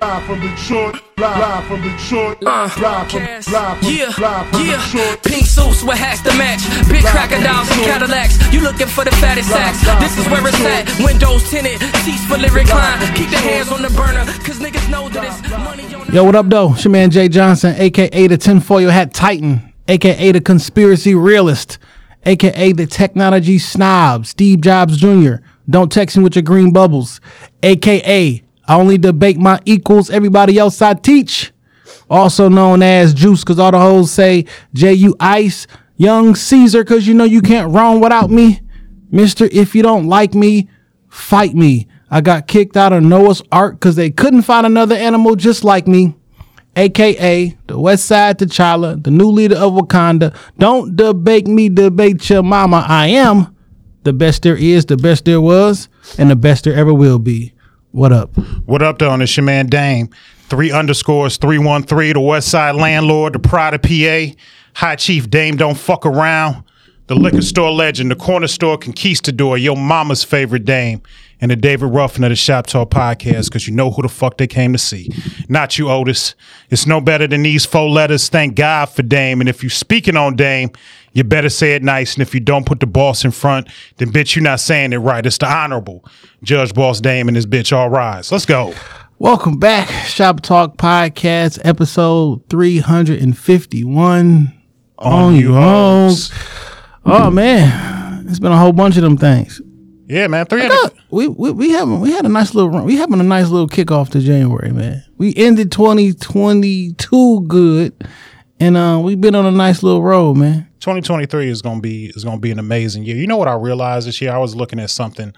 Live from Detroit, live from Detroit, Uh, live from, Cass. live from, yeah, live from yeah. Detroit. Pink suits with hats to match. Big crocodiles and Cadillacs. You looking for the fattest sacks. This is where it's at. Windows tinted, seats fully reclined. Keep your hands on the burner, cause niggas know that it's money on the Yo, what up, though? It's your man Jay Johnson, aka the tinfoil hat titan, aka the conspiracy realist, aka the technology snob, Steve Jobs Jr. Don't text me with your green bubbles, aka I only debate my equals, everybody else I teach. Also known as Juice, cause all the hoes say J U Ice, Young Caesar, cause you know you can't wrong without me. Mister, if you don't like me, fight me. I got kicked out of Noah's Ark because they couldn't find another animal just like me. AKA the West Side T'Challa, the new leader of Wakanda. Don't debate me, debate your mama. I am the best there is, the best there was, and the best there ever will be. What up? What up, though? It's your man Dame. Three underscores, 313, the West Side Landlord, the Pride of PA, High Chief Dame Don't Fuck Around, the Liquor Store Legend, the Corner Store Conquistador, your mama's favorite Dame, and the David Ruffin of the Shop Talk Podcast, because you know who the fuck they came to see. Not you, Otis. It's no better than these four letters. Thank God for Dame. And if you speaking on Dame, you better say it nice. And if you don't put the boss in front, then bitch, you're not saying it right. It's the honorable Judge Boss Dame and this bitch all rise. Let's go. Welcome back, Shop Talk Podcast, episode 351. On you hoes. Oh man, it's been a whole bunch of them things. Yeah, man. 300. Look, we we we having we had a nice little run. We having a nice little kickoff to January, man. We ended 2022 good, and uh, we've been on a nice little road, man. 2023 is gonna be is gonna be an amazing year. You know what I realized this year? I was looking at something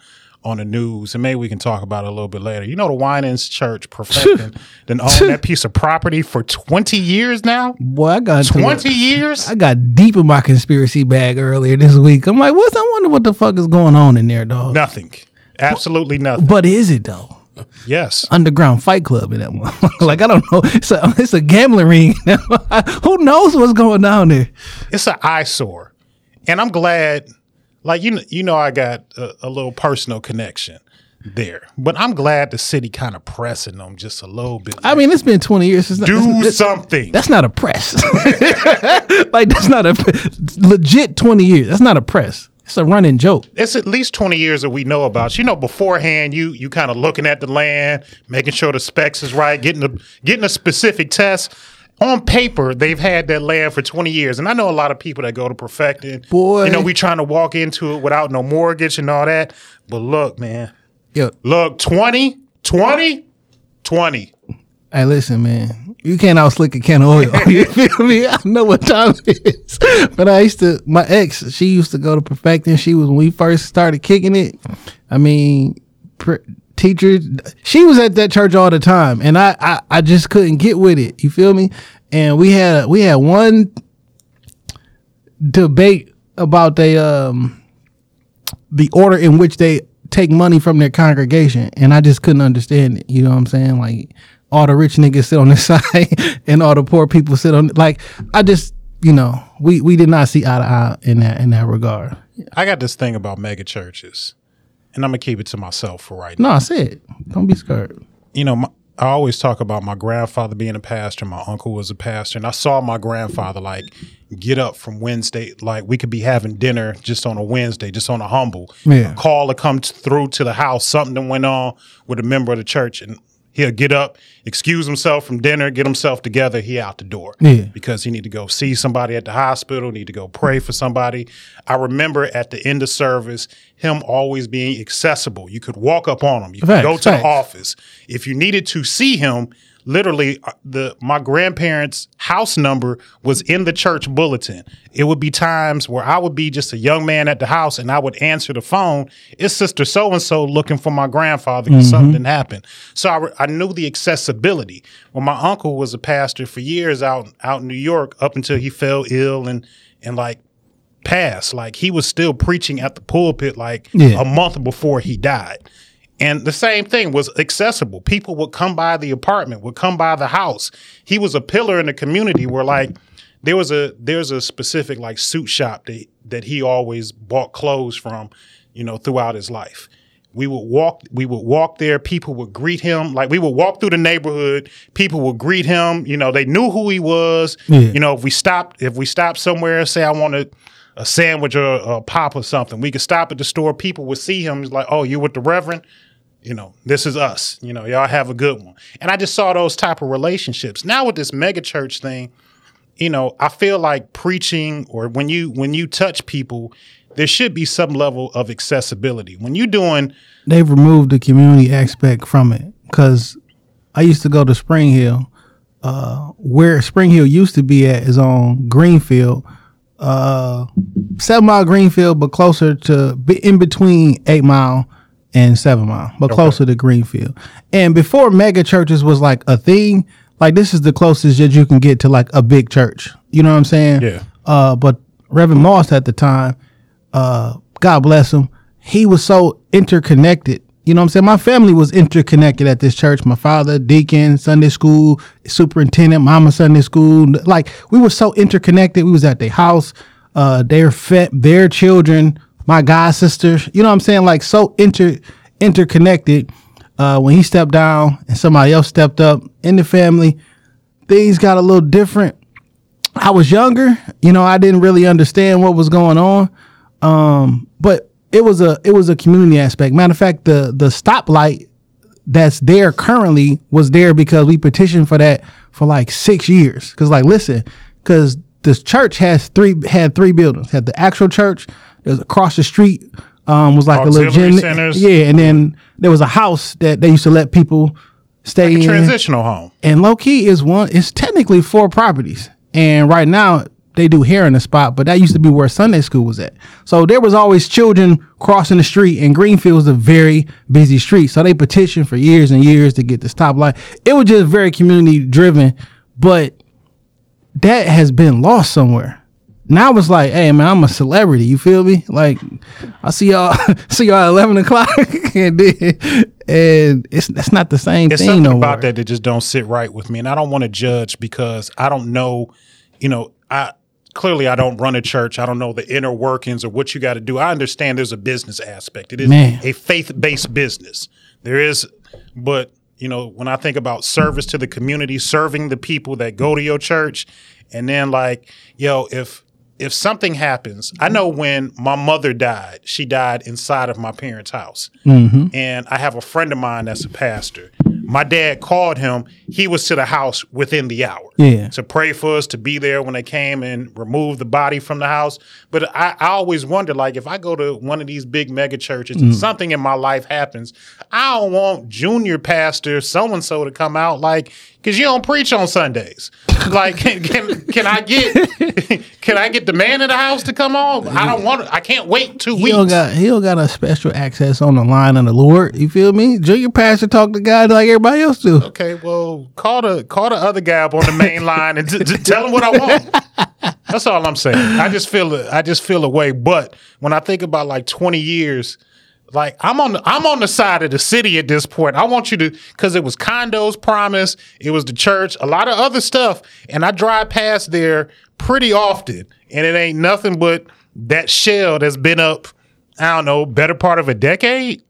on the news, and maybe we can talk about it a little bit later. You know, the Winans Church perfecting then owned that piece of property for 20 years now. Boy, I got 20 it. years. I got deep in my conspiracy bag earlier this week. I'm like, what's? I wonder what the fuck is going on in there, dog. Nothing. Absolutely nothing. But is it though? Yes. Underground Fight Club in that one. like I don't know. It's a it's a gambling ring. Who knows what's going on there? It's an eyesore, and I'm glad. Like you, know, you know, I got a, a little personal connection there, but I'm glad the city kind of pressing them just a little bit. I mean, it's been 20 years since do that's- something. That's not a press. like that's not a legit 20 years. That's not a press. It's a running joke. it's at least 20 years that we know about. You know, beforehand, you you kind of looking at the land, making sure the specs is right, getting a getting a specific test. On paper, they've had that land for 20 years. And I know a lot of people that go to perfecting. Boy. You know, we trying to walk into it without no mortgage and all that. But look, man. Yo, Look, 20, 20, 20. hey, listen, man. You can't out slick a can of oil. you feel me? I know what time it is. But I used to, my ex, she used to go to perfecting. She was when we first started kicking it. I mean, pr- teacher, she was at that church all the time, and I, I, I just couldn't get with it. You feel me? And we had, we had one debate about the um the order in which they take money from their congregation and I just couldn't understand it. You know what I'm saying? Like all the rich niggas sit on the side and all the poor people sit on like I just you know, we we did not see eye to eye in that in that regard. I got this thing about mega churches, and I'm going to keep it to myself for right now. No. I said, don't be scared. you know, my, I always talk about my grandfather being a pastor. My uncle was a pastor, and I saw my grandfather like get up from Wednesday. Like we could be having dinner just on a Wednesday, just on a humble. Yeah. A call to come t- through to the house. Something that went on with a member of the church, and he'll get up, excuse himself from dinner, get himself together. He out the door. Yeah. Because he need to go see somebody at the hospital. Need to go pray for somebody. I remember at the end of service, him always being accessible. You could walk up on him. You could Facts, go to facts. the office. If you needed to see him, literally uh, the my grandparents' house number was in the church bulletin. It would be times where I would be just a young man at the house and I would answer the phone. It's sister so and so looking for my grandfather because something happened. So I, I knew the accessibility. When my uncle was a pastor for years out out in New York up until he fell ill and and like passed. Like he was still preaching at the pulpit like Yeah. a month before he died. And the same thing was accessible. People would come by the apartment, would come by the house. He was a pillar in the community where like there was a there's a specific like suit shop that that he always bought clothes from, you know, throughout his life. We would walk we would walk there, people would greet him. Like we would walk through the neighborhood, people would greet him, you know, they knew who he was. Yeah. You know, if we stopped if we stopped somewhere, say I wanted a sandwich or a pop or something, we could stop at the store, people would see him, it's like, "Oh, you with the reverend?" You know, this is us. You know, y'all have a good one. And I just saw those type of relationships. Now with this mega church thing, you know, I feel like preaching or when you when you touch people, there should be some level of accessibility. When you're doing they've removed the community aspect from it because I used to go to Spring Hill. Uh, where Spring Hill used to be at is on Greenfield, uh, seven mile Greenfield, but closer to in between eight mile and seven mile, but closer to Greenfield. And before mega churches was like a thing, like this is the closest that you can get to like a big church. You know what I'm saying? Yeah. Uh, but Reverend Moss at the time, uh, God bless him, he was so interconnected. You know what I'm saying? My family was interconnected at this church. My father, deacon, Sunday school, superintendent, mama Sunday school. Like we were so interconnected. We was at their house, uh, their their children, my god sisters. You know what I'm saying? Like so inter interconnected. Uh, when he stepped down and somebody else stepped up in the family, things got a little different. I was younger, you know, I didn't really understand what was going on. Um, but it was a it was a community aspect. Matter of fact, the the stoplight that's there currently was there because we petitioned for that for like six years. Cause like listen, cause this church has three had three buildings. Had the actual church, across the street, um, was like a little Auxiliary gym. centers. Yeah, and then there was a house that they used to let people stay in A transitional home. and low key is one it's technically four properties and right now they do hair in the spot but that used to be where sunday school was at so there was always children crossing the street and greenfield was a very busy street so they petitioned for years and years to get the stoplight it was just very community driven but that has been lost somewhere now it's like, hey man, I'm a celebrity. You feel me? Like, I see y'all, see y'all at eleven o'clock, and then, and it's that's not the same It's thing something no about more. that that just don't sit right with me, and I don't want to judge because I don't know. You know, I clearly I don't run a church. I don't know the inner workings or what you got to do. I understand there's a business aspect. It is Man. a faith based business. There is, but you know, when I think about service to the community, serving the people that go to your church, and then like, yo, if if something happens, I know when my mother died, she died inside of my parents' house. Mm-hmm. And I have a friend of mine that's a pastor. My dad called him. He was to the house within the hour Yeah. to pray for us, to be there when they came and remove the body from the house. But I, I always wonder, like, if I go to one of these big mega churches and mm. something in my life happens, I don't want junior pastor so and so to come out, like, because you don't preach on Sundays. like, can, can can I get can I get the man in the house to come on? I don't want. I can't wait two He weeks. don't got he don't got a special access on the line of the Lord. You feel me? Junior pastor talk to God like everybody else do. Okay, well, call the call the other guy up on the main line and t- t- tell him what I want. That's all I'm saying. I just feel it. I just feel a way. But when I think about like 20 years, like I'm on the, I'm on the side of the city at this point. I want you to because it was condos promise, it was the church, a lot of other stuff, and I drive past there pretty often, and it ain't nothing but that shell that's been up. I don't know, better part of a decade.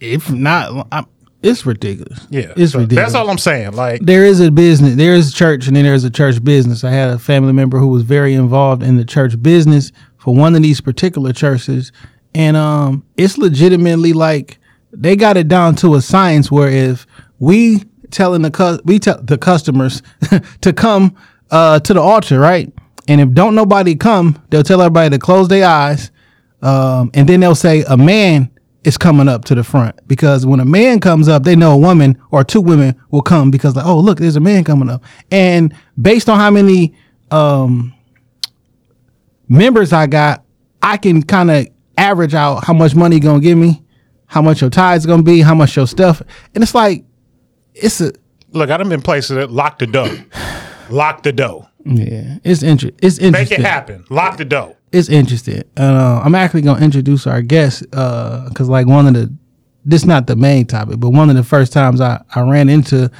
If not, I'm, it's ridiculous. Yeah, it's so ridiculous. That's all I'm saying. Like there is a business, there is a church, and then there's a church business. I had a family member who was very involved in the church business for one of these particular churches, and um, it's legitimately like they got it down to a science where if we telling the cu- we tell the customers to come uh, to the altar, right, and if don't nobody come, they'll tell everybody to close their eyes, um, and then they'll say a man is coming up to the front. Because when a man comes up, they know a woman or two women will come because like, oh look, there's a man coming up, and based on how many um, members I got, I can kind of average out how much money you gonna give me, how much your tithes gonna be, how much your stuff, and it's like it's a Look, I done been places that lock the door. lock the door. yeah, it's inter- it's interesting. Make it happen. Lock the door. it's interesting. Uh, I'm actually gonna introduce our guest because like one of the this not the main topic, but one of the first times I, I ran into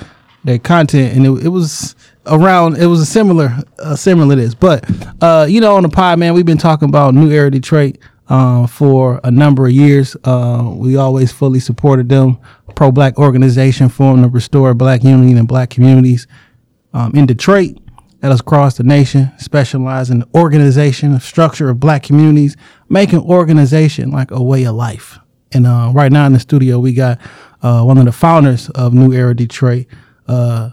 their content and it, it was around it was a similar uh, similar to this. But uh, you know, on the pod, man, we've been talking about New Era Detroit uh, for a number of years. Uh, we always fully supported them, pro black organization formed to restore black unity and black communities um, in Detroit that has across the nation, specialize in the organization, structure of black communities, making organization like a way of life. And uh, right now in the studio, we got uh, one of the founders of New Era Detroit. Uh,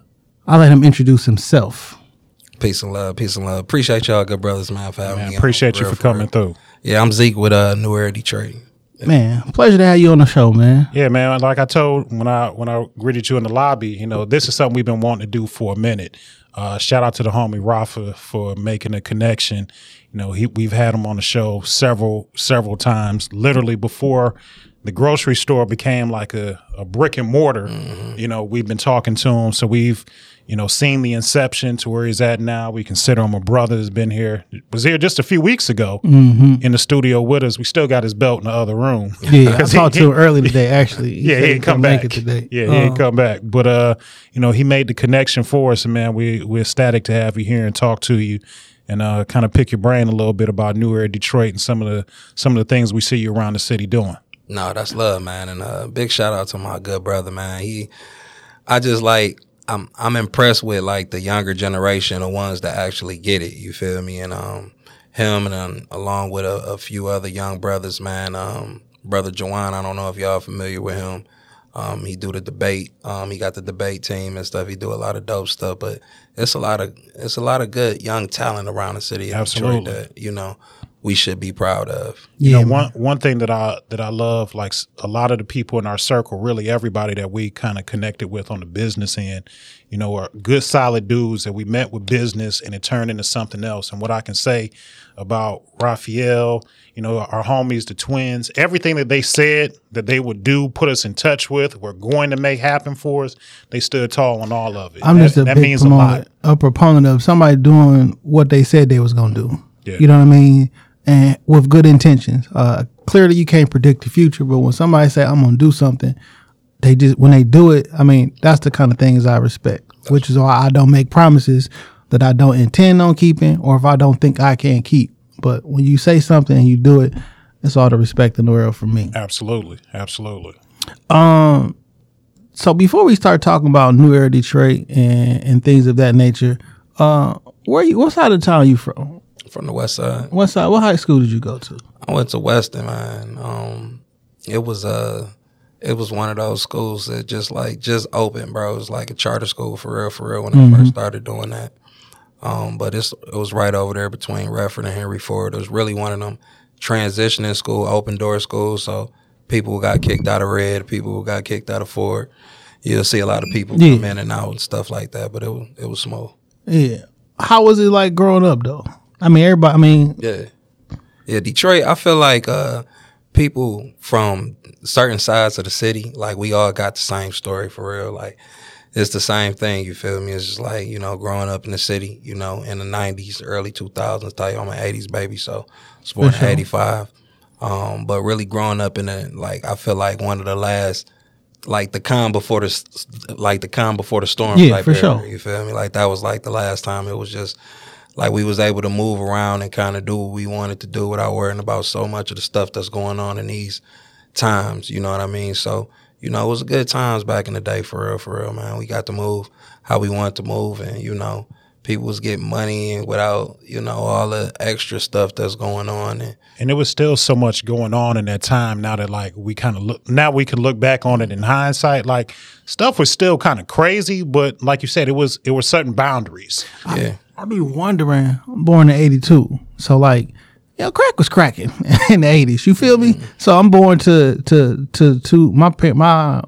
I'll let him introduce himself. Peace and love, peace and love. Appreciate y'all, good brothers, man, for having Man, me. on, appreciate you real, for coming real. through. Yeah, I'm Zeke with uh, New Era Detroit. Man, pleasure to have you on the show, man. Yeah, man. Like I told when I when I greeted you in the lobby, you know, this is something we've been wanting to do for a minute. Uh, shout out to the homie Rafa for making a connection. You know, he we've had him on the show several several times. Literally before the grocery store became like a, a brick and mortar. You know, we've been talking to him, so we've you know seen the inception to where he's at now. We consider him a brother. Has been here, was here just a few weeks ago in the studio with us. We still got his belt in the other room. Yeah, I 'Cause talked he- to him early today. Actually, yeah, said he ain't come couldn't back make it today. Yeah, he ain't Uh, come back. But uh, you know, he made the connection for us, and man, we we're ecstatic to have you here and talk to you, and uh, kind of pick your brain a little bit about New Era Detroit and some of the some of the things we see you around the city doing. No, that's love, man, and uh, big shout out to my good brother, man. He, I just like I'm I'm impressed with like the younger generation, the ones that actually get it. You feel me? And um, him and um, along with a, a few other young brothers, man. Um, brother Jawan, I don't know if y'all familiar with him. Um, he do the debate. Um, he got the debate team and stuff. He do a lot of dope stuff, but it's a lot of it's a lot of good young talent around the city Absolutely. Detroit that you know we should be proud of. You Yeah, know, one one thing that I that I love, like a lot of the people in our circle, really everybody that we kind of connected with on the business end, you know, are good solid dudes that we met with business and it turned into something else. And what I can say about Raphael, you know, our homies, the twins, everything that they said that they would do, put us in touch with, were going to make happen for us, they stood tall on all of it. I'm that, just a that big means a lot. proponent, a proponent of somebody doing what they said they was gonna do. Yeah. You know what I mean? And with good intentions. Uh, clearly, you can't predict the future, but when somebody say I'm gonna do something, they just when they do it. I mean, that's the kind of things I respect. Which is why I don't make promises that I don't intend on keeping, or if I don't think I can keep. But when you say something and you do it, it's all the respect in the world for me. Absolutely. Absolutely. Um, So before we start talking about New Era Detroit and, and things of that nature, uh, where you? What side of town you from? From the west side. What side? What high school did you go to? I went to Weston, man. Um, it was uh it was one of those schools that just like just opened, bro. It was like a charter school for real, for real. When I first started doing that, um, but it's it was right over there between Redford and Henry Ford. It was really one of them transitioning school, open door schools. So people who got kicked out of Red, people who got kicked out of Ford. You'll see a lot of people Yeah. come in and out and stuff like that. But it was it was small. Yeah. How was it like growing up though? I mean, everybody. I mean, Yeah. Yeah, Detroit, I feel like uh people from certain sides of the city, like we all got the same story for real. Like it's the same thing, you feel me? It's just like, you know, growing up in the city, you know, in the nineties, early two thousands, tell you I'm an eighties baby, so I was born in eighty five. Um, but really growing up in the like I feel like one of the last like the calm before the like the calm before the storm Yeah, type for era, sure. You feel me? Like that was like the last time it was just like we was able to move around and kind of do what we wanted to do without worrying about so much of the stuff that's going on in these times. You know what I mean? So you know, it was good times back in the day for real, for real, man. We got to move how we wanted to move, and you know, people was getting money and without you know all the extra stuff that's going on. And and there was still so much going on in that time now that like we kind of look now we can look back on it in hindsight like stuff was still kind of crazy but like you said it was it were certain boundaries yeah, I be wondering. I'm born in '82, so like, yeah, crack was cracking in the '80s. You feel me? So I'm born to to to to my my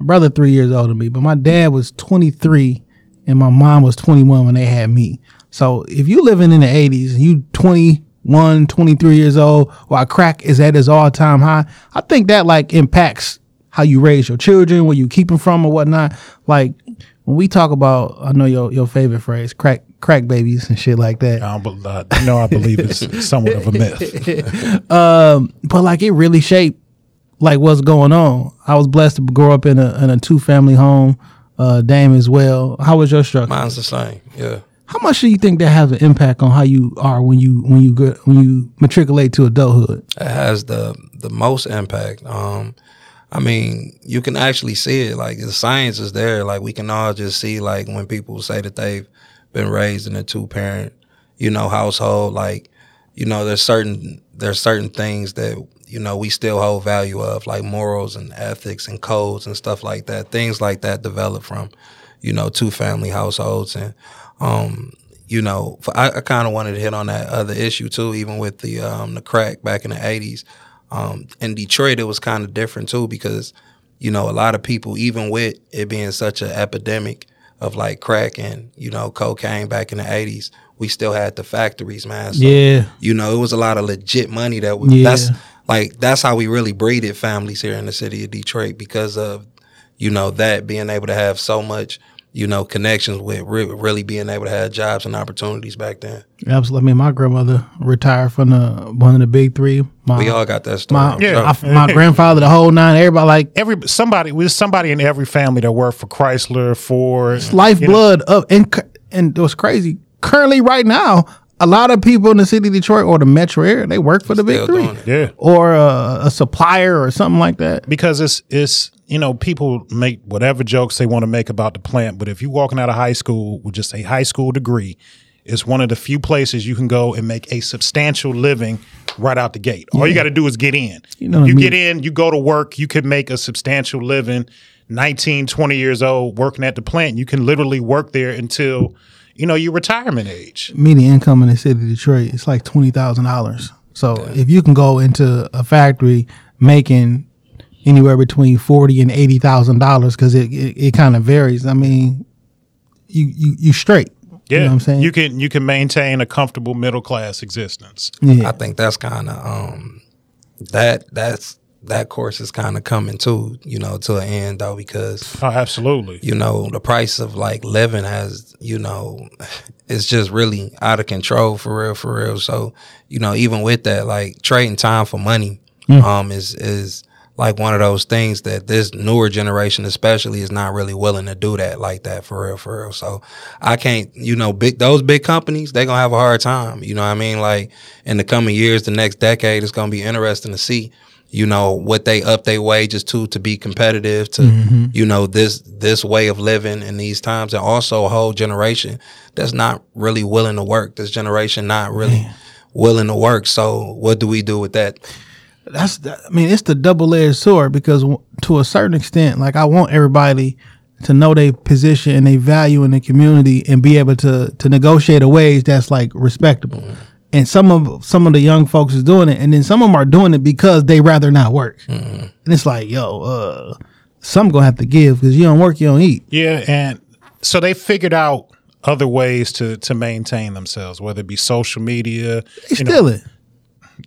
brother three years older than me, but my dad was 23 and my mom was 21 when they had me. So if you living in the 80s and you 21, 23 years old while crack is at its all time high, I think that like impacts how you raise your children, where you keep them from or whatnot. Like when we talk about, I know your your favorite phrase, crack crack babies and shit like that. I don't, be- uh, you know I believe it's somewhat of a myth but like it really shaped like what's going on. I was blessed to grow up in a in a two family home. Uh, Dame as well. How was your structure? Mine's the same. Yeah. How much do you think that has an impact on how you are when you when you go, when you matriculate to adulthood? it has the the most impact. Um, I mean, you can actually see it. Like the science is there. Like we can all just see. Like when people say that they've been raised in a two parent, you know, household. Like, you know, there's certain there's certain things that you know we still hold value of, like morals and ethics and codes and stuff like that. Things like that develop from, you know, two family households and. Um, you know, I, I kind of wanted to hit on that other issue too, even with the um, the crack back in the '80s. Um, in Detroit, it was kind of different too because, you know, a lot of people, even with it being such an epidemic of like crack and you know cocaine back in the '80s, we still had the factories, man. So, Yeah. you know, it was a lot of legit money that was. Yeah. That's like that's how we really breeded families here in the city of Detroit because of, you know, that being able to have so much. You know, connections with re- really being able to have jobs and opportunities back then. Absolutely. I mean, my grandmother retired from the one of the big three. My, We all got that story. my, Yeah. sure. my, my grandfather, the whole nine. Everybody like Every somebody, there's somebody in every family that worked for Chrysler, Ford. you know. lifeblood of and cu- and what's crazy currently right now a lot of people in the city of detroit or the metro area they work for the big three. Yeah. or uh, a supplier or something like that because it's it's you know people make whatever jokes they want to make about the plant, but if you're walking out of high school with just a high school degree, it's one of the few places you can go and make a substantial living right out the gate. All you got to do is get in. You know you get in, you go to work, you can make a substantial living. 19, 20 years old working at the plant, you can literally work there until you know your retirement age. median income in the city of detroit is like $20000 so if you can go into a factory making anywhere between 40 and $80000 because it, it, it kind of varies i mean you you, you straight Yeah, you know what i'm saying You can you can maintain a comfortable middle class existence. yeah. I think that's kind of um that that's that course is kind of coming to you know, to an end though because Oh, absolutely. you know the price of like living has you know it's just really out of control for real for real. So you know even with that like trading time for money um is is like one of those things that this newer generation especially is not really willing to do that like that for real for real so i can't you know big those big companies they're gonna have a hard time you know what i mean like in the coming years the next decade it's gonna be interesting to see you know what they up their wages to to be competitive to mm-hmm. you know this this way of living in these times. And also a whole generation that's not really willing to work. This generation not really willing to work. So what do we do with that? That's I mean it's the double edged sword because to a certain extent, like I want everybody to know their position and their value in the community and be able to to negotiate a wage that's like respectable. Mm-hmm. And some of some of the young folks is doing it, and then some of them are doing it because they rather not work. And it's like, yo, uh, some gonna have to give because you don't work, you don't eat. Yeah, and so they figured out other ways to to maintain themselves, whether it be social media, They stealing, know, steal it.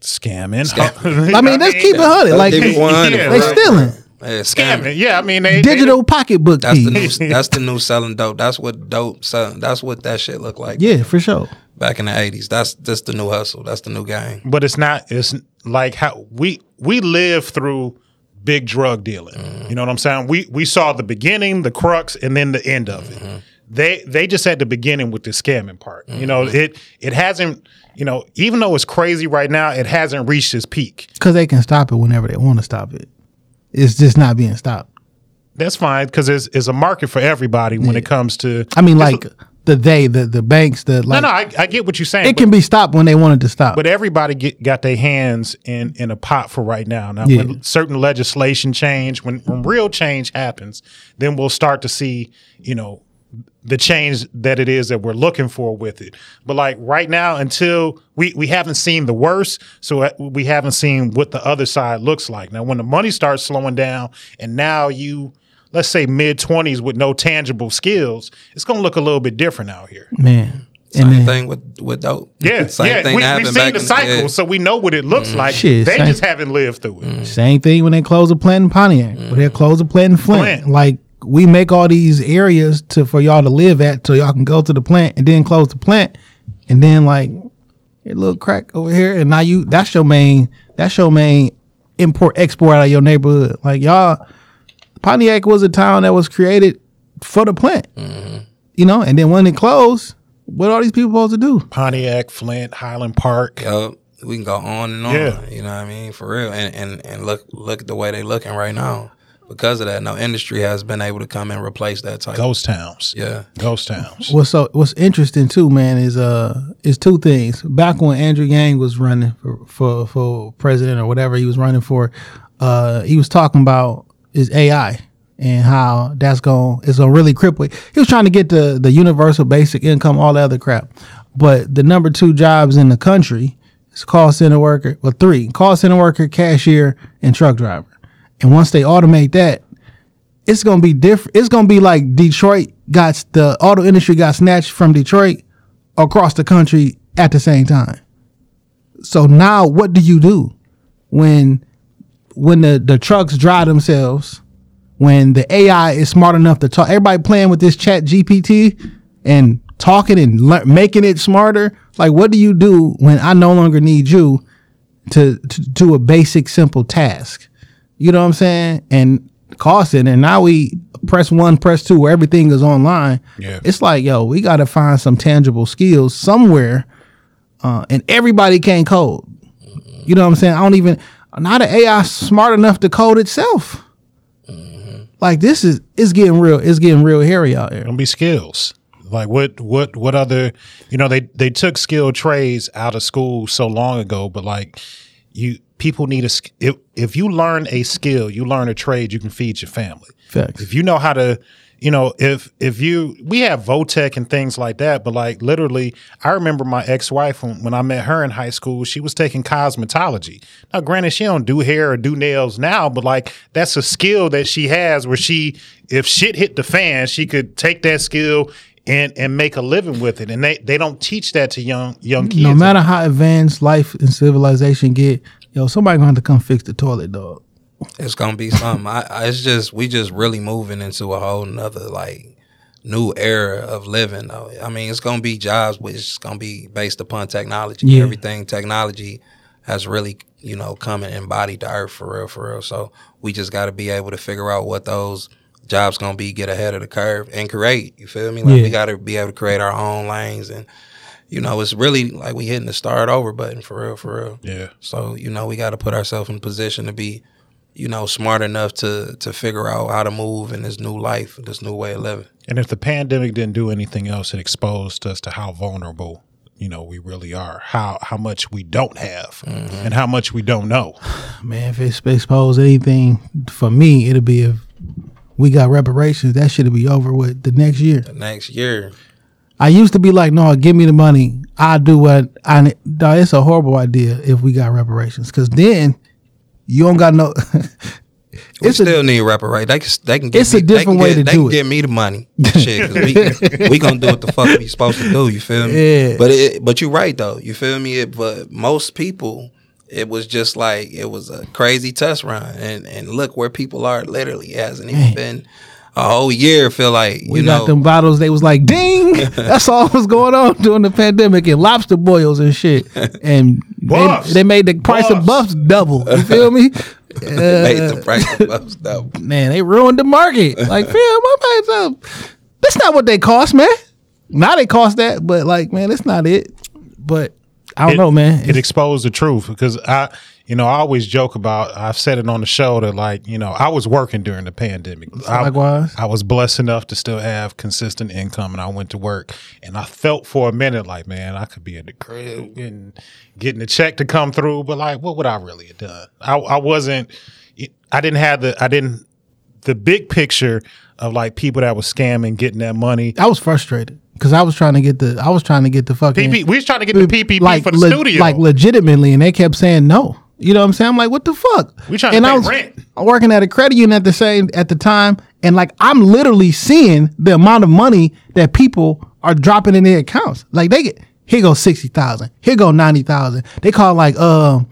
scamming. I mean, let's keep it hundred. Like they, 100, yeah, they bro. stealing Uh, yeah, scam. scamming. Yeah, I mean they digital pocketbook That's the new. That's the new selling dope. That's what dope. Selling, that's what that shit looked like. Yeah, for sure. Back in the eighties. That's that's the new hustle. That's the new game. But it's not. It's like how we we live through big drug dealing. Mm-hmm. You know what I'm saying? We we saw the beginning, the crux, and then the end of it. Mm-hmm. They they just had the beginning with the scamming part. You know, mm-hmm. it it hasn't. You know, even though it's crazy right now, it hasn't reached its peak. because they can stop it whenever they want to stop it. It's just not being stopped. That's fine because there's, there's a market for everybody when it comes to. I mean, like the they, the the banks, the no, like, no, I, I get what you're saying. it but- can be stopped when they wanted to stop. But everybody get, got their hands in, in a pot for right now. Now, Yeah. when certain legislation change, when, when real change happens, then we'll start to see, you know, the change that it is that we're looking for with it. But like right now, until we, we haven't seen the worst, so uh, we haven't seen what the other side looks like. Now, when the money starts slowing down, and now you, let's say mid twenties with no tangible skills, it's going to look a little bit different out here. man. Same And then, thing with with dope. Yeah, Same yeah. thing We, we've seen back the cycle, yeah. so we know what it looks mm. like. Shit, they same- just haven't lived through it. Mm. same thing when they close a plant in Pontiac, when they mm. close a plant in Flint. Flint. Like we make all these areas to for y'all to live at, so y'all can go to the plant and then close the plant, and then like a little crack over here, and now you that's your main that's your main import export out of your neighborhood. Like y'all, Pontiac was a town that was created for the plant. Mm-hmm. You know, and then when it closed, what are these people supposed to do? Pontiac, Flint, Highland Park. Yup. We can go on and on. Yeah. You know what I mean? For real. And and and look look at the way they looking right now. Because of that, no industry has been able to come and replace that type. Ghost towns. Yeah. Ghost towns. What's so what's interesting too, man, is uh is two things. Back when Andrew Yang was running for for, for president or whatever he was running for, uh he was talking about his AI and how that's going it's gonna really cripple. He was trying to get the the universal basic income, all the other crap. But the number two jobs in the country is call center worker, well three, call center worker, cashier, and truck driver. And once they automate that, it's gonna be different. It's gonna be like Detroit got the auto industry got snatched from Detroit across the country at the same time. So now, what do you do when when the the trucks drive themselves? When the AI is smart enough to talk, everybody playing with this Chat GPT and talking and lear- making it smarter. Like, what do you do when I no longer need you to to do a basic simple task? You know what I'm saying? And cost it. And now we press one, press two, where everything is online. Yeah. It's like, yo, we got to find some tangible skills somewhere. Uh, and everybody can't code. You know what I'm saying? I don't even, not an AI smart enough to code itself. Like this is, it's getting real, it's getting real hairy out here. Gonna be skills. Like what what what other you know, they they took skilled trades out of school so long ago, but like you people need a if if you learn a skill, you learn a trade, you can feed your family. Facts. If you know how to you know, if if you we have Votech and things like that, but like literally, I remember my ex wife when, when I met her in high school. She was taking cosmetology. Now, granted, she don't do hair or do nails now, but like that's a skill that she has where she, if shit hit the fan, she could take that skill and and make a living with it. And they they don't teach that to young young kids. No matter how advanced life and civilization get, yo, somebody gonna have to come fix the toilet, dog. It's gonna be something. I, I it's just we just really moving into a whole nother like new era of living though. I mean it's gonna be jobs which is gonna be based upon technology. Yeah. Everything technology has really, you know, come and embodied the earth for real, for real. So we just gotta be able to figure out what those jobs gonna be, get ahead of the curve and create. You feel me? Like Yeah. we gotta be able to create our own lanes and you know, it's really like we hitting the start over button for real, for real. Yeah. So, you know, we got to put ourselves in position to be, you know, smart enough to to figure out how to move in this new life, this new way of living. And if the pandemic didn't do anything else, it exposed us to how vulnerable, you know, we really are. How how much we don't have mm-hmm. and how much we don't know. Man, if it's exposed anything for me, it'll be if we got reparations. That should be over with the next year. The next year, I used to be like, no, give me the money. I do what I. ne- Dog, it's a horrible idea if we got reparations, because then you don't got no. we it's a, still need reparate. They can they can get It's me, a different way get, to they do can it. get me the money. Shit, we, we gonna do what the fuck we supposed to do. You feel me? Yeah. But it, but you're right though. You feel me? It, but most people, it was just like it was a crazy test run, and and look where people are. Literally, hasn't even Man. been a whole year. Feel like we you got know. them bottles. They was like, ding. That's all was going on during the pandemic and lobster boils and shit. And they, Buffs. they made the price of Buffs. buffs double. You feel me? made Uh, the price of us double. man, they ruined the market. Like, fam, my price up. That's not what they cost, man. Now they cost that, but like, man, that's not it. But I don't it, know, man. It exposed the truth because I, you know, I always joke about. I've said it on the show that like, you know, I was working during the pandemic. I, Likewise. I was blessed enough to still have consistent income, and I went to work, and I felt for a minute like, man, I could be in the crib getting getting the check to come through, but like, what would I really have done? I, I wasn't. I didn't have the. I didn't. The big picture of like people that were scamming, getting that money. I was frustrated because I was trying to get the I was trying to get the fucking PP, we was trying to get the PPP for the le- studio. like legitimately, and they kept saying no. You know what I'm saying? I'm like, what the fuck? We trying to and pay I was rent. working at a credit union at the same at the time, and like I'm literally seeing the amount of money that people are dropping in their accounts. Like they get here go sixty thousand, here go ninety thousand. They call like um,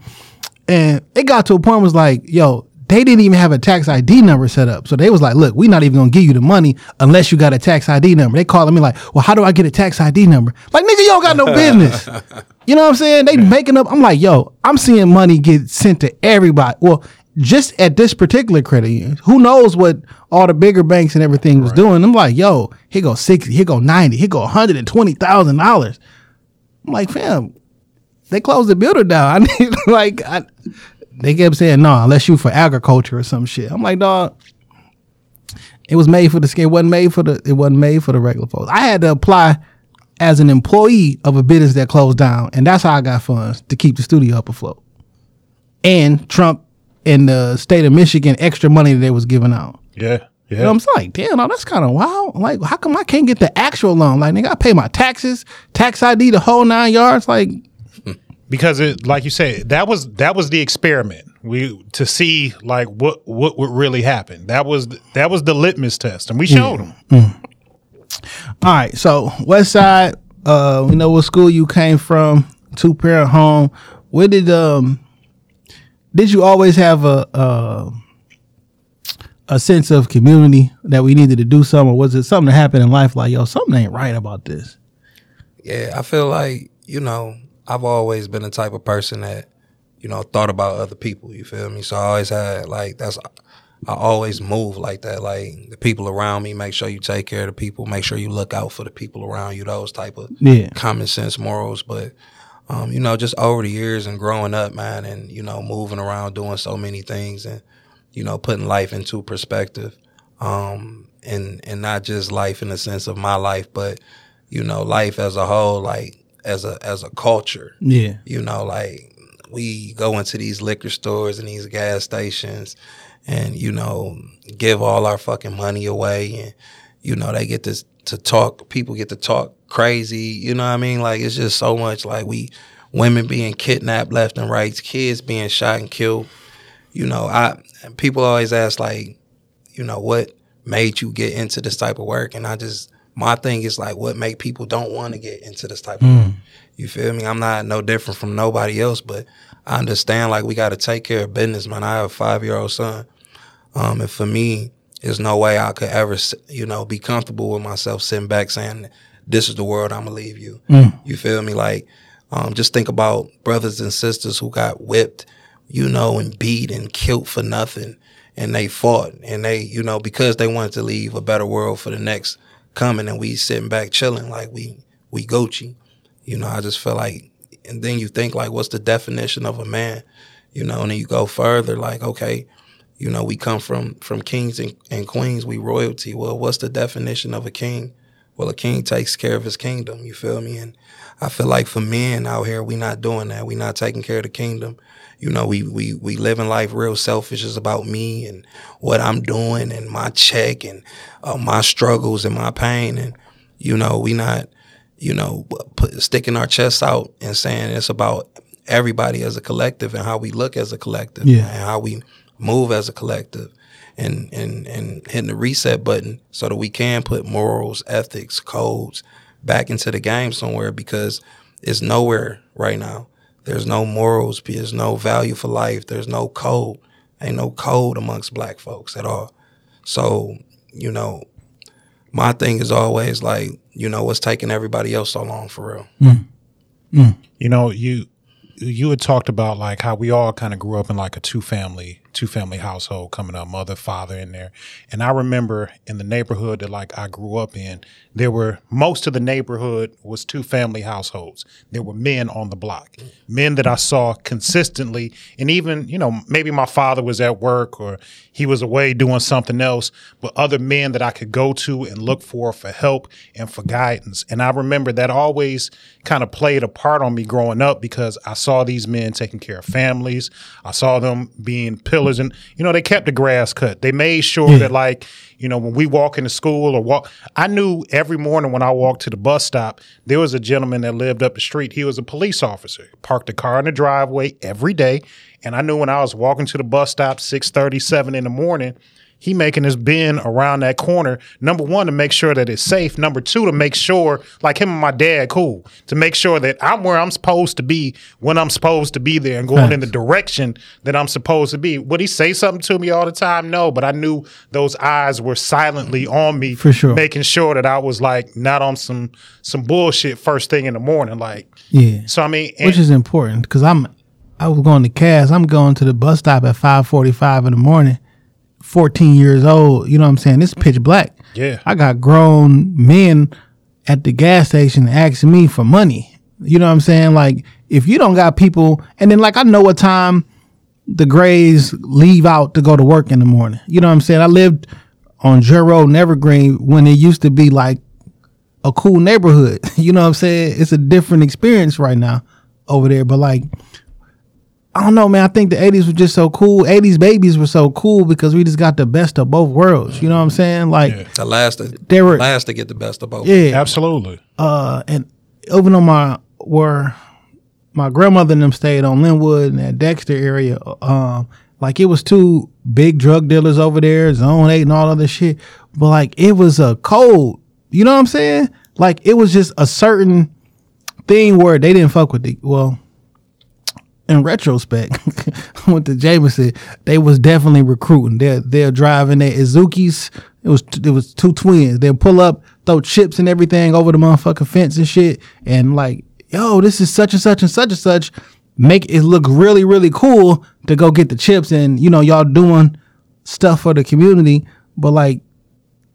and it got to a point was like, yo, they didn't even have a tax ID number set up. So they was like, look, we're not even gonna give you the money unless you got a tax ID number. They calling me like, well, how do I get a tax ID number? Like, nigga, you don't got no business. you know what I'm saying? They making up. I'm like, yo, I'm seeing money get sent to everybody. Well, just at this particular credit union, who knows what all the bigger banks and everything was doing? I'm like, yo, here go sixty, here go ninety, here go one hundred and twenty thousand dollars. I'm like, fam, they closed the builder down. I need like I, they kept saying no, unless you for agriculture or some shit. I'm like, dog, it was made for the skin. It wasn't made for the. It wasn't made for the regular folks. I had to apply as an employee of a business that closed down, and that's how I got funds to keep the studio up afloat. And Trump and the state of Michigan extra money that they was giving out. Yeah. Yeah. You know, I'm just like, damn, no, that's kind of wild. Like, how come I can't get the actual loan? Like, nigga, I pay my taxes, tax ID, the whole nine yards. Like, because it like you said that was that was the experiment. We to see like what what would really happen. That was that was the litmus test and we showed them all right, so West Side, uh, we know what school you came from, two parent home. Where did um, did you always have a uh, a sense of community that we needed to do something, or was it something that happened in life like, yo, something ain't right about this? Yeah, I feel like, you know, I've always been the type of person that, you know, thought about other people, you feel me? So I always had like that's I always move like that. Like the people around me, make sure you take care of the people, make sure you look out for the people around you, those type of Yeah. common sense morals. But um, you know, just over the years and growing up, man, and you know, moving around, doing so many things, and you know, putting life into perspective, um, and and not just life in the sense of my life, but you know, life as a whole, like as a as a culture. Yeah, You know, like we go into these liquor stores and these gas stations and, you know, give all our fucking money away and, you know, they get to to talk people get to talk crazy, you know what I mean? Like it's just so much like we women being kidnapped left and right, kids being shot and killed. You know, I people always ask like, you know, what made you get into this type of work? And I just my thing is like what make people don't want to get into this type of. You feel me? I'm not no different from nobody else, but I understand like we got to take care of business, man. I have a five year old son, um, and for me, there's no way I could ever, you know, be comfortable with myself sitting back saying, "This is the world I'm gonna leave you." You feel me? Like, um, just think about brothers and sisters who got whipped, you know, and beat and killed for nothing, and they fought, and they, you know, because they wanted to leave a better world for the next coming, and we sitting back chilling like we we Gucci. You know, I just feel like, and then you think like, what's the definition of a man? You know, and then you go further, like, okay, you know, we come from from kings and, and queens, we royalty. Well, what's the definition of a king? Well, a king takes care of his kingdom. You feel me? And I feel like for men out here, we not doing that. We not taking care of the kingdom. You know, we we we living life real selfish. It's about me and what I'm doing and my check and uh, my struggles and my pain. And you know, we not you know, put, sticking our chests out and saying it's about everybody as a collective and how we look as a collective Yeah. and how we move as a collective and, and, and hitting the reset button so that we can put morals, ethics, codes back into the game somewhere because it's nowhere right now. There's no morals, there's no value for life, there's no code. Ain't no code amongst black folks at all. So, you know, my thing is always like, you know, what's taking everybody else so long for real? Mm. Mm. you know you you had talked about like how we all kind of grew up in like a two family two family household coming up mother father in there. And i remember in the neighborhood that like i grew up in there were most of the neighborhood was two family households. There were men on the block men that i saw consistently. And even you know maybe my father was at work or he was away doing something else but other men that i could go to and look for for help and for guidance. And i remember that always kind of played a part on me growing up because I saw these men taking care of families. I saw them being pillars and you know they kept the grass cut. They made sure that like, you know, when we walk into school or walk I knew every morning when I walked to the bus stop, there was a gentleman that lived up the street. He was a police officer. Parked the car in the driveway every day, and I knew when I was walking to the bus stop 6:37 in the morning, he making his bend around that corner. Number one, to make sure that it's safe. Number two, to make sure, like him and my dad, cool, to make sure that I'm where I'm supposed to be when I'm supposed to be there and going in the direction that I'm supposed to be. Would he say something to me all the time? No, but I knew those eyes were silently on me, For sure. making sure that I was like not on some some bullshit first thing in the morning. Like, Yeah. so I mean, and- Which is important because I'm I was going to Cass. I'm going to the bus stop at five forty five in the morning. Fourteen years old. You know what I'm saying? It's pitch black. Yeah. I got grown men at the gas station asking me for money. You know what I'm saying? Like if you don't got people, and then like I know what time the Grays leave out to go to work in the morning. You know what I'm saying? I lived on Joy Road and Evergreen when it used to be like a cool neighborhood. You know what I'm saying? It's a different experience right now over there. But like, I don't know, man. I think the 80s were just so cool. 80s babies were so cool because we just got the best of both worlds. You know what I'm saying? Like, The last to, They were- last to get the best of both. yeah. absolutely. Uh, and over on my, where my grandmother and them stayed on Linwood and that Dexter area, um, like it was two big drug dealers over there, Zone 8 and all other shit. But like, it was a code. You know what I'm saying? Like, it was just a certain thing where they didn't fuck with the, well, in retrospect, with the Jameson, they was definitely recruiting. They're they're driving their Izukis. It was it was two twins. They'll pull up, throw chips and everything over the motherfucking fence and shit, and like, yo, this is such and such and such and such. Make it look really really cool to go get the chips, and you know y'all doing stuff for the community. But like,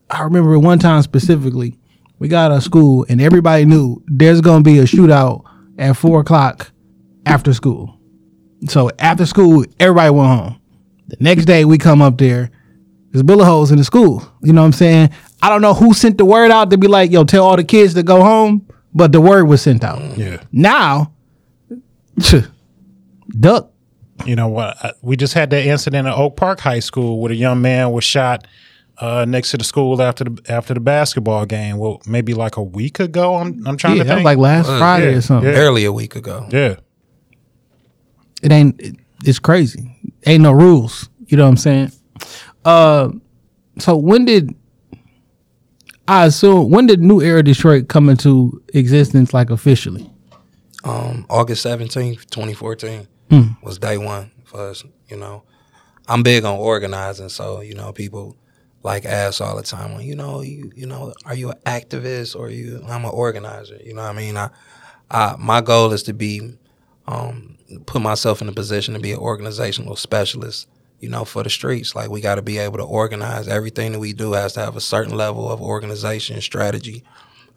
I remember one time specifically, we got of school and everybody knew there's gonna be a shootout at four o'clock after school. So after school, everybody went home. The next day we come up there, there's bullet holes in the school. You know what I'm saying? I don't know who sent the word out to be like, yo, tell all the kids to go home, but the word was sent out. Yeah. Now, duck. You know what? We just had that incident at Oak Park High School where a young man was shot uh, next to the school after the after the basketball game. Well, maybe like a week ago. I'm I'm trying Yeah, to that think. was like last Friday yeah, or something. yeah. Barely a week ago. yeah, it ain't it- it's crazy ain't no rules you know what i'm saying uh so when did i assume when did new era detroit come into existence like officially um, August 17th, 2014 Hmm. was day one for us. You know, I'm big on organizing, so you know, people like ask all the time, well, you know, you you know, are you an activist or you? I'm an organizer. You know what I mean? I, I my goal is to be, um, put myself in a position to be an organizational specialist. You know, for the streets, like we got to be able to organize. Everything that we do has to have a certain level of organization, strategy,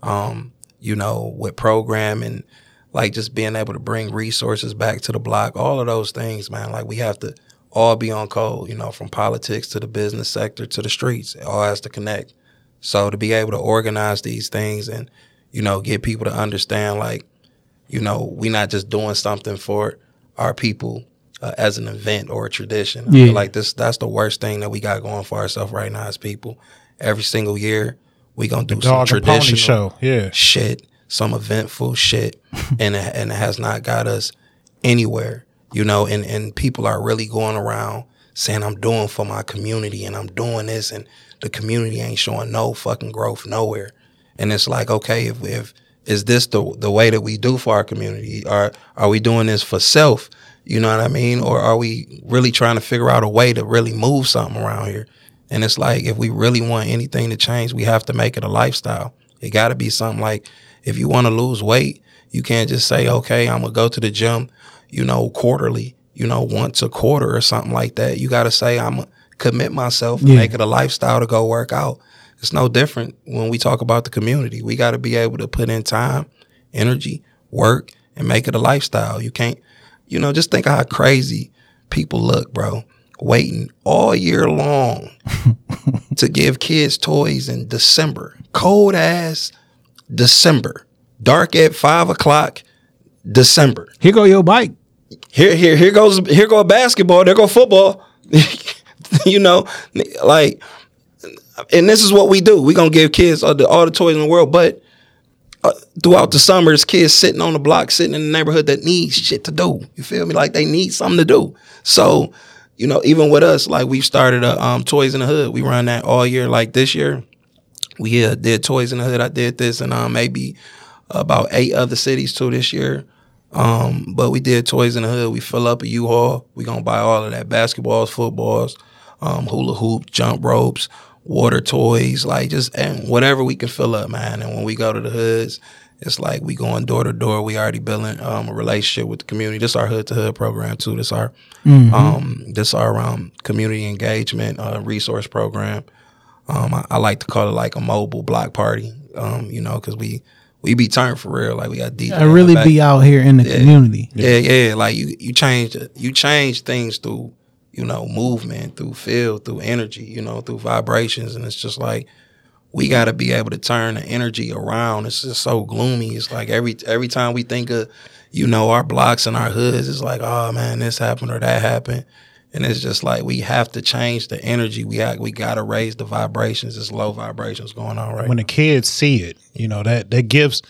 um, you know, with programming, like just being able to bring resources back to the block, all of those things, man. Like we have to all be on code, you know, from politics to the business sector to the streets. It all has to connect. So to be able to organize these things and, you know, get people to understand, like, you know, we're not just doing something for our people uh, as an event or a tradition. I feel like this that's the worst thing that we got going for ourselves right now as people. Every single year, we gonna do some and pony traditional show. Yeah, shit, some eventful shit, and it, and it has not got us anywhere, you know. And and people are really going around saying I'm doing for my community and I'm doing this, and the community ain't showing no fucking growth nowhere. And it's like, okay, if if is this the the way that we do for our community? Are are we doing this for self? You know what I mean? Or are we really trying to figure out a way to really move something around here? And it's like if we really want anything to change, we have to make it a lifestyle. It got to be something like if you want to lose weight, you can't just say, okay, I'm gonna go to the gym, you know, quarterly, you know, once a quarter or something like that. You got to say, I'm gonna commit myself and Yeah. make it a lifestyle to go work out. It's no different when we talk about the community. We got to be able to put in time, energy, work, and make it a lifestyle. You can't, you know, just think of how crazy people look, bro, waiting all year long to give kids toys in December. Cold ass December. Dark at five o'clock, December. here go your bike Here, here, here goes here go basketball, there go football. you know, like and this is what we do. We're gonna give kids all the all the toys in the world, but uh, throughout the summer, it's kids sitting on the block, sitting in the neighborhood that needs shit to do. You feel me? Like they need something to do. So you know, even with us, like we've started a um, Toys in the Hood. We run that all year. Like this year, we uh, did Toys in the Hood. I did this, and um, maybe about eight other cities too this year. Um, but we did Toys in the Hood. We fill up a U-Haul. We gonna buy all of that basketballs, footballs, um, hula hoop, jump ropes, water toys, like just and whatever we can fill up, man. And when we go to the hoods, it's like we going door to door. We already building um, a relationship with the community. This our hood to hood program too. This our um, this our um, community engagement uh, resource program. Um, I, I like to call it like a mobile block party. Um, you know, because we we be turned for real. Like we got DJ. I really be out here in the community. Yeah, yeah. Like you, you change, you change things through, you know, movement, through feel, through energy, you know, through vibrations, and it's just like we got to be able to turn the energy around. It's just so gloomy. It's like every every time we think of, you know, our blocks and our hoods, it's like, oh man, this happened or that happened, and it's just like we have to change the energy. We have, we got to raise the vibrations. It's low vibrations going on right when now. the kids see it, you know that that gives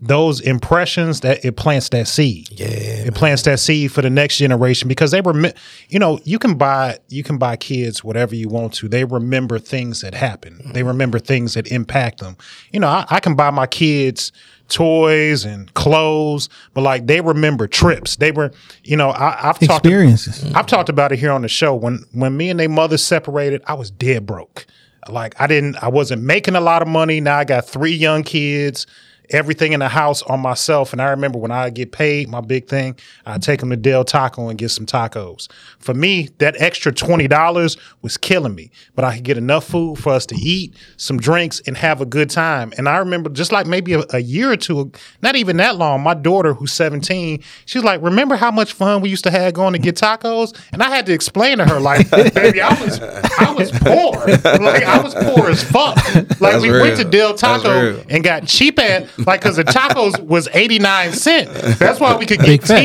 those impressions that it plants that seed. Yeah, it plants that seed for the next generation because they remember. You know, you can buy you can buy kids whatever you want to. They remember things that happen. They mm-hmm. remember things that impact them. You know, I, I can buy my kids toys and clothes, but like they remember trips. They were, you know, I, I've talked Experiences. I've mm-hmm. talked about it here on the show. When when me and their mother separated, I was dead broke. Like I didn't, I wasn't making a lot of money. Now I got three young kids, everything in the house on myself. And I remember when I get paid, my big thing, I take them to Del Taco and get some tacos. For me, that extra twenty dollars was killing me, but I could get enough food for us to eat, some drinks, and have a good time. And I remember just like maybe a, a year or two, not even that long, my daughter who's seventeen, she's like, "Remember how much fun we used to have going to get tacos?" And I had to explain to her, like, "Baby, I was I was poor, like I was poor as fuck. Like That's we real. went to Del Taco and got cheap at like because the tacos was 89 cent that's why we could get Big facts.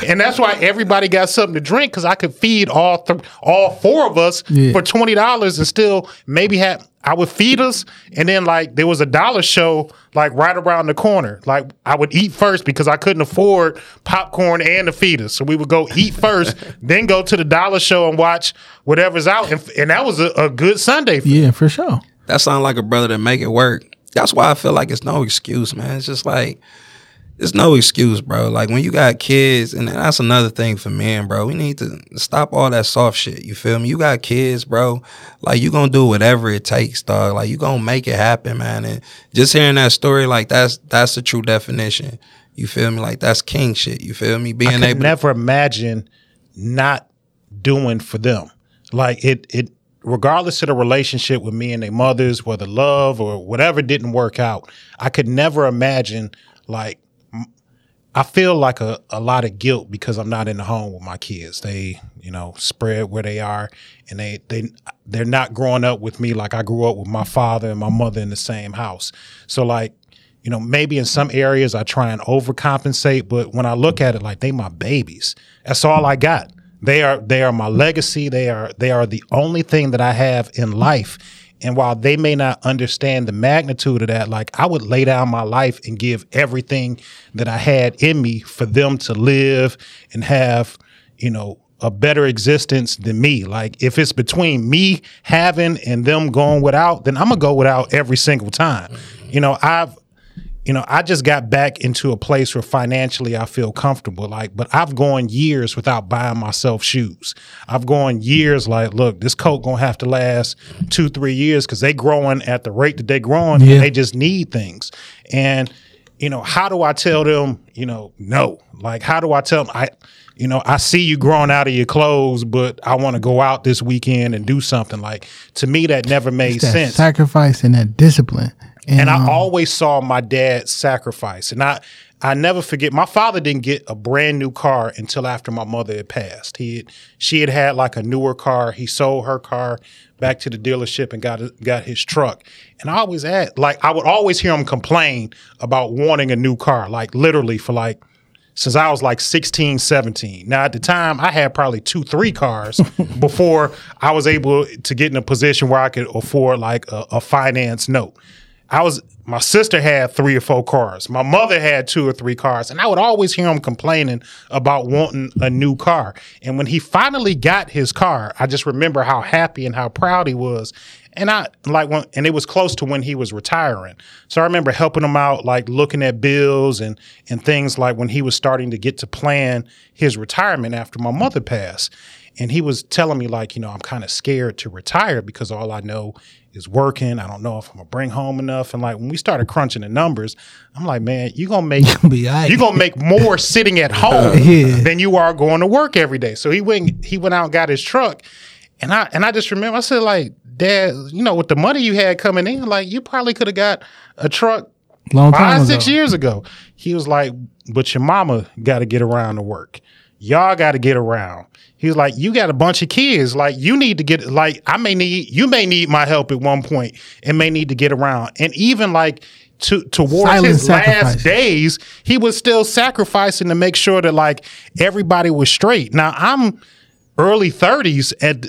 10 and that's why everybody got something to drink because i could feed all th- all four of us Yeah. for $20 and still maybe have i would feed us and then like there was a dollar show like right around the corner like i would eat first because i couldn't afford popcorn and the feed us so we would go eat first then go to the dollar show and watch whatever's out and, and that was a, a good sunday for Yeah, for sure. that sound like a brother that make it work. That's why I feel like it's no excuse, man. It's just like it's no excuse, bro. Like when you got kids, and that's another thing for men, bro. We need to stop all that soft shit. You feel me? You got kids, bro. Like you gonna do whatever it takes, dog. Like you gonna make it happen, man. And just hearing that story, like that's that's the true definition. You feel me? Like that's king shit. You feel me? Being I could able to never imagine not doing for them. Like it, it, regardless of the relationship with me and their mothers, whether love or whatever didn't work out, I could never imagine like. I feel like a, a lot of guilt because I'm not in the home with my kids. They, you know, spread where they are and they they they're not growing up with me like I grew up with my father and my mother in the same house. So like you know, maybe in some areas I try and overcompensate, but when I look at it like they my babies. That's all I got. They are they are my legacy. They are they are the only thing that I have in life. And while they may not understand the magnitude of that, like I would lay down my life and give everything that I had in me for them to live and have, you know, a better existence than me. Like if it's between me having and them going without, then I'm gonna go without every single time. You know, I've you know, I just got back into a place where financially I feel comfortable. Like, but I've gone years without buying myself shoes. I've gone years like, look, this coat gonna have to last two, three years because they growing at the rate that they growing. Yeah. And they just need things. And you know, how do I tell them, you know, no? Like, how do I tell them, I, you know, I see you growing out of your clothes, but I want to go out this weekend and do something. Like, to me, that never made That sense sacrifice and that discipline. And I always saw my dad sacrifice. And I I never forget my father didn't get a brand new car until after my mother had passed. He had, she had had like a newer car. He sold her car back to the dealership and got got his truck. And I always had like I would always hear him complain about wanting a new car, like literally for like since I was like 16, 17. Now, at the time, I had probably two, three cars before I was able to get in a position where I could afford like a, a finance note. I was my sister had three or four cars. My mother had two or three cars, and I would always hear him complaining about wanting a new car. And when he finally got his car, I just remember how happy and how proud he was. And I like when, and it was close to when he was retiring. So I remember helping him out, like looking at bills and and things like when he was starting to get to plan his retirement after my mother passed. And he was telling me like, you know, I'm kind of scared to retire because all I know is working. I don't know if I'm gonna bring home enough. And like when we started crunching the numbers, I'm like, man, you gonna make Be all right. you gonna make more sitting at home Yeah. than you are going to work every day. So he went he went out and got his truck. And I and I just remember I said like, Dad, you know, with the money you had coming in, like you probably could have got a truck Long time five, six years ago. He was like, but your mama got to get around to work. Y'all got to get around. He was like, you got a bunch of kids. Like, you need to get, like, I may need, you may need my help at one point and may need to get around. And even like, to, towards Silent his sacrifice. last days, he was still sacrificing to make sure that like everybody was straight. Now I'm early 30s at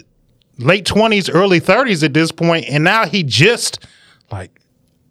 late 20s, early 30s at this point, and now he just like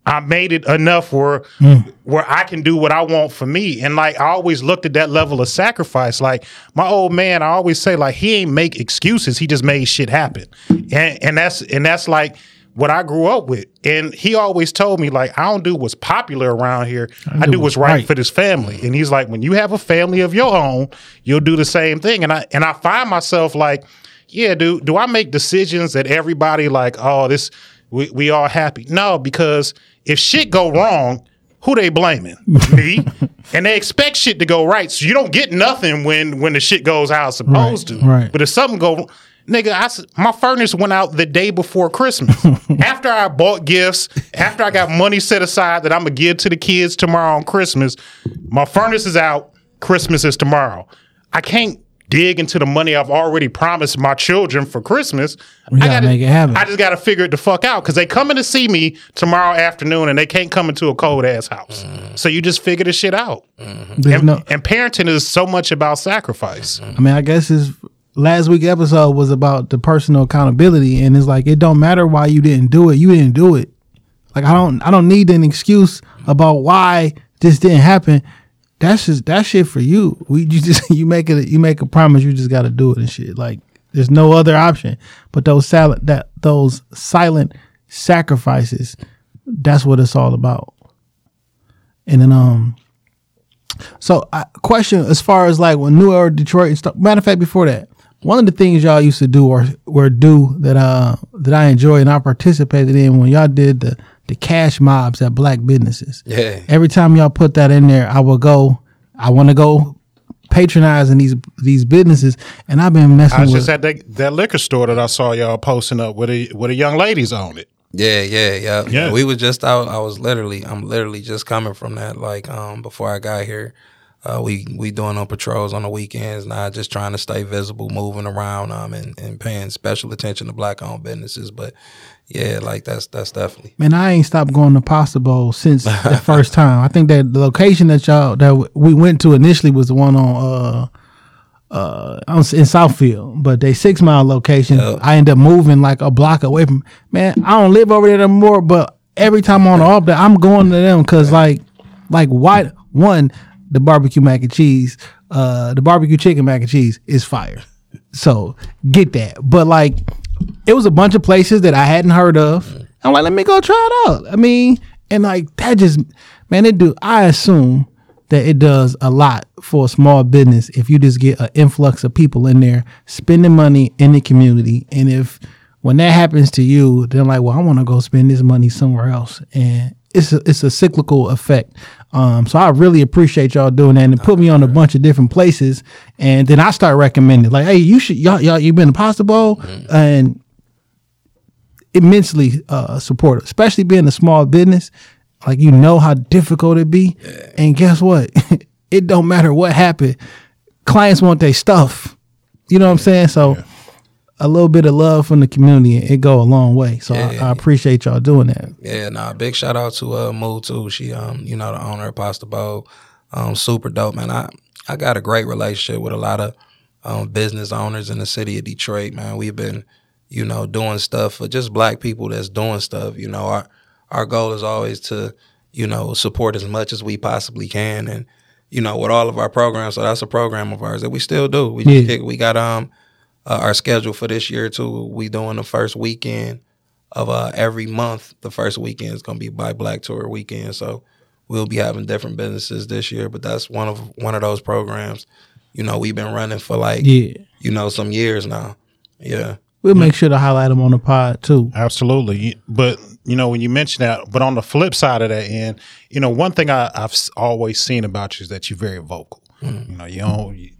I made it enough where mm. where I can do what I want for me. And like I always looked at that level of sacrifice. Like my old man, I always say like he ain't make excuses. He just made shit happen. And and that's and that's like what I grew up with. And he always told me like I don't do what's popular around here. I, do, what's right, right. for this family. And he's like when you have a family of your own, you'll do the same thing. And I and I find myself like yeah, dude, do I make decisions that everybody like, oh, this we, we all happy? No, because if shit go wrong, who they blaming? Me. And they expect shit to go right. So you don't get nothing when when the shit goes how it's supposed Right, to. right. But if something go nigga, I, my furnace went out the day before Christmas. after I bought gifts, after I got money set aside that I'm gonna give to the kids tomorrow on Christmas, my furnace is out. Christmas is tomorrow. I can't dig into the money I've already promised my children for Christmas. We I gotta make it happen. I just gotta figure it the fuck out because they coming to see me tomorrow afternoon and they can't come into a cold ass house. Mm-hmm. So you just figure the shit out. Mm-hmm. There's And, no, and parenting is so much about sacrifice. Mm-hmm. I mean, I guess his last week episode was about the personal accountability, and it's like it don't matter why you didn't do it. You didn't do it. Like I don't, I don't need an excuse about why this didn't happen. That's just that shit for you. We you just you make it you make a promise. You just got to do it and shit. Like there's no other option. But those silent that those silent sacrifices. That's what it's all about. And then um. So, I, question as far as like when New Era, Detroit, and stuff. Matter of fact, before that, one of the things y'all used to do or or do that uh that I enjoy and I participated in when y'all did the the cash mobs at black businesses. Yeah. Every time y'all put that in there, I will go. I want to go patronizing these these businesses, and I've been messing I was with. just at that, that liquor store that I saw y'all posting up with a with a young ladies on it. Yeah, yeah, yeah. Yeah. We was just out. I was literally, I'm literally just coming from that. Like, um, before I got here, uh, we we doing on patrols on the weekends now, just trying to stay visible, moving around, um, and, and paying special attention to black owned businesses. But yeah, like that's that's definitely. Man, I ain't stopped going to Pasta Bowl since the first time. I think that the location that y'all that we went to initially was the one on uh uh in Southfield, but they six mile location. I end up moving like a block away from. Man, I don't live over there anymore, but every time on the off day, I'm going to them because like like why one the barbecue mac and cheese, uh the barbecue chicken mac and cheese is fire. So get that, but like it was a bunch of places that I hadn't heard of. Mm. I'm like, let me go try it out. I mean, and like that just man, it do. I assume that it does a lot for a small business if you just get an influx of people in there spending money in the community, and if when that happens to you, then like, well, I want to go spend this money somewhere else, and it's a, it's a cyclical effect. Um, so I really appreciate y'all doing that and put me on a bunch of different places, and then I start recommending like, hey, you should y'all y'all you've been to Pasta Bowl, and immensely uh, supportive, especially being a small business. Like you know how difficult it be, and guess what? it don't matter what happened. Clients want their stuff. You know what I'm saying? So a little bit of love from the community, it go a long way. So I, I appreciate y'all doing that. Yeah, nah, big shout out to uh Moo too. She um, you know, the owner of Pasta Bowl. Um, super dope, man. I I got a great relationship with a lot of um business owners in the city of Detroit, man. We've been, you know, doing stuff for just black people that's doing stuff. You know, our our goal is always to, you know, support as much as we possibly can, and you know, with all of our programs. So that's a program of ours that we still do. We just Yeah. kick- we got um uh, our schedule for this year too. We doing the first weekend of uh every month. The first weekend is gonna be Buy Black Tour weekend. So we'll be having different businesses this year, but that's one of one of those programs. You know, we've been running for like Yeah. you know some years now. Yeah. We'll make sure to highlight them on the pod too. Absolutely. But, you know, when you mention that, but on the flip side of that end, you know, one thing I, I've always seen about you is that you're very vocal. You know, you don't, you,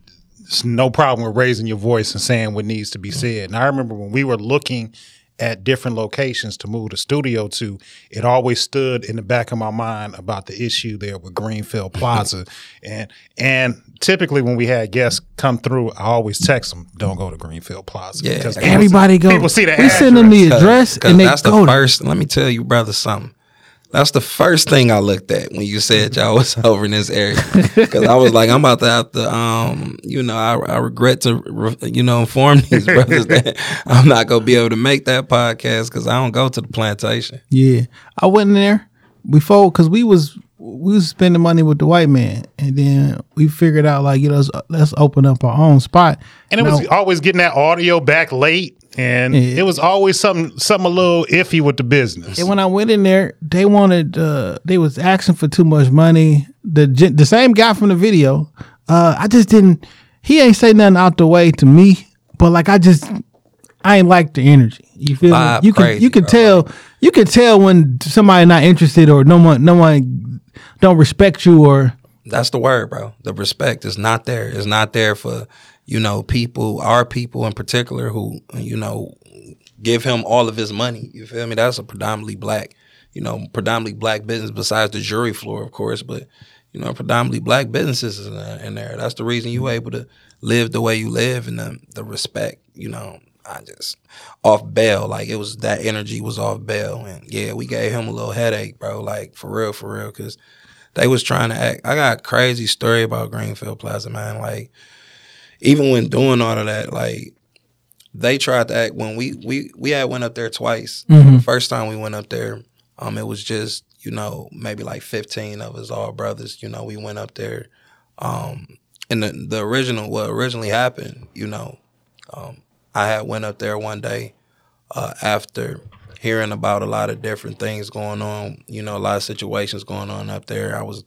it's no problem with raising your voice and saying what needs to be mm. said. And I remember when we were looking at different locations to move the studio to, it always stood in the back of my mind about the issue there with Greenfield Plaza. and and typically when we had guests come through, I always text them, don't go to Greenfield Plaza. Yeah. because Everybody goes. People see the we send them the address. address Cause and they that's go. the there. first. Let me tell you, brother, something. That's the first thing I looked at when you said y'all was over in this area. Because I was like, I'm about to have to, um, you know, I, I regret to, re- you know, inform these brothers that I'm not gonna be able to make that podcast because I don't go to the plantation. Yeah, I went in there before because we was we was spending money with the white man, and then we figured out like you know let's, let's open up our own spot. And it Now- was always getting that audio back late, and Yeah. it was always something something a little iffy with the business. And when I went in there, they wanted uh they was asking for too much money. The the same guy from the video, uh I just didn't he ain't say nothing out the way to me, but like I just I ain't like the energy. You feel Vibe me? You can crazy, you can bro. tell you can tell when somebody not interested or no one no one don't respect you or That's the word, bro. The respect is not there. It's not there for, you know, people, our people in particular who, you know, give him all of his money. You feel me? That's a predominantly black, you know, predominantly black business besides the jury floor, of course, but you know, predominantly black businesses in there. That's the reason you able to live the way you live and the, the respect, you know. I just off bail, like it was that energy was off bail, and yeah, we gave him a little headache, bro. Like for real, for real, because they was trying to act. I got a crazy story about Greenfield Plaza, man. Like even when doing all of that, like they tried to act when we we we had went up there twice. The first time we went up there, um, it was just you know maybe like fifteen of us all brothers. You know, we went up there, um, and the the original what originally happened, you know, um, I had went up there one day uh, after hearing about a lot of different things going on. You know, a lot of situations going on up there. I was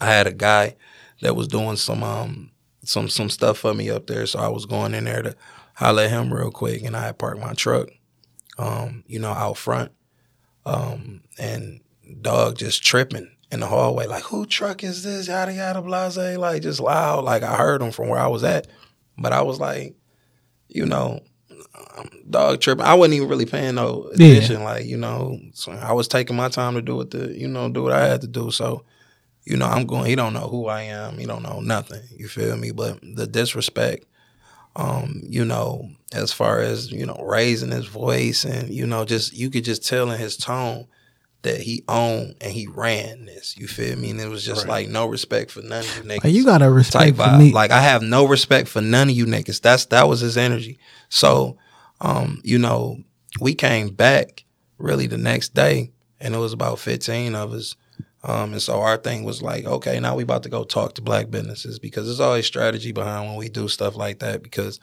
I had a guy that was doing some um some some stuff for me up there, so I was going in there to holler at him real quick, and I had parked my truck, um, you know, out front, um, and dog just tripping in the hallway, like, "Who truck is this?" Yada yada blase, like just loud, like I heard him from where I was at, but I was like, you know. um, Dog tripping. I wasn't even really paying no Yeah. attention. Like you know, so I was taking my time to do what the you know do what I had to do. So you know, I'm going. He don't know who I am. He don't know nothing. You feel me? But the disrespect, um, you know, as far as you know, raising his voice and you know, just you could just tell in his tone that he owned and he ran this. You feel me? And it was just like no respect for none of you niggas. Like, you gotta respect for me. Like I have no respect for none of you niggas. That's that was his energy. So, um, you know, we came back really the next day, and it was about fifteen of us. Um, and so our thing was like, okay, now we about to go talk to black businesses because there's always strategy behind when we do stuff like that because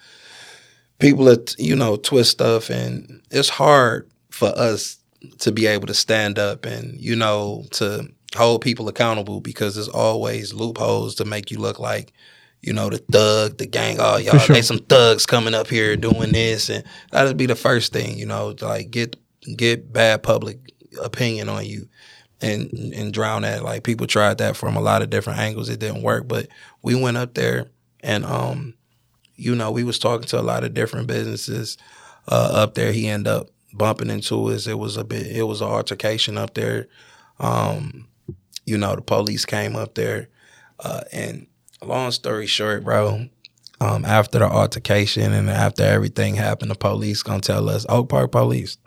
people that you know twist stuff and it's hard for us to be able to stand up and you know to hold people accountable because there's always loopholes to make you look like you know the thug the gang oh y'all sure. they some thugs coming up here doing this and that'd be the first thing you know to like get get bad public opinion on you and and drown that like people tried that from a lot of different angles it didn't work but we went up there and um you know, we was talking to a lot of different businesses uh, up there. He ended up bumping into us. It was a bit. It was an altercation up there. Um, you know, the police came up there, uh, and long story short, bro. Um, after the altercation and after everything happened, the police gonna tell us, Oak Park Police.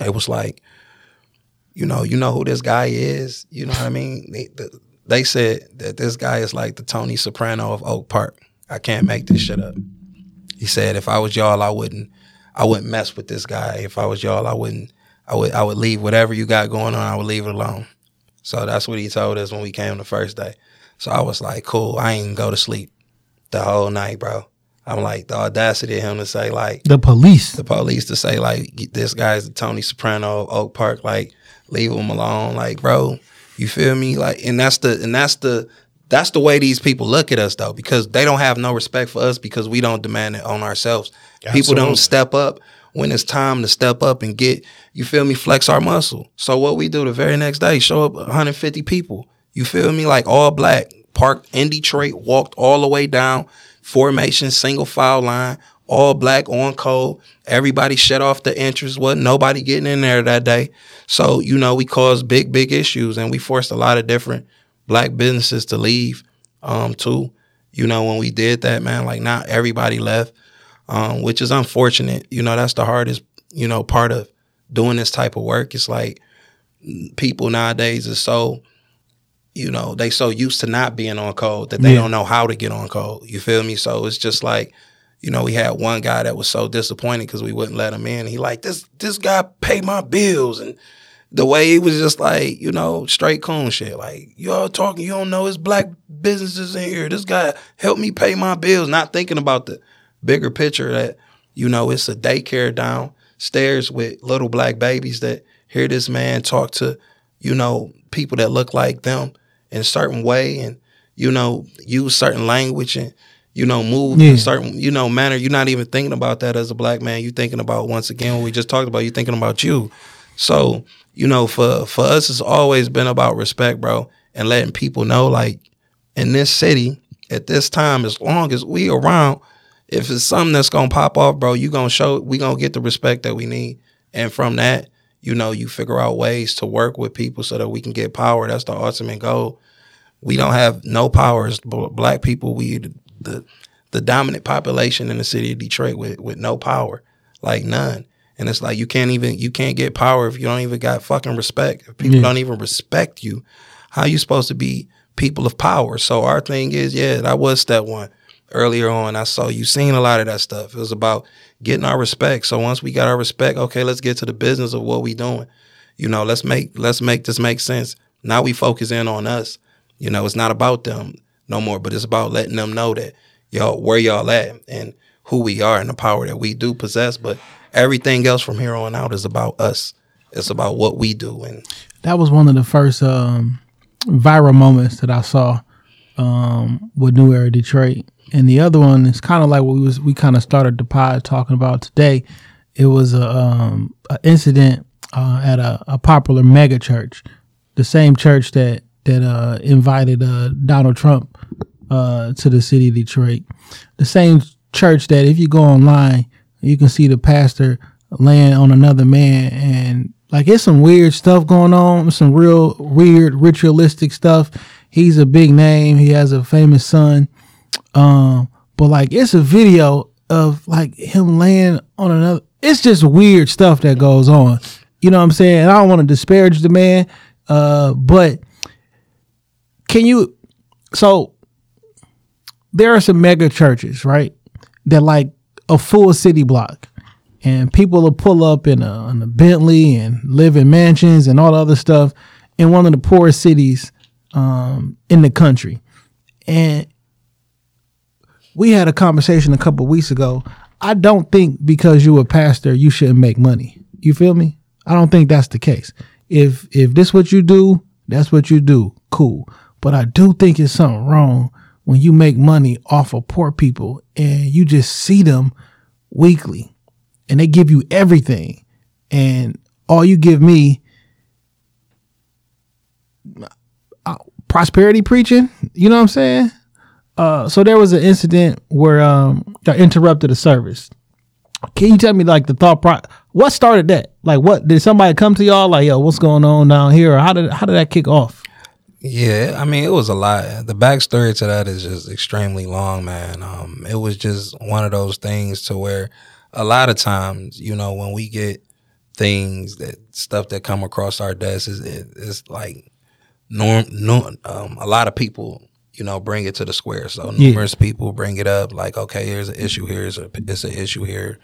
It was like, you know, you know who this guy is. You know what I mean? They, the, they said that this guy is like the Tony Soprano of Oak Park. I can't make this shit up. He said, if I was y'all, I wouldn't, I wouldn't mess with this guy. If I was y'all, I wouldn't, I would I would leave whatever you got going on. I would leave it alone. So that's what he told us when we came the first day. So I was like, cool. I ain't go to sleep the whole night, bro. I'm like the audacity of him to say like The police. the police to say like this guy's Tony Soprano of Oak Park, like leave him alone, like bro, you feel me? Like, and that's the and that's the that's the way these people look at us though, because they don't have no respect for us because we don't demand it on ourselves. People don't step up when it's time to step up and get you feel me, flex our muscle. So what we do the very next day, show up 150 people. You feel me? Like all black, parked in Detroit, walked all the way down, formation, single file line, all black on code. Everybody shut off the entrance. Wasn't nobody getting in there that day. So, you know, we caused big, big issues and we forced a lot of different black businesses to leave um too. You know, when we did that, man, like not everybody left. Um, which is unfortunate. You know, that's the hardest, you know, part of doing this type of work. It's like people nowadays are so you know, they so used to not being on code that they Yeah. don't know how to get on code. You feel me? So it's just like, you know, we had one guy that was so disappointed because we wouldn't let him in. He like this this guy pay my bills and the way it was just like, you know, straight coon shit. Like, y'all talking, you don't know it's black businesses in here. This guy helped me pay my bills, not thinking about the bigger picture that, you know, it's a daycare downstairs with little black babies that hear this man talk to, you know, people that look like them in a certain way and, you know, use certain language and, you know, move in a certain, you know, manner. You're not even thinking about that as a black man. You're thinking about once again what we just talked about, you're thinking about you. So, you know, for for us it's always been about respect, bro, and letting people know like in this city at this time, as long as we around, if it's something that's gonna pop off, bro, you gonna show we gonna get the respect that we need. And from that, you know, you figure out ways to work with people so that we can get power. That's the ultimate goal. We don't have no power as black people. We the the dominant population in the city of Detroit with with no power, like none. And it's like you can't even you can't get power if you don't even got fucking respect. If people Yeah. don't even respect you, how you supposed to be people of power? So our thing is, yeah, that was step one. Earlier on, I saw you seen a lot of that stuff. It was about getting our respect. So once we got our respect, okay, let's get to the business of what we doing. You know, let's make let's make this make sense. Now we focus in on us. You know, it's not about them no more, but it's about letting them know that y'all where y'all at and who we are and the power that we do possess. But everything else from here on out is about us. It's about what we do and That was one of the first um, viral moments that I saw um, with New Era Detroit. And the other one is kind of like what we was we kind of started the pod talking about today. It was a, um, a incident uh, at a, a popular mega church, the same church that that uh, invited uh, Donald Trump uh, to the city of Detroit. The same church that if you go online, you can see the pastor laying on another man and like it's some weird stuff going on, some real weird ritualistic stuff. He's a big name. He has a famous son. Um, but like it's a video of like him laying on another. It's just weird stuff that goes on. You know what I'm saying? I don't want to disparage the man, uh, but can you? So there are some mega churches, right? That like a full city block, and people will pull up in a, in a Bentley and live in mansions and all the other stuff in one of the poorest cities um, in the country. And we had a conversation a couple weeks ago. I don't think because you're a pastor you shouldn't make money. You feel me? I don't think that's the case. If if this what you do, that's what you do. Cool. But I do think it's something wrong when you make money off of poor people and you just see them weekly and they give you everything and all you give me uh, prosperity preaching, you know what I'm saying? Uh, so there was an incident where um I interrupted a service. Can you tell me like the thought pro what started that? Like what did somebody come to y'all like yo what's going on down here or how did how did that kick off? Yeah, I mean, it was a lot. The backstory to that is just extremely long, man. Um, it was just one of those things to where a lot of times, you know, when we get things that stuff that come across our desk is it, it's like norm, no, um, a lot of people, you know, bring it to the square. So Yeah. numerous people bring it up, like, okay, here's an issue here, here's a, it's an issue here.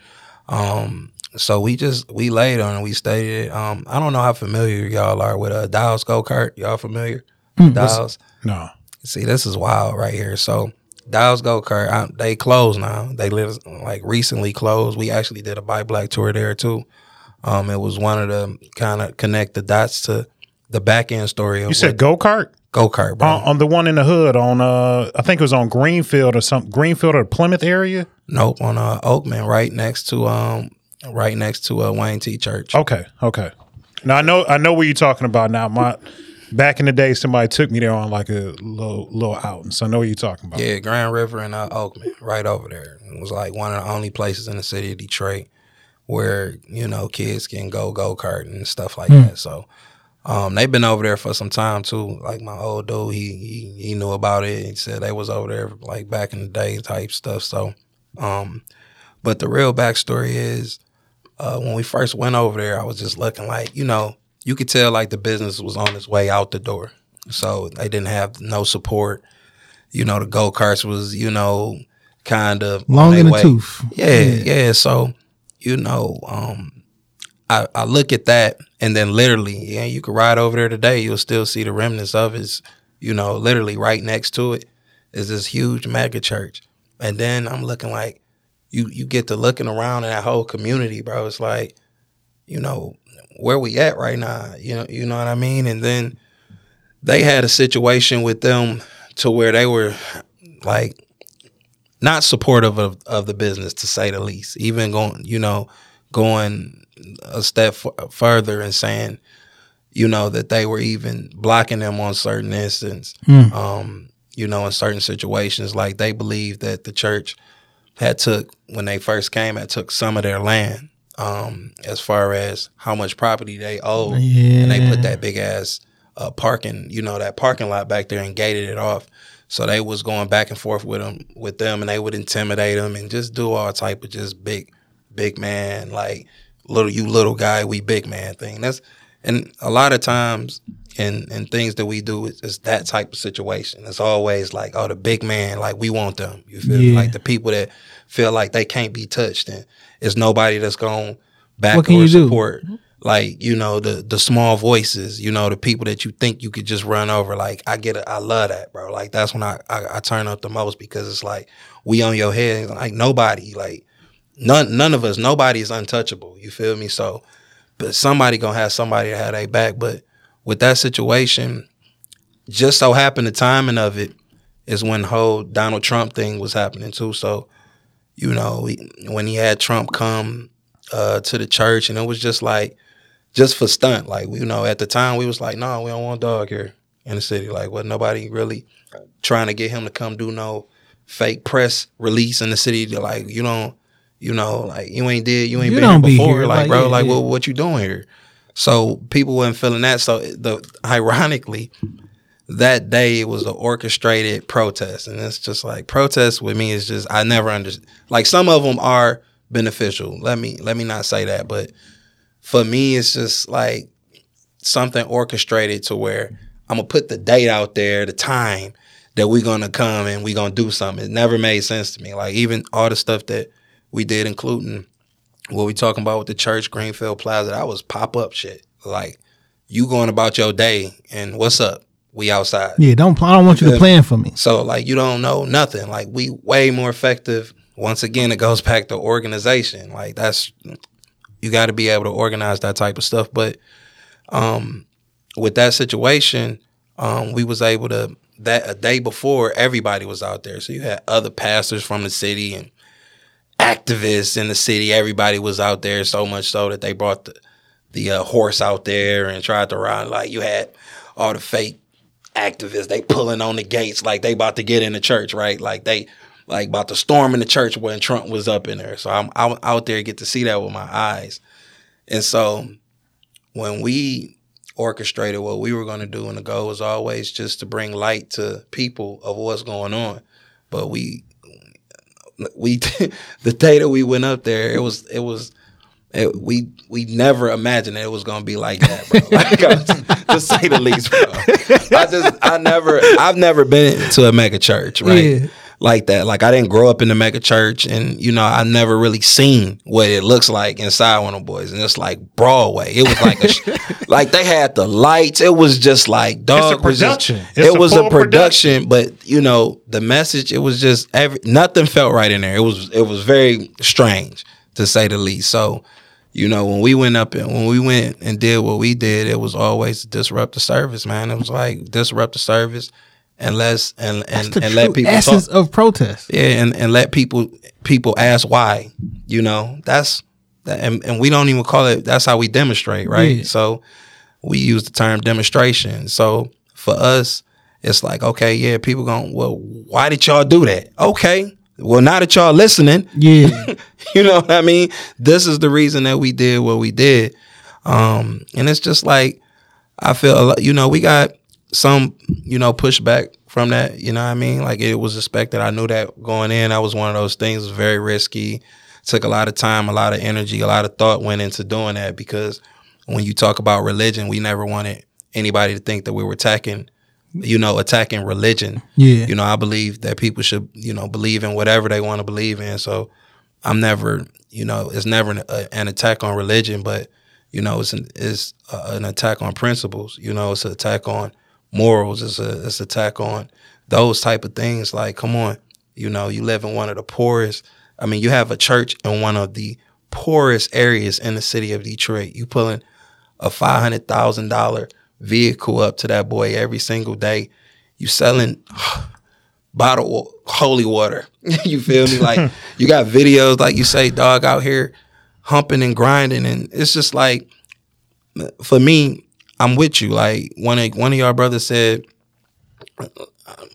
Um, so we just we laid on and we stated Um, I don't know how familiar y'all are with uh, Dials go kart. Y'all familiar? Dials. No. See, this is wild right here. So Dials go kart, I, they closed now. They live like recently closed. We actually did a bike black tour there too. Um, it was one of the kind of connect the dots to the back end story of You said go kart go kart, bro. on, on the one in the hood on uh I think it was on Greenfield or some Greenfield or Plymouth area. Nope, on uh, Oakman, right next to um, right next to uh, Wayne T Church. Okay, okay. Now I know I know what you're talking about. Now my back in the day, somebody took me there on like a little little outing, so I know what you're talking about. Yeah, Grand River and uh, Oakman, right over there. It was like one of the only places in the city of Detroit where you know kids can go go karting and stuff like that. So um, they've been over there for some time too. Like my old dude, he he, he knew about it. He said they was over there like back in the day type stuff. So, um, but the real backstory is uh, when we first went over there, I was just looking like you know you could tell like the business was on its way out the door. So they didn't have no support. You know, the go karts was you know kind of Long on in the way. tooth. Yeah, yeah. So, you know, um, I, I look at that and then literally, yeah, you could ride over there today, you'll still see the remnants of it. You know, literally right next to it is this huge mega church. And then I'm looking like you you get to looking around in that whole community, bro. It's like, you know, where we at right now. You know, you know what I mean? And then they had a situation with them to where they were like not supportive of, of the business to say the least. Even going, you know, going a step f- further and saying, you know, that they were even blocking them on certain instances. Um, you know, in certain situations, like they believed that the church had took when they first came, had took some of their land. Um, as far as how much property they owe, and they put that big ass uh, parking, you know, that parking lot back there and gated it off. So they was going back and forth with them, with them, and they would intimidate them and just do all type of just big, big man, like little you little guy, we big man thing. That's and a lot of times in in things that we do, it's, it's that type of situation. It's always like, oh, the big man, like we want them. You feel me? Yeah. Like the people that feel like they can't be touched, and it's nobody that's going back What can or you do? support. Mm-hmm. Like you know the the small voices, you know the people that you think you could just run over. Like I get it, I love that, bro. Like that's when I I, I turn up the most because it's like we on your head. Like nobody, like none none of us, nobody is untouchable. You feel me? So, but somebody gonna have somebody to have their back. But with that situation, just so happened the timing of it is when the whole Donald Trump thing was happening too. So, you know, he, when he had Trump come uh, to the church, and it was just like, just for stunt. Like, you know, at the time we was like, no, we don't want dog here in the city. Like, was nobody really trying to get him to come do no fake press release in the city? Like, you don't, you know, like you ain't did, you ain't You been here be before. here, Like, like, bro, yeah, like, yeah. What, what you doing here? So people weren't feeling that. So the ironically, that day it was an orchestrated protest, and it's just like protest with me is just I never understand. Like some of them are beneficial. Let me let me not say that, but for me, it's just like something orchestrated to where I'm gonna put the date out there, the time that we're gonna come and we're gonna do something. It never made sense to me. Like even all the stuff that we did, including what we talking about with the church, Greenfield Plaza, that was pop up shit. Like you going about your day and what's up? We outside. Yeah, don't. I don't want you to plan for me. So like you don't know nothing. Like we way more effective. Once again, it goes back to organization. Like that's you got to be able to organize that type of stuff. But um, with that situation, um, we was able to that a day before everybody was out there. So you had other pastors from the city and activists in the city. Everybody was out there so much so that they brought the the uh, horse out there and tried to ride. Like you had all the fake activists, they pulling on the gates like they about to get in the church, right? Like they like about to storm in the church when Trump was up in there. So I'm, I'm out there get to see that with my eyes. And so when we orchestrated what we were going to do, and the goal was always just to bring light to people of what's going on. But we, we, the day that we went up there, it was, it was, it, we we never imagined that it was gonna be like that, bro. Like, to say the least, bro. I just I never I've never been to a mega church, right? Yeah. Like that. Like I didn't grow up in the mega church, and you know I never really seen what it looks like inside one of them boys, and it's like Broadway. It was like a, sh- like they had the lights. It was just like dog. just- production. It's it a was a full production, but you know the message. It was just every nothing felt right in there. It was it was very strange to say the least. So. You know, when we went up and when we went and did what we did, it was always disrupt the service, man. It was like disrupt the service and let's and and, and let people talk. essence of protest. Yeah, and, and let people people ask why. You know, that's that, and, and we don't even call it. That's how we demonstrate, right? Yeah. So we use the term demonstration. So for us, it's like, okay, yeah, people going, well, why did y'all do that? Okay, well, now that y'all listening, Yeah. you know what I mean? This is the reason that we did what we did. Um, and it's just like I feel a lot, you know, we got some, you know, pushback from that, you know what I mean? Like it was expected. I knew that going in. That was one of those things was very risky. Took a lot of time, a lot of energy, a lot of thought went into doing that because when you talk about religion, we never wanted anybody to think that we were attacking, you know, attacking religion. Yeah. You know, I believe that people should, you know, believe in whatever they want to believe in. So I'm never, you know, it's never an, a, an attack on religion, but you know, it's an it's a, an attack on principles. You know, it's an attack on morals. It's a it's attack on those type of things. Like, come on, you know, you live in one of the poorest. I mean, you have a church in one of the poorest areas in the city of Detroit. You pulling a five hundred thousand dollar vehicle up to that boy every single day. You selling bottle holy water. you feel me? Like you got videos, like you say, dog out here humping and grinding, and it's just like for me, I'm with you. Like one of one of y'all brothers said,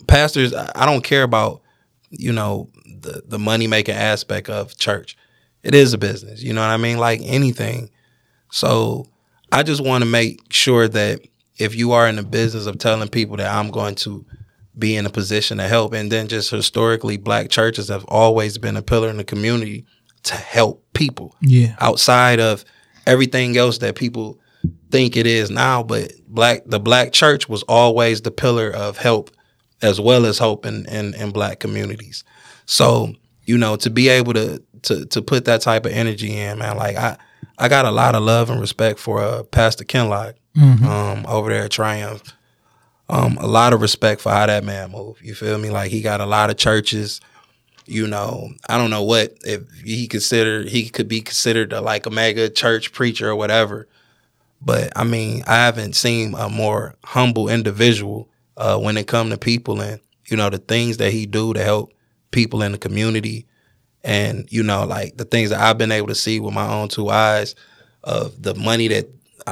pastors, I don't care about you know the the money making aspect of church. It is a business, you know what I mean? Like anything. So I just want to make sure that if you are in the business of telling people that I'm going to be in a position to help, and then just historically, black churches have always been a pillar in the community to help people Yeah. outside of everything else that people think it is now. But black the black church was always the pillar of help as well as hope in, in, in black communities. So, you know, to be able to to to put that type of energy in, man, like I I got a lot of love and respect for uh, Pastor Kinloch um, over there at Triumph. Um, a lot of respect for how that man moved. You feel me? Like he got a lot of churches. You know, I don't know what if he considered he could be considered a, like a mega church preacher or whatever. But I mean, I haven't seen a more humble individual uh, when it come to people and you know the things that he do to help people in the community, and you know like the things that I've been able to see with my own two eyes of the money that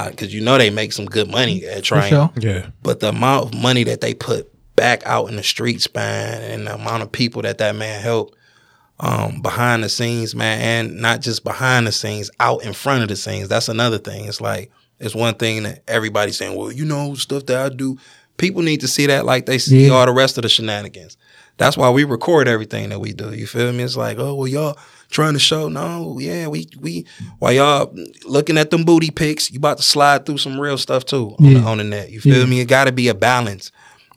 because you know they make some good money at For Triumph sure. Yeah. but the amount of money that they put back out in the streets, man, and the amount of people that that man helped um, behind the scenes, man, and not just behind the scenes, out in front of the scenes. That's another thing. It's like it's one thing that everybody's saying, well, you know, stuff that I do. People need to see that like they see Yeah. all the rest of the shenanigans. That's why we record everything that we do. You feel me? It's like, oh well, y'all trying to show. No, yeah, we we while y'all looking at them booty pics, you about to slide through some real stuff too on, the, Yeah. on the net. You feel Yeah. me? It got to be a balance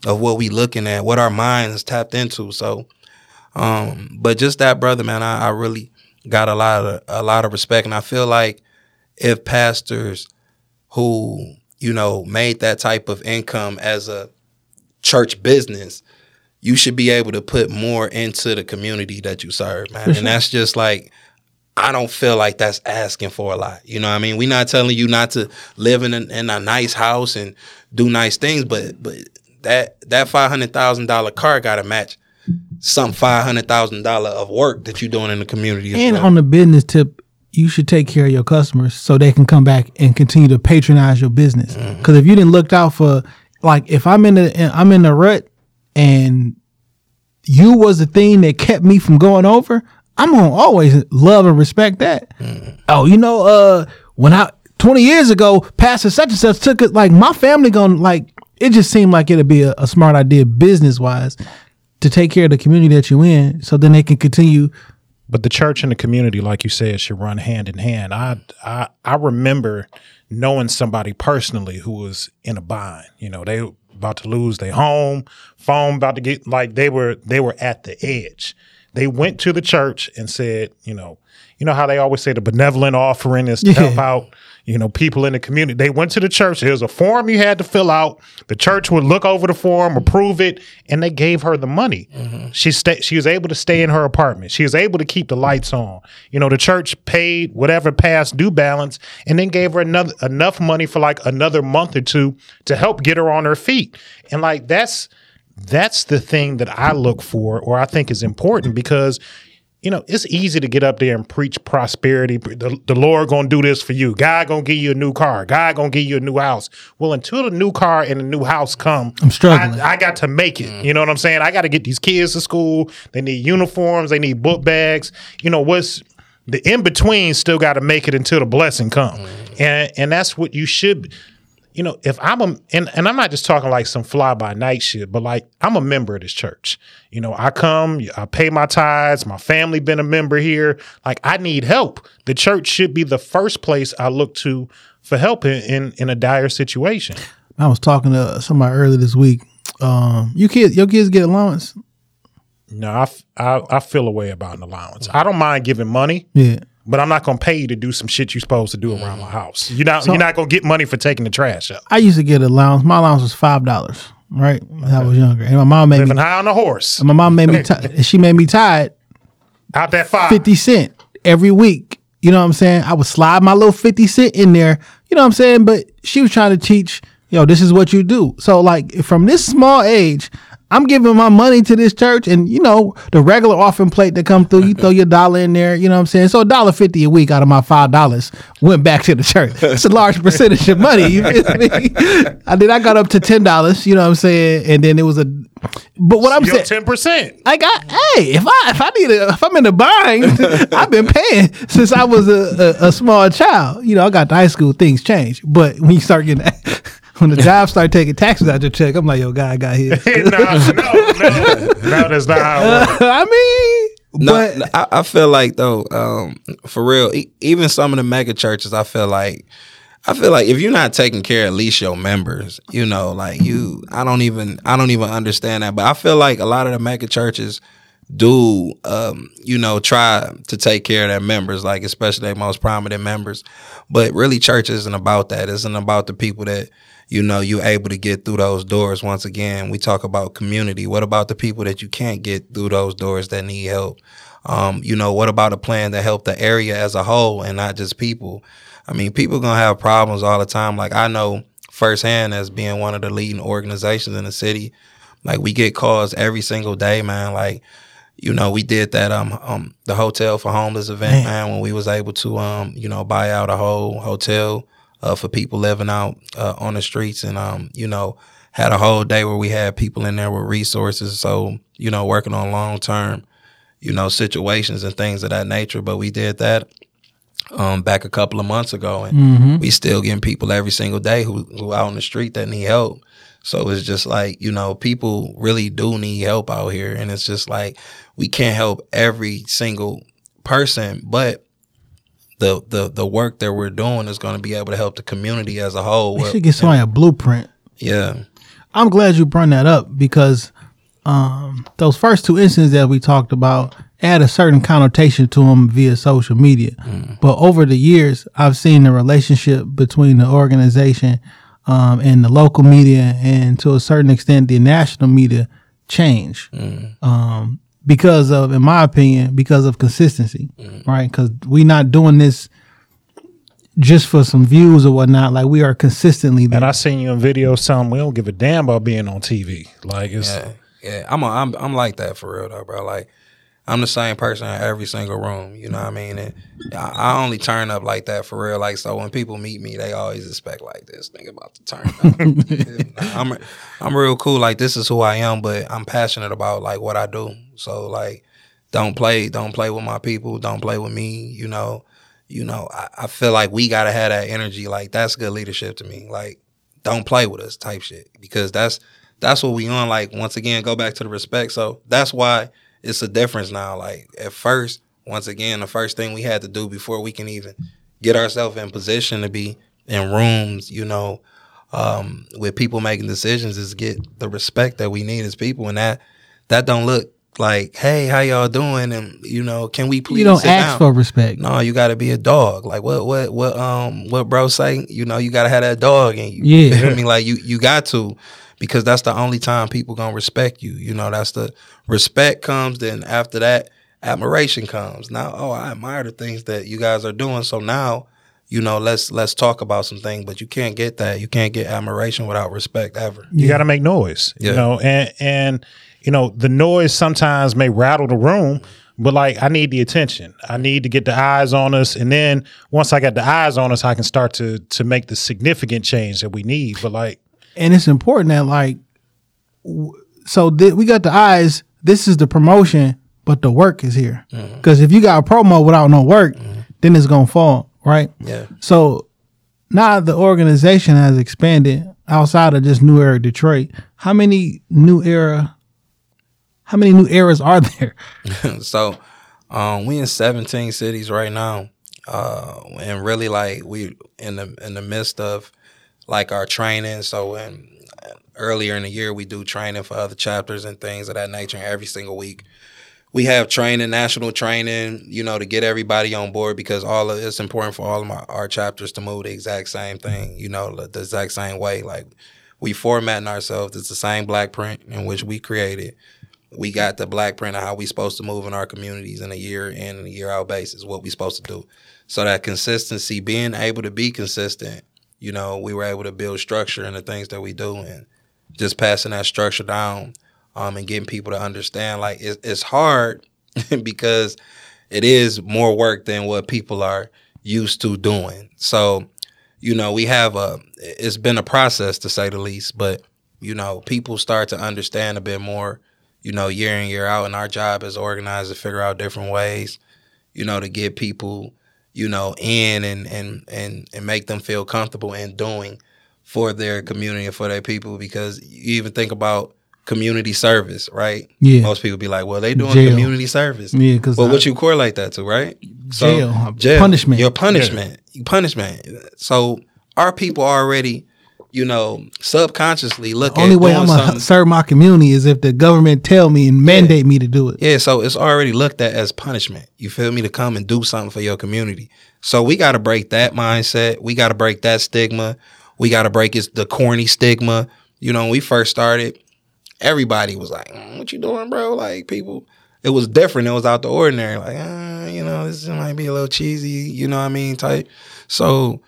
of what we looking at, what our minds tapped into. So, um, but just that, brother, man, I, I really got a lot of a lot of respect, and I feel like if pastors who you know made that type of income as a church business, you should be able to put more into the community that you serve, man. And mm-hmm. that's just like I don't feel like that's asking for a lot. You know what I mean? We're not telling you not to live in a, in a nice house and do nice things, but but that that five hundred thousand dollar car got to match some five hundred thousand dollar of work that you're doing in the community. And well. on the business tip, you should take care of your customers so they can come back and continue to patronize your business. Mm-hmm. Because if you didn't look out for, like, if I'm in the I'm in the rut and you was the thing that kept me from going over, I'm gonna always love and respect that. Mm-hmm. Oh, you know, uh, when I 20 years ago, Pastor such and such took it. Like my family gonna like. It just seemed like it'd be a, a smart idea business wise to take care of the community that you're in, so then they can continue But the church and the community, like you said, should run hand in hand. I I I remember knowing somebody personally who was in a bind. You know, they about to lose their home, phone about to get like they were they were at the edge. They went to the church and said, you know, you know how they always say the benevolent offering is to help out, you know, people in the community. They went to the church. There's a form you had to fill out. The church would look over the form, approve it, and they gave her the money. Mm-hmm. She sta- she was able to stay in her apartment. She was able to keep the lights on. You know, the church paid whatever past due balance and then gave her another enough money for like another month or two to help get her on her feet. And like that's that's the thing that I look for or I think is important because you know, it's easy to get up there and preach prosperity. The, the Lord gonna do this for you. God gonna give you a new car. God gonna give you a new house. Well, until the new car and the new house come, I'm struggling. I, I got to make it. You know what I'm saying? I got to get these kids to school. They need uniforms. They need book bags. You know what's the in between? Still got to make it until the blessing come, and and that's what you should you know, if I'm a and, and I'm not just talking like some fly by night shit, but like I'm a member of this church. You know, I come, I pay my tithes, my family been a member here. Like I need help. The church should be the first place I look to for help in in, in a dire situation. I was talking to somebody earlier this week. Um, you kids, your kids get allowance? No, I I feel a way about an allowance. I don't mind giving money, Yeah. But I'm not gonna pay you to do some shit you're supposed to do around my mm. house. You're not you're not gonna get money for taking the trash out. I used to get a allowance. My allowance was five dollars, right? When I was younger, and my mom made Living me. high on a horse. And my mom made me. T- she made me tied Out that five. fifty cent every week. You know what I'm saying? I would slide my little fifty cent in there. You know what I'm saying? But she was trying to teach. Yo, this is what you do. So like from this small age, I'm giving my money to this church, and you know the regular offering plate that come through. You throw your dollar in there. You know what I'm saying? So a dollar fifty a week out of my five dollars went back to the church. It's a large percentage of money. You feel me? I did. I got up to ten dollars. You know what I'm saying? And then it was a. But what I'm Yo, saying, ten percent. I got hey, if I if I need a if I'm in the bind, I've been paying since I was a, a, a small child. You know, I got to high school, things change. But when you start getting when the job start taking taxes out your check, I'm like, yo, God got here. no, no, no, no, that's not how it works. I mean, No, but no, I, I feel like though, um, for real, e- even some of the mega churches, I feel like, I feel like if you're not taking care of at least your members, you know, like you, I don't even, I don't even understand that. But I feel like a lot of the mega churches do, um, you know, try to take care of their members, like especially their most prominent members. But really, church isn't about that. It isn't about the people that you know you're able to get through those doors. Once again, we talk about community. What about the people that you can't get through those doors that need help? Um, you know, what about a plan to help the area as a whole and not just people? I mean, people gonna have problems all the time. Like I know firsthand as being one of the leading organizations in the city. Like we get calls every single day, man. Like, you know, we did that um um the hotel for homeless event, man, when we was able to um, you know, buy out a whole hotel uh for people living out uh, on the streets and um, you know, had a whole day where we had people in there with resources. So, you know, working on long term, you know, situations and things of that nature. But we did that um back a couple of months ago and we still getting people every single day who who out on the street that need help. So it's just like, you know, people really do need help out here and it's just like we can't help every single person, but the the the work that we're doing is going to be able to help the community as a whole. we should get somebody a blueprint. Yeah. I'm glad you brought that up because um, those first two instances that we talked about add a certain connotation to them via social media. But over the years, I've seen the relationship between the organization um, and the local media, and to a certain extent, the national media change. Um, because of, in my opinion, because of consistency, mm-hmm. right? Because we're not doing this just for some views or whatnot. Like we are consistently there. And I seen you in videos telling we don't give a damn about being on TV. Like it's Yeah, yeah. I'm a, I'm I'm like that for real though, bro. Like I'm the same person in every single room. You know what I mean? And I, I only turn up like that for real. Like so, when people meet me, they always expect like this. Think about to turn up. I'm I'm real cool. Like this is who I am, but I'm passionate about like what I do. So like, don't play don't play with my people. Don't play with me. You know. You know. I, I feel like we gotta have that energy. Like that's good leadership to me. Like don't play with us type shit because that's that's what we on like once again go back to the respect so that's why it's a difference now like at first once again the first thing we had to do before we can even get ourselves in position to be in rooms you know um, with people making decisions is get the respect that we need as people, and that that don't look like, hey, how y'all doing? And you know, can we please? You don't sit ask down? for respect. No, you got to be a dog. Like what, what, what, um, what bro say? You know, you got to have that dog in you. Yeah. I mean, like you, you got to, because that's the only time people gonna respect you. You know, that's the respect comes. Then after that, admiration comes. Now, oh, I admire the things that you guys are doing. So now, you know, let's let's talk about some things. But you can't get that. You can't get admiration without respect ever. You got to make noise, Yeah. you know, and and you know the noise sometimes may rattle the room, but like I need the attention. I need to get the eyes on us, and then once I got the eyes on us, I can start to to make the significant change that we need. But like, and it's important that like w- so th- we got the eyes this is the promotion but the work is here Mm-hmm. because if you got a promo without no work then it's gonna fall right Yeah. so now the organization has expanded outside of just New Era Detroit how many New Era how many New Eras are there? So um, we in 17 cities right now uh, and really like we in the in the midst of like our training. So when earlier in the year we do training for other chapters and things of that nature. Every single week we have training national training you know to get everybody on board because all of it's important for all of my, our chapters to move the exact same thing you know the exact same way. Like we formatting ourselves. It's the same black print in which we created we got the black print of how we supposed to move in our communities in a year in and a year out basis, what we supposed to do. So that consistency, being able to be consistent, you know, we were able to build structure in the things that we do and just passing that structure down um, and getting people to understand like it, it's hard because it is more work than what people are used to doing. So, you know, we have a, it's been a process to say the least, but, you know, people start to understand a bit more you know, year in, year out. And our job is organized to figure out different ways, you know, to get people, you know, in and and and and make them feel comfortable in doing for their community and for their people. Because you even think about community service, right? Yeah. Most people be like, well, they doing Jail. community service. Yeah, 'cause But I- what you correlate that to, right? Jail. Punishment. Your punishment. Punishment. So our people already, you know, subconsciously look only at way i'm gonna serve my community is if the government tell me and mandate me to do it Yeah, so it's already looked at as punishment. You feel me? To come and do something for your community. So we got to break that mindset. We got to break that stigma. We got to break it's the corny stigma. You know, when we first started, everybody was like, "Mm, "What you doing, bro?" Like people, it was different. It was out the ordinary. Like, uh, you know, this might be a little cheesy. You know what I mean? Type. So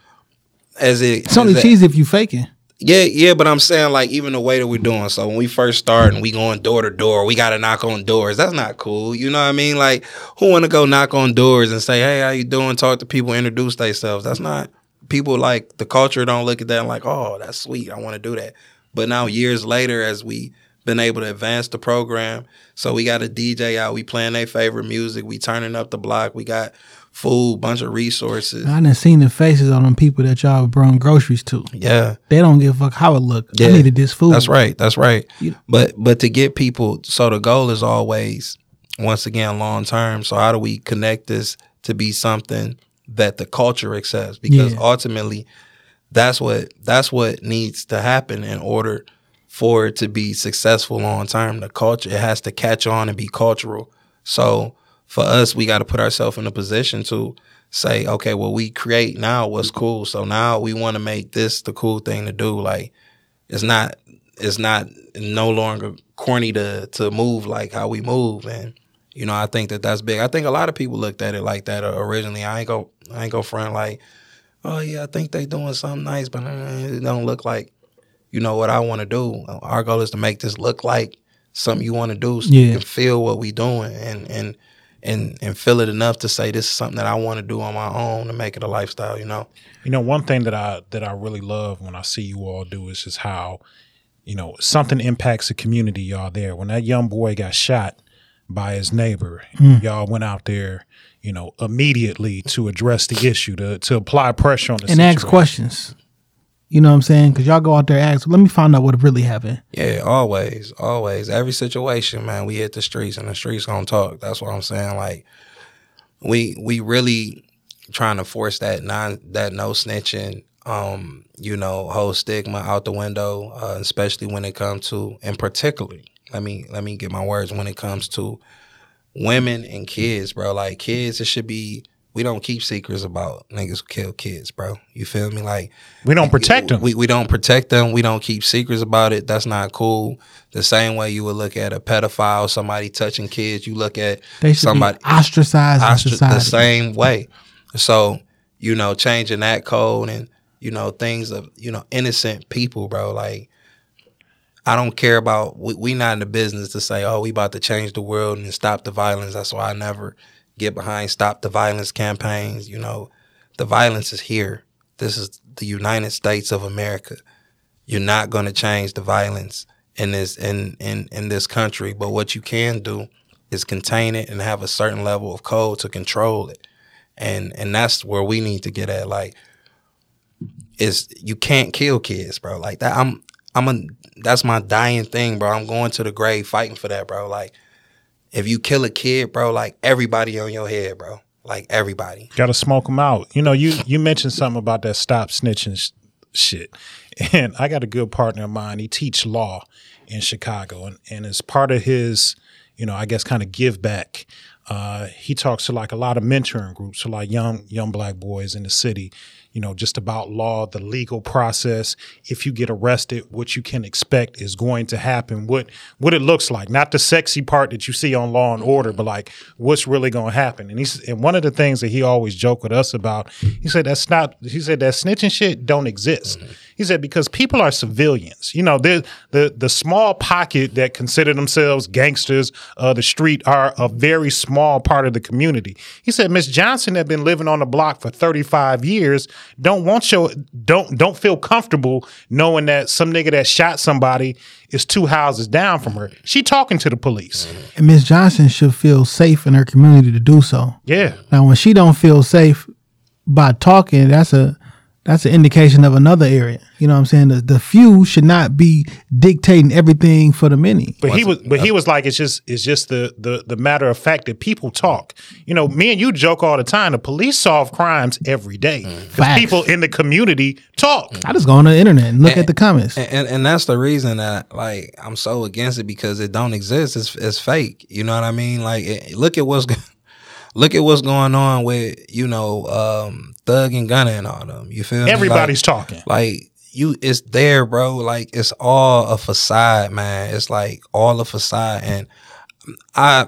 as it, it's only as that- cheesy if you faking yeah, yeah, but I'm saying like even the way that we're doing. So when we first start and we going door to door, we got to knock on doors. That's not cool. You know what I mean? Like who want to go knock on doors and say, "Hey, how you doing?" Talk to people, introduce themselves. That's not people like the culture don't look at that like, "Oh, that's sweet. I want to do that." But now years later, as we been able to advance the program, so we got a DJ out. We playing their favorite music. We turning up the block. We got food, bunch of resources. I done seen the faces on them people that y'all brought groceries to. Yeah. They don't give a fuck how it look. I needed this food. That's right. That's right. But but to get people, so the goal is always, once again, long term. So how do we connect this to be something that the culture accepts? Because Yeah. ultimately, that's what that's what needs to happen in order for it to be successful long term. The culture it has to catch on and be cultural. So for us, we got to put ourselves in a position to say, okay, well, we create now what's cool. So now we want to make this the cool thing to do. Like it's not it's not no longer corny to to move like how we move and you know I think that that's big. I think a lot of people looked at it like that originally. I ain't go I ain't go front like oh yeah I think they doing something nice but uh, it don't look like you know what I want to do. Our goal is to make this look like something you want to do so Yeah. you can feel what we doing and and and and feel it enough to say this is something that I want to do on my own to make it a lifestyle, you know. You know, one thing that I that I really love when I see you all do is just how, you know, something impacts the community y'all there. When that young boy got shot by his neighbor, mm. y'all went out there, you know, immediately to address the issue, to to apply pressure on the and ask questions. You know what I'm saying? Because y'all go out there ask, let me find out what really happened. Yeah, always, always. Every situation, man, we hit the streets and the streets gonna talk. That's what I'm saying. Like we we really trying to force that non that no snitching. um, you know, whole stigma out the window, uh, especially when it comes to, and particularly, let me let me get my words when it comes to women and kids, bro. Like kids, it should be. We don't keep secrets about niggas who kill kids, bro. You feel me? Like We don't protect them. we, we don't protect them. We don't keep secrets about it. That's not cool. The same way you would look at a pedophile, somebody touching kids. You look at They somebody be ostracized in ostra- the same way. So you know, changing that code and you know things of you know innocent people, bro. Like I don't care about. We, we not in the business to say, oh, we about to change the world and stop the violence. That's why I never get behind stop the violence campaigns. You know, the violence is here. This is the United States of America. You're not going to change the violence in this in, in in this country. But what you can do is contain it and have a certain level of code to control it. And and that's where we need to get at. Like, is you can't kill kids, bro. Like that. I'm I'm a that's my dying thing, bro. I'm going to the grave fighting for that, bro. Like, if you kill a kid, bro, like everybody on your head, bro. Like everybody. Got to smoke them out. You know, you you mentioned something about that stop snitching sh- shit, and I got a good partner of mine. He teach law in Chicago, and and as part of his, you know, I guess kind of give back. Uh, he talks to like a lot of mentoring groups, so like young young black boys in the city, you know, just about law, the legal process. If you get arrested, what you can expect is going to happen. What what it looks like, not the sexy part that you see on Law and Order, but like what's really going to happen. And he's and one of the things that he always joked with us about, he said that's not. He said that snitching shit don't exist. Mm-hmm. He said because people are civilians. You know, the the the small pocket that consider themselves gangsters of the street are a very small part of the community. He said Miss Johnson had been living on the block for 35 years, don't want your don't don't feel comfortable knowing that some nigga that shot somebody is two houses down from her. She talking to the police. and Miss Johnson should feel safe in her community to do so. Yeah. Now, when she don't feel safe by talking, that's a that's an indication of another area. You know what I'm saying? The, the few should not be dictating everything for the many. But he was, but he was like, it's just, it's just the, the, the matter of fact that people talk. You know, me and you joke all the time. The police solve crimes every day mm. because Facts. people in the community talk. I just go on the internet and look at the comments. And, and and that's the reason that like I'm so against it because it don't exist. It's it's fake. You know what I mean? Like it, look at what's go- look at what's going on with you know um, Thug and Gunna and all them. You feel me? Everybody's like, talking. Like you, it's there, bro. Like it's all a facade, man. It's like all a facade, and I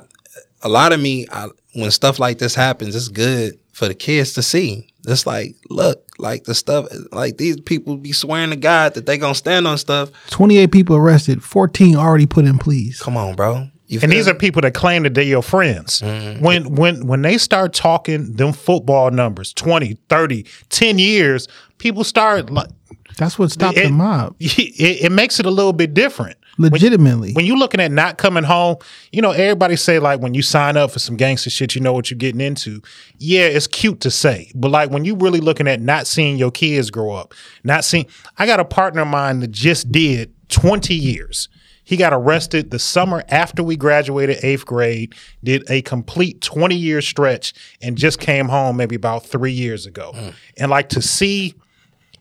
a lot of me I, when stuff like this happens, it's good for the kids to see. It's like, look, like the stuff, like these people be swearing to God that they gonna stand on stuff. 28 people arrested, 14 already put in pleas. Come on, bro. You And these me? are people that claim that they're your friends. Mm-hmm. When when when they start talking them football numbers, 20, 30, 10 years, people start like That's what stopped it, the mob. It, it makes it a little bit different. Legitimately. When you're looking at not coming home, you know, everybody say like when you sign up for some gangster shit, you know what you're getting into. Yeah, it's cute to say, but like when you really looking at not seeing your kids grow up, not seeing. I got a partner of mine that just did 20 years. He got arrested the summer after we graduated eighth grade, did a complete 20 year stretch, and just came home maybe about three years ago. Mm. And like to see,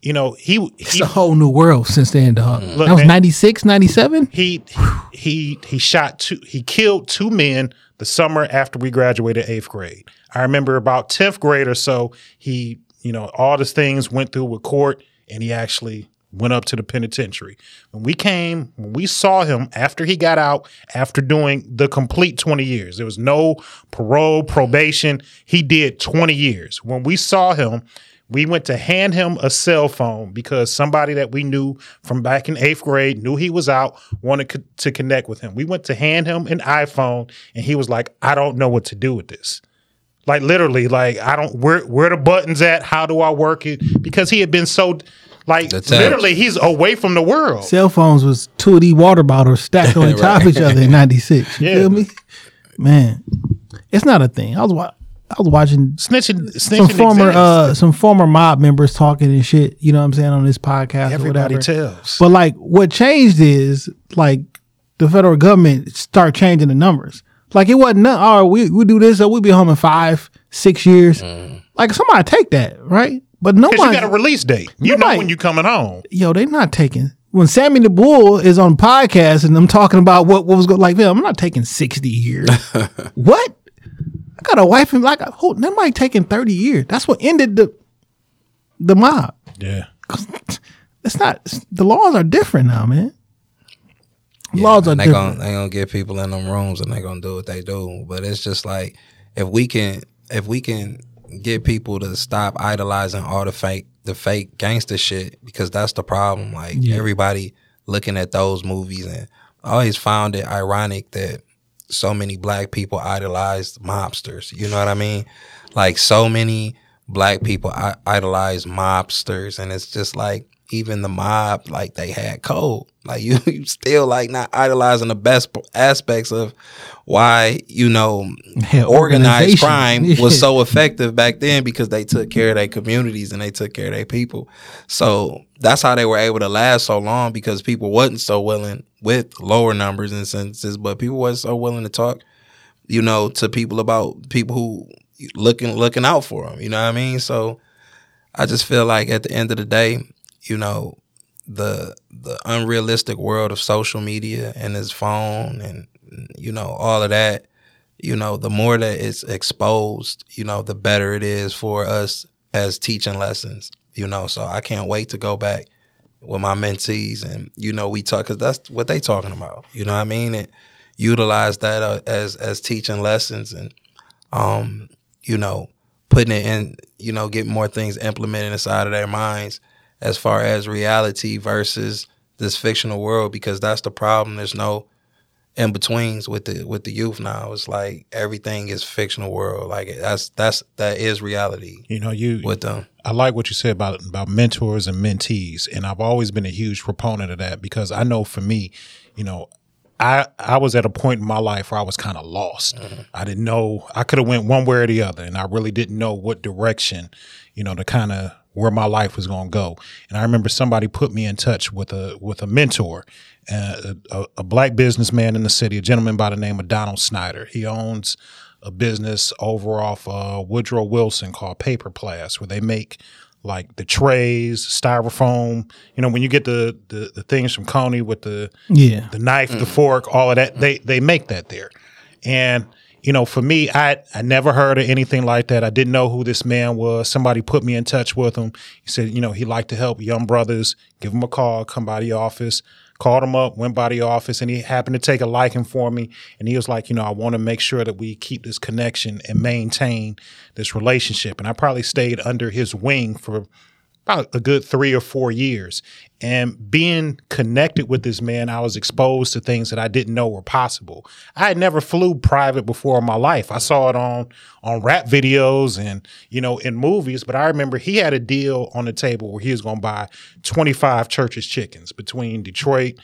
you know, he, it's he a whole new world since then, dog. Mm. Look, that was man. 96, 97? he he he shot two he killed two men the summer after we graduated eighth grade i remember about 10th grade or so he you know all these things went through with court and he actually went up to the penitentiary when we came when we saw him after he got out after doing the complete 20 years there was no parole probation he did 20 years when we saw him we went to hand him a cell phone because somebody that we knew from back in eighth grade knew he was out, wanted co- to connect with him. We went to hand him an iPhone, and he was like, "I don't know what to do with this." Like literally, like I don't where where the buttons at? How do I work it? Because he had been so like literally, he's away from the world. Cell phones was two of these water bottles stacked on top of each other in 96. You Yeah. feel me? Man, it's not a thing. I was wa- I was watching Snitching, snitching some former uh some former mob members talking and shit, you know what I'm saying, on this podcast everybody or whatever. tells. But like what changed is like the federal government start changing the numbers. Like it wasn't no- oh we we do this so we'll be home in five, six years. Mm. Like somebody take that, right? But Because nobody, you got a release date. You know when you coming home. yo, they're not taking. When Sammy the Bull is on podcast and I'm talking about what, what was going like, man, I'm not taking 60 years. what? I got a wife and like, oh, that might taking 30 years. That's what ended the the mob. Yeah. It's not, the laws are different now, man. laws are and they different. gonna they gonna get people in them rooms and they gonna do what they do. But it's just like if we can if we can get people to stop idolizing all the fake the fake gangster shit because that's the problem. Like everybody looking at those movies and I always found it ironic that so many black people idolized mobsters. You know what I mean? Like so many black people idolize mobsters, and it's just like even the mob, like they had code. Like you, you still like not idolizing the best aspects of why you know Yeah, organized crime Yeah. was so effective back then because they took care of their communities and they took care of their people. So that's how they were able to last so long because people wasn't so willing with lower numbers and sentences, but people wasn't so willing to talk, you know, to people about people who looking looking out for them. You know what I mean? So I just feel like at the end of the day, you know, the the unrealistic world of social media and his phone and you know all of that you know the more that it's exposed you know the better it is for us as teaching lessons you know. So i can't wait to go back with my mentees and you know we talk because that's what they talking about you know what i mean? And utilize that uh, as as teaching lessons and um you know putting it in you know get more things implemented inside of their minds as far as reality versus this fictional world because that's the problem. There's no in betweens with the with the youth now. It's like everything is fictional world. Like that's that's that is reality You know, you with them. I like what you said about about mentors and mentees, and I've always been a huge proponent of that because I know for me, you know, I I was at a point in my life where I was kind of lost. Mm-hmm. I didn't know I could have went one way or the other, and I really didn't know what direction, you know, to kind of where my life was going to go. And I remember somebody put me in touch with a with a mentor, uh, a, a black businessman in the city, a gentleman by the name of Donald Snyder. He owns a business over off uh, Woodrow Wilson called Paper Plast, where they make like the trays, styrofoam. You know, when you get the the, the things from Coney with the Yeah. the knife, the fork, all of that, they they make that there. And you know, for me, I I never heard of anything like that. I didn't know who this man was. Somebody put me in touch with him. He said, you know, he liked to help young brothers. Give him a call, come by the office. Called him up, went by the office, and he happened to take a liking for me. And he was like, you know, I want to make sure that we keep this connection and maintain this relationship. And I probably stayed under his wing for about a good three or four years. And being connected with this man, I was exposed to things that I didn't know were possible. I had never flew private before in my life. I saw it on on rap videos and you know in movies, but I remember he had a deal on the table where he was going to buy 25 Church's chickens between Detroit,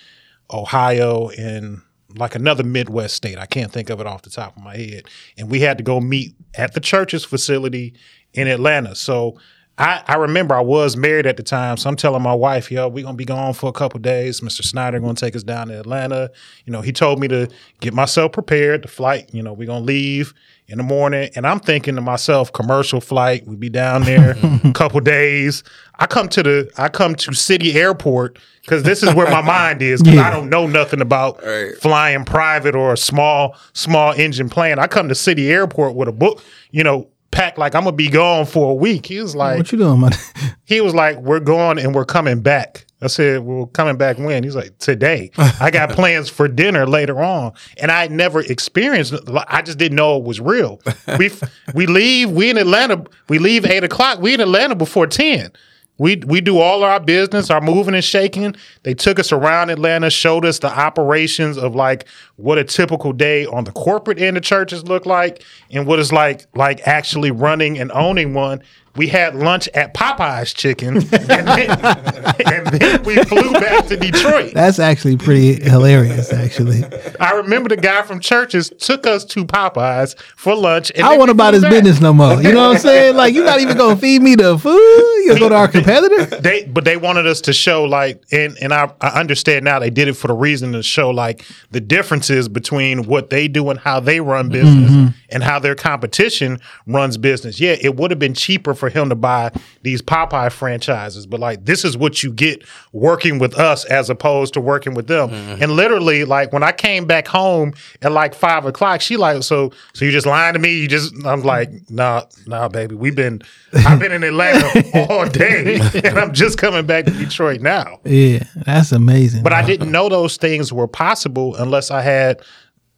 Ohio, and like another Midwest state. I can't think of it off the top of my head. And we had to go meet at the Church's facility in Atlanta. So I, I remember I was married at the time, so I'm telling my wife, "Yo, we're gonna be gone for a couple days. Mr. Snyder gonna take us down to Atlanta." You know, he told me to get myself prepared. The flight, you know, we're gonna leave in the morning, and I'm thinking to myself, commercial flight. We be down there a couple days. I come to the I come to City Airport because this is where my mind is. 'cause I don't know nothing about flying private or a small small engine plane. I come to City Airport with a book, you know, packed like I'm gonna be gone for a week. He was like, What you doing, man? he was like, "We're going and we're coming back." I said, "We're coming back when?" He's like, "Today. I got plans for dinner later on." And I never experienced. I just didn't know it was real. We we leave. We in Atlanta. We leave eight o'clock. We in Atlanta before ten. We we do all our business, our moving and shaking. They took us around Atlanta, showed us the operations of like what a typical day on the corporate end of Church's look like, and what it's like like actually running and owning one. We had lunch at Popeye's Chicken, and then, and then we flew back to Detroit. That's actually pretty hilarious, actually. I remember the guy from Church's took us to Popeyes for lunch. And I want about his back. business no more. You know what I'm saying? Like, you're not even going to feed me the food. You going to go to our competitor? they but they wanted us to show like and and I, I understand now they did it for the reason to show like the differences between what they do and how they run business Mm-hmm. and how their competition runs business yeah it would have been cheaper for him to buy these Popeye franchises, but like this is what you get working with us as opposed to working with them. Mm-hmm. And literally, like when I came back home at like five o'clock, she like, so so you just lying to me? You just I'm like, nah, nah, baby. We've been I've been in Atlanta all day, and I'm just coming back to Detroit now. Yeah, that's amazing. But I didn't know those things were possible unless I had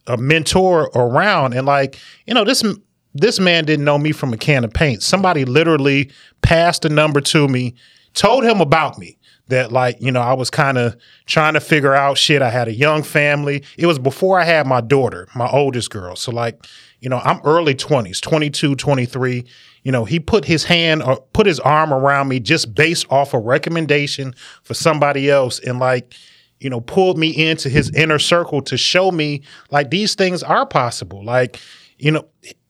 a mentor around. And like, you know, this this man didn't know me from a can of paint. Somebody literally passed a number to me, told him about me. That like, you know, I was kind of trying to figure out shit. I had a young family. It was before I had my daughter, my oldest girl. So like, you know, I'm early 20s, 22, 23. You know, he put his hand or put his arm around me just based off a recommendation for somebody else and like, you know, pulled me into his inner circle to show me like these things are possible. Like, you know,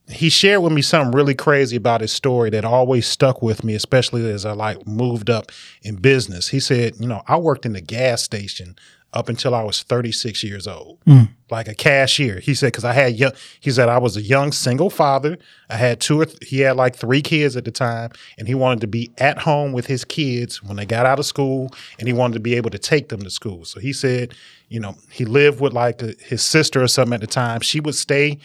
he shared with me something really crazy about his story that always stuck with me, especially as I like moved up in business. He said, you know, I worked in the gas station up until I was 36 years old, hmm. like a cashier. He said, because I had young, he said, I was a young single father. I had two or th- he had like three kids at the time, and he wanted to be at home with his kids when they got out of school, and he wanted to be able to take them to school. So he said, you know, he lived with like a, his sister or something at the time. She would stay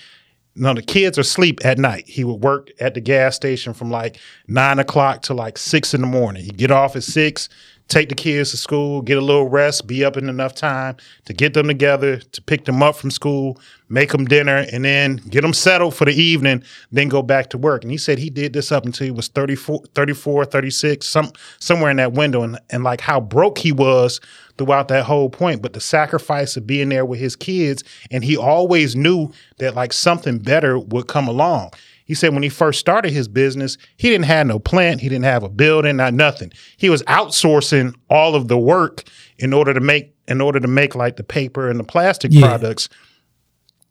no, the kids are asleep at night. He would work at the gas station from like nine o'clock to like six in the morning. He'd get off at six, take the kids to school, get a little rest, be up in enough time to get them together, to pick them up from school, make them dinner, and then get them settled for the evening, then go back to work. And he said he did this up until he was 34, 34 36, some, somewhere in that window, and, and like how broke he was throughout that whole point, but the sacrifice of being there with his kids. And he always knew that like something better would come along. He said when he first started his business, he didn't have no plant, he didn't have a building, not nothing. He was outsourcing all of the work in order to make in order to make like the paper and the plastic Yeah. products.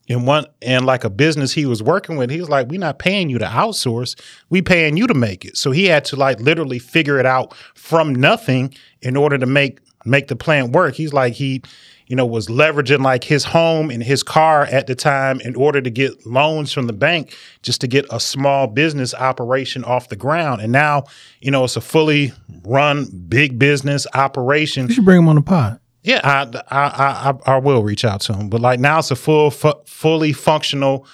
And one and like a business he was working with, he was like, "We're not paying you to outsource. We paying you to make it." So he had to like literally figure it out from nothing in order to make make the plant work. He's like he, you know, was leveraging like his home and his car at the time in order to get loans from the bank just to get a small business operation off the ground. And now, you know, it's a fully run big business operation. you should bring him on the pod. Yeah, I, I I I I will reach out to him, but like now it's a full, fu- fully functional,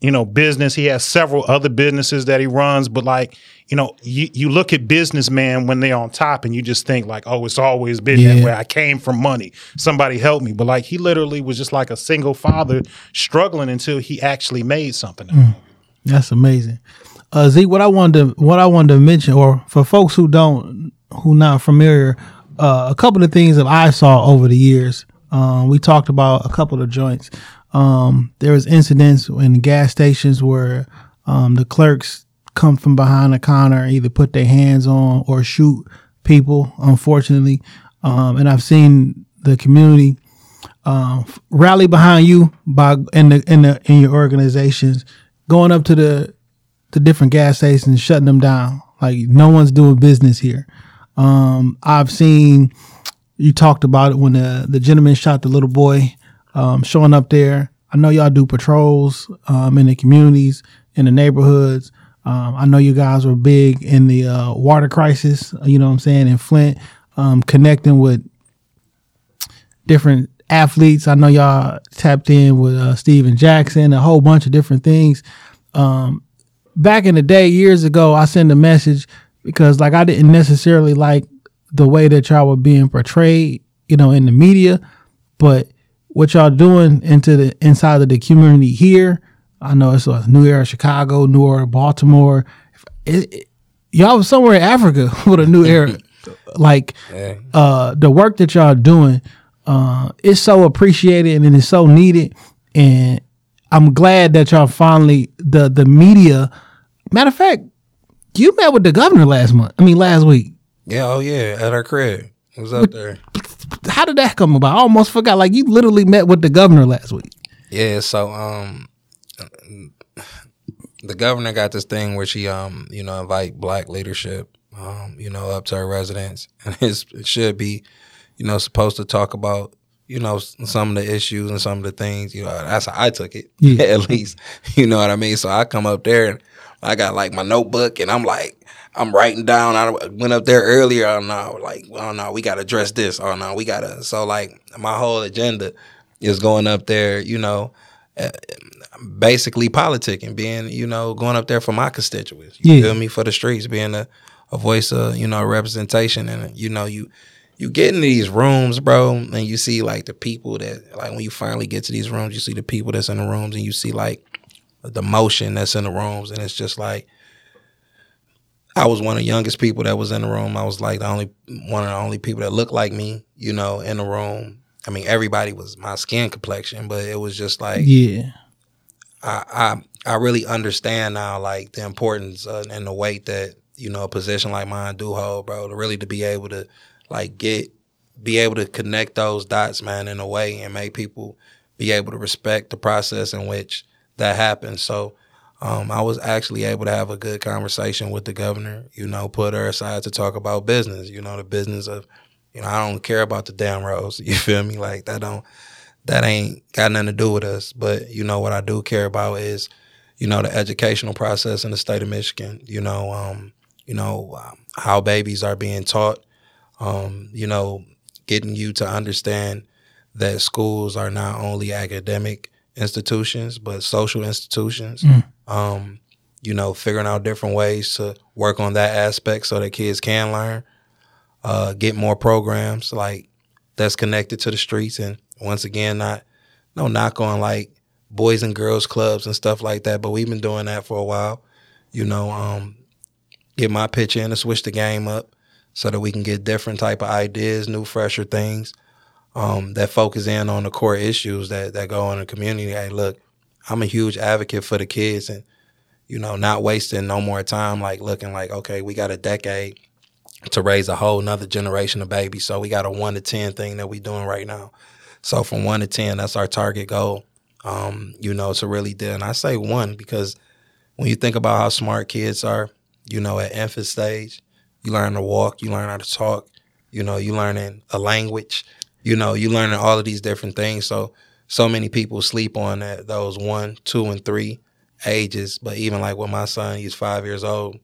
you know, business. He has several other businesses that he runs, but like you know, you you look at businessmen when they're on top, and you just think like, oh, it's always been Yeah. that way. I came from money. Somebody helped me, but like he literally was just like a single father struggling until he actually made something. it. That's amazing. Uh, Zeke, what I wanted to what I wanted to mention, or for folks who don't who not familiar, uh, a couple of things that I saw over the years. Um, we talked about a couple of joints. Um, there was incidents in gas stations where um, the clerks come from behind the counter, either put their hands on or shoot people. Unfortunately, um, and I've seen the community um, rally behind you by in the in the in your organizations, going up to the the different gas stations, shutting them down. Like no one's doing business here. Um, I've seen you talked about it when the the gentleman shot the little boy, um, showing up there. I know y'all do patrols um, in the communities, in the neighborhoods. Um, I know you guys were big in the uh, water crisis. You know what I'm saying in Flint, um, connecting with different athletes. I know y'all tapped in with uh, Steven Jackson, a whole bunch of different things. Um, back in the day, years ago, I sent a message because like I didn't necessarily like the way that y'all were being portrayed, you know, in the media, but what y'all doing into the inside of the community here. I know it's a New Era Chicago, New Era Baltimore. It, it- y'all was somewhere in Africa with a New Era. like uh, the work that y'all doing uh, is so appreciated and it's so needed. And I'm glad that y'all finally the the media. Matter of fact, you met with the governor last month. I mean, last week. Yeah, oh yeah, at our crib. It was up there. How did that come about? I almost forgot. Like you literally met with the governor last week. Yeah, so um the governor got this thing where she um, you know, invite black leadership um, you know, up to her residence. And it's, it should be, you know, supposed to talk about, you know, some of the issues and some of the things, you know, that's how I took it, Yeah. at least. You know what I mean? So I come up there and I got like my notebook and I'm like, I'm writing down. I went up there earlier. Oh no, like oh no, we got to address this. Oh no, we got to. So like my whole agenda is going up there. You know, uh, basically politicking, being you know going up there for my constituents. You Yeah. feel me for the streets, being a, a voice of you know representation, and you know you you get in these rooms, bro, and you see like the people that like when you finally get to these rooms, you see the people that's in the rooms, and you see like the motion that's in the rooms, and it's just like I was one of the youngest people that was in the room. I was like the only one of the only people that looked like me, you know, in the room. I mean, everybody was my skin complexion, but it was just like Yeah. I, I I really understand now like the importance uh, and the weight that you know a position like mine do hold, bro. To really to be able to like get be able to connect those dots, man, in a way and make people be able to respect the process in which that happens. So um, I was actually able to have a good conversation with the governor. You know, put her aside to talk about business. You know, the business of you know I don't care about the damn roads. You feel me? Like that don't that ain't got nothing to do with us. But you know what I do care about is, you know, the educational process in the state of Michigan. You know, um, you know um, how babies are being taught. Um, you know, getting you to understand that schools are not only academic institutions but social institutions. Um, you know, figuring out different ways to work on that aspect so that kids can learn. Uh, get more programs like that's connected to the streets and once again not no knock on like boys and girls clubs and stuff like that but we've been doing that for a while you know um get my pitch in to switch the game up so that we can get different type of ideas new fresher things um that focus in on the core issues that that go on in the community hey look i'm a huge advocate for the kids and you know not wasting no more time like looking like okay we got a decade to raise a whole nother generation of babies. So we got a one to ten thing that we're doing right now. So from one to ten, that's our target goal. Um, you know, to really do. And I say one because when you think about how smart kids are, you know, at infant stage, you learn to walk, you learn how to talk, you know, you learning a language, you know, you learning all of these different things. So so many people sleep on that those one, two, and three ages. But even like with my son, he's five years old.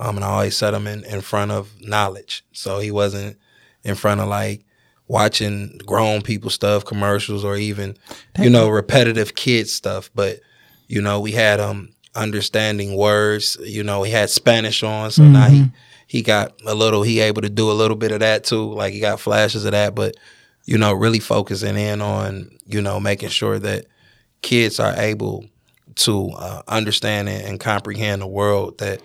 Um, and I always set him in, in front of knowledge. So he wasn't in front of like watching grown people stuff, commercials, or even, you know, repetitive kid stuff. But, you know, we had him understanding words. You know, he had Spanish on. So now he, he got a little, he able to do a little bit of that too. Like he got flashes of that. But, you know, really focusing in on, you know, making sure that kids are able to uh, understand and, comprehend the world that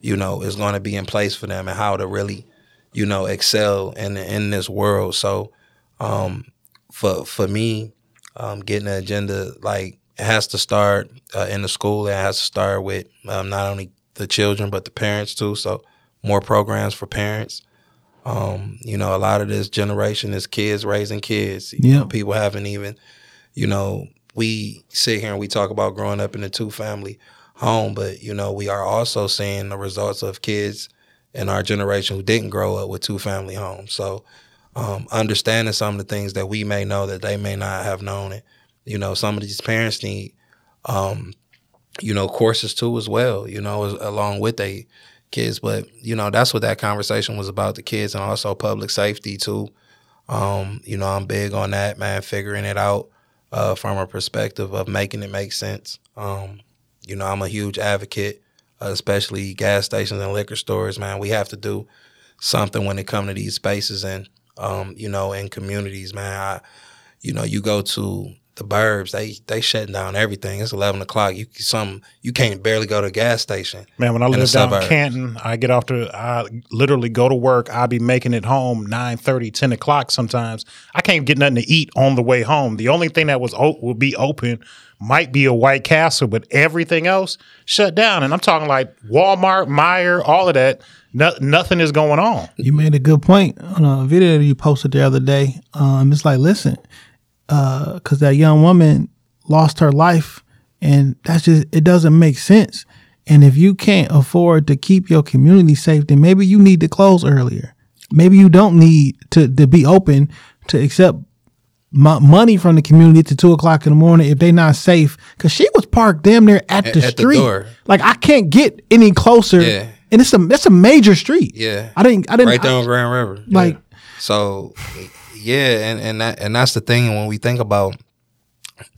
you know is going to be in place for them and how to really you know excel in in this world. So um for for me um getting the agenda like it has to start uh, in the school. It has to start with um, not only the children but the parents too. So more programs for parents um you know a lot of this generation is kids raising kids you know, people haven't even you know we sit here and we talk about growing up in a two family home, but you know, we are also seeing the results of kids in our generation who didn't grow up with two family homes. So um, understanding some of the things that we may know that they may not have known it. You know, some of these parents need um, you know, courses too as well, you know, as, along with they kids. But, you know, that's what that conversation was about, the kids and also public safety too. Um, you know, I'm big on that, man, figuring it out uh, from a perspective of making it make sense. Um, you know, I'm a huge advocate, uh, especially gas stations and liquor stores, man. We have to do something when it comes to these spaces and, um, you know, in communities, man. I, you know, you go to the burbs, they they shutting down everything. It's eleven o'clock. You some you can't barely go to a gas station. Man, when I live down in suburbs. Canton, I get off to I literally go to work. I be making it home 9 30, 10 o'clock sometimes. I can't get nothing to eat on the way home. The only thing that was would be open might be a White Castle, but everything else shut down. And I'm talking like Walmart, Meijer, all of that. No, nothing is going on. You made a good point on a video that you posted the other day. Um, it's like, listen, Uh, because that young woman lost her life, and that's just it doesn't make sense. And if you can't afford to keep your community safe, then maybe you need to close earlier. Maybe you don't need to to be open to accept mo- money from the community to two o'clock in the morning if they're not safe. Because she was parked damn near at, the at the street. door. Like I can't get any closer Yeah. and it's a it's a major street. Yeah. I didn't I didn't right there on Grand River. Like- Yeah. so yeah, and and that and that's the thing when we think about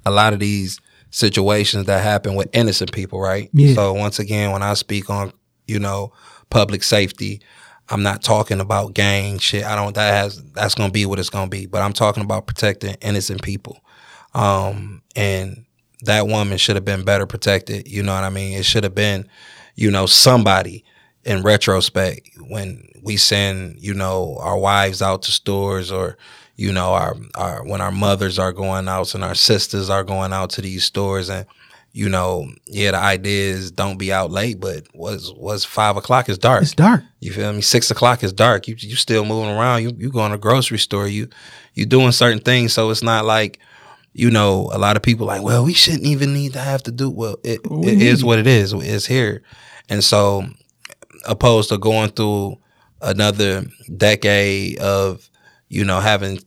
a lot of these situations that happen with innocent people, right? Yeah. So once again, when I speak on, you know, public safety, I'm not talking about gang shit. I don't that has that's gonna be what it's gonna be. But I'm talking about protecting innocent people. Um and that woman should have been better protected. You know what I mean? It should have been, you know, somebody in retrospect when we send, you know, our wives out to stores or, you know, our, our when our mothers are going out and our sisters are going out to these stores and you know, yeah, the idea is don't be out late, but was was five o'clock is dark. it's dark. You feel me? Six o'clock is dark. You you still moving around. You you going to grocery store. You you doing certain things. So it's not like, you know, a lot of people like, well, we shouldn't even need to have to do. Well, it, it is what it is. It's here, and so opposed to going through another decade of, you know, having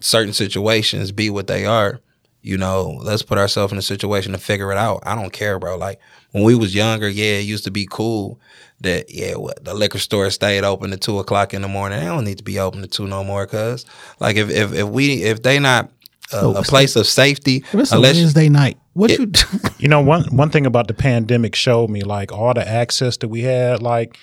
certain situations be what they are. You know, let's put ourselves in a situation to figure it out. I don't care, bro. Like when we was younger, yeah, it used to be cool that yeah, what the liquor store stayed open at two o'clock in the morning. They don't need to be open at two no more, cause like if if, if we if they not a, So a place of safety, If it's a unless Wednesday night, what It- you You know, one one thing about the pandemic showed me like all the access that we had, like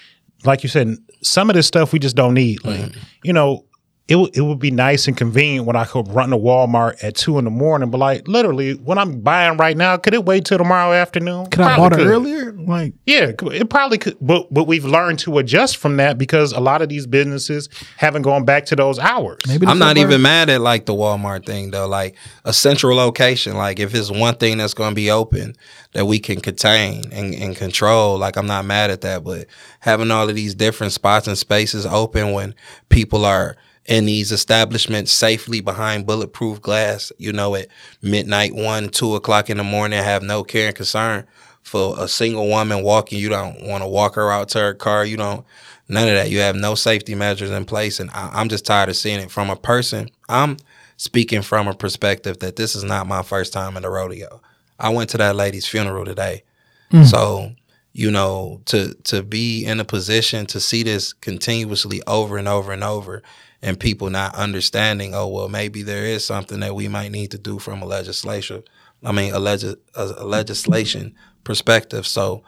like you said, some of this stuff we just don't need. Like, mm-hmm. you know, it would it would be nice and convenient when I could run to Walmart at two in the morning, but like literally what I'm buying right now, could it wait till tomorrow afternoon? could I Probably bought it could. earlier? Like Yeah, it probably could, but but we've learned to adjust from that because a lot of these businesses haven't gone back to those hours. maybe I'm not even mad at like the Walmart thing though. Like a central location, like if it's one thing that's going to be open that we can contain and, and control, like I'm not mad at that. But having all of these different spots and spaces open when people are in these establishments safely behind bulletproof glass, you know, at midnight, one, two o'clock in the morning, have no care and concern for a single woman walking. You don't want to walk her out to her car. You don't none of that. You have no safety measures in place, and I, I'm just tired of seeing it from a person. I'm speaking from a perspective that this is not my first time in the rodeo. I went to that lady's funeral today, hmm. so you know to to be in a position to see this continuously over and over and over and people not understanding oh well maybe there is something that we might need to do from a legislation i mean a, legis- a legislation perspective. So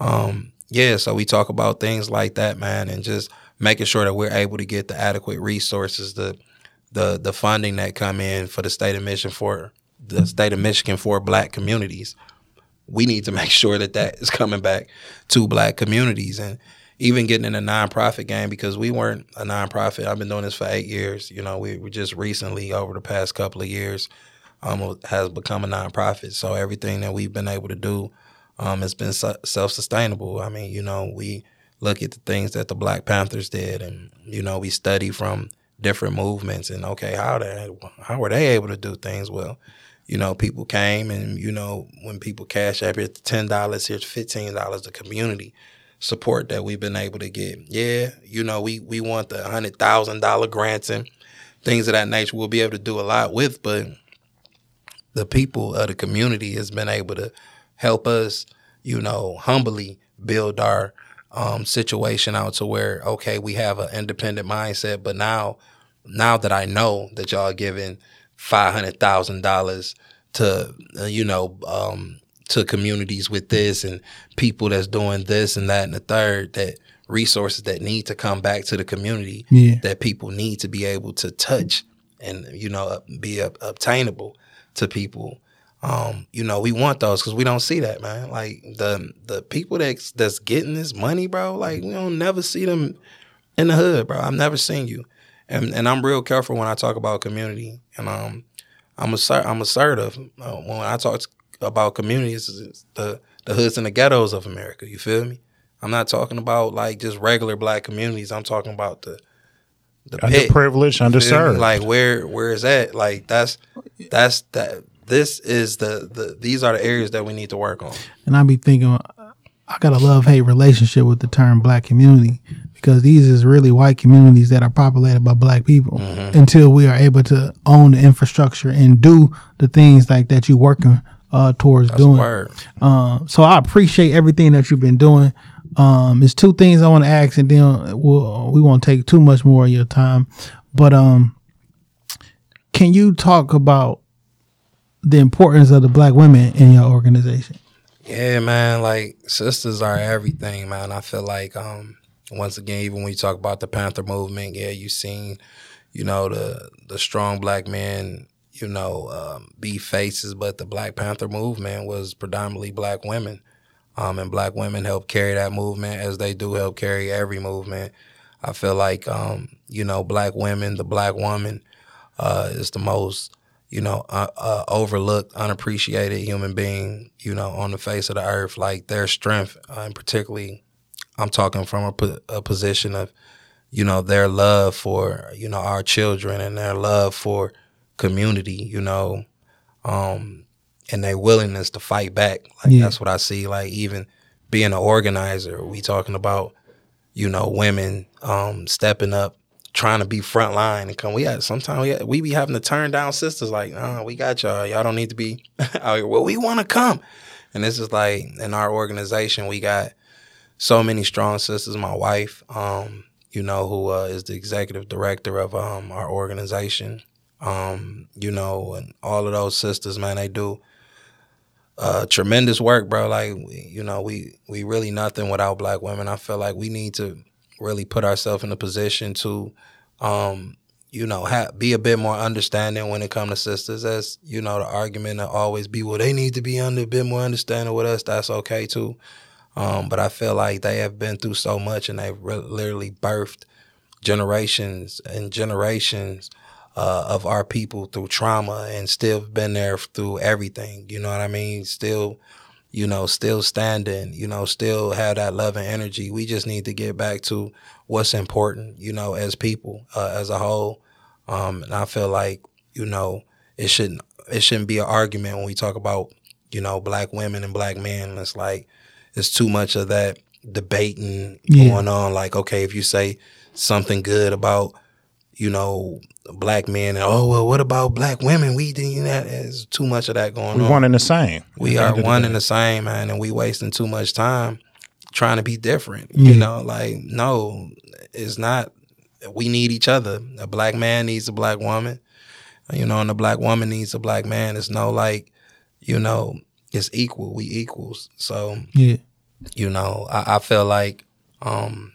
um yeah so we talk about things like that man and just making sure that we're able to get the adequate resources the the the funding that come in for the state of michigan for the state of michigan for black communities. We need to make sure that that is coming back to black communities. And even getting in a nonprofit game because we weren't a nonprofit. I've been doing this for eight years. You know, we, just recently over the past couple of years um, has become a nonprofit. So everything that we've been able to do um, has been su- self-sustainable. I mean, you know, we look at the things that the Black Panthers did, and you know, we study from different movements and okay, how they how were they able to do things well? you know, people came and, you know, when people cash here's ten dollars, here's fifteen dollars, the community support that we've been able to get. Yeah, you know, we we want the hundred thousand dollar grants and things of that nature we'll be able to do a lot with, but the people of the community has been able to help us, you know, humbly build our um, situation out to where okay, we have an independent mindset, but now now that I know that y'all giving five hundred thousand dollars to uh, you know um, to communities with this and people that's doing this and that and the third that resources that need to come back to the community Yeah. that people need to be able to touch and you know be ob- obtainable to people. Um, you know we want those because we don't see that man. Like the the people that's that's getting this money bro like we don't never see them in the hood bro. I've never seen you. And and i'm real careful when i talk about community. And um i'm assert, i'm assertive uh, when i talk about communities it's the the hoods and the ghettos of america you feel me i'm not talking about like just regular black communities i'm talking about the the. Underprivileged, feel me? underserved. Like where where is that? Like that's that's that. This is the the. These are the areas that we need to work on. And I be thinking, I got a love hate relationship with the term black community because these is really white communities that are populated by black people Mm-hmm. until we are able to own the infrastructure and do the things like that you working uh, towards That's doing. Uh, so I appreciate everything that you've been doing. Um, it's two things I want to ask, and then we'll, we won't take too much more of your time. But um, can you talk about the importance of the black women in your organization? Yeah, man. Like sisters are everything, man. I feel like um once again, even when you talk about the Panther movement, yeah, you've seen, you know, the the strong black men, you know, um, be faces, but the Black Panther movement was predominantly black women. Um, and black women help carry that movement as they do help carry every movement. I feel like, um, you know, black women, the black woman, uh, is the most you know, uh, uh, overlooked, unappreciated human being, you know, on the face of the earth. Like their strength, uh, and particularly, I'm talking from a, a, position of, you know, their love for, you know, our children and their love for community, you know, um, and their willingness to fight back. Like Yeah. that's what I see. Like even being an organizer, we talking about, you know, women um, stepping up, trying to be front line and come. We had sometimes we, we be having to turn down sisters like, uh, we got y'all. Y'all don't need to be out here. Well, we want to come. And this is like in our organization, we got so many strong sisters. My wife, um, you know, who uh, is the executive director of um, our organization. Um, you know, and all of those sisters, man, they do uh, tremendous work, bro. Like, you know, we we really nothing without black women. I feel like we need to really put ourselves in a position to, um, you know, be a bit more understanding when it comes to sisters. As you know, the argument will always be, well, they need to be under a bit more understanding with us. That's okay too. Um, but I feel like they have been through so much and they've re- literally birthed generations and generations uh, of our people through trauma and still been there through everything. You know what I mean? Still, you know, still standing, you know, still have that love and energy. We just need to get back to what's important, you know, as people, uh, as a whole. Um, and I feel like, you know, it shouldn't it shouldn't be an argument when we talk about, you know, black women and black men. It's like it's too much of that debating Yeah. going on. Like, okay, if you say something good about, you know, black men, and oh well, what about black women? We didn't. There's too much of that going on. We on. one and the same. We the are end of the one in the same, man, and we wasting too much time trying to be different. You know, like no, it's not. We need each other. A black man needs a black woman, you know, and a black woman needs a black man. It's no like, you know, it's equal. We equals. So Yeah. you know, I, I feel like um,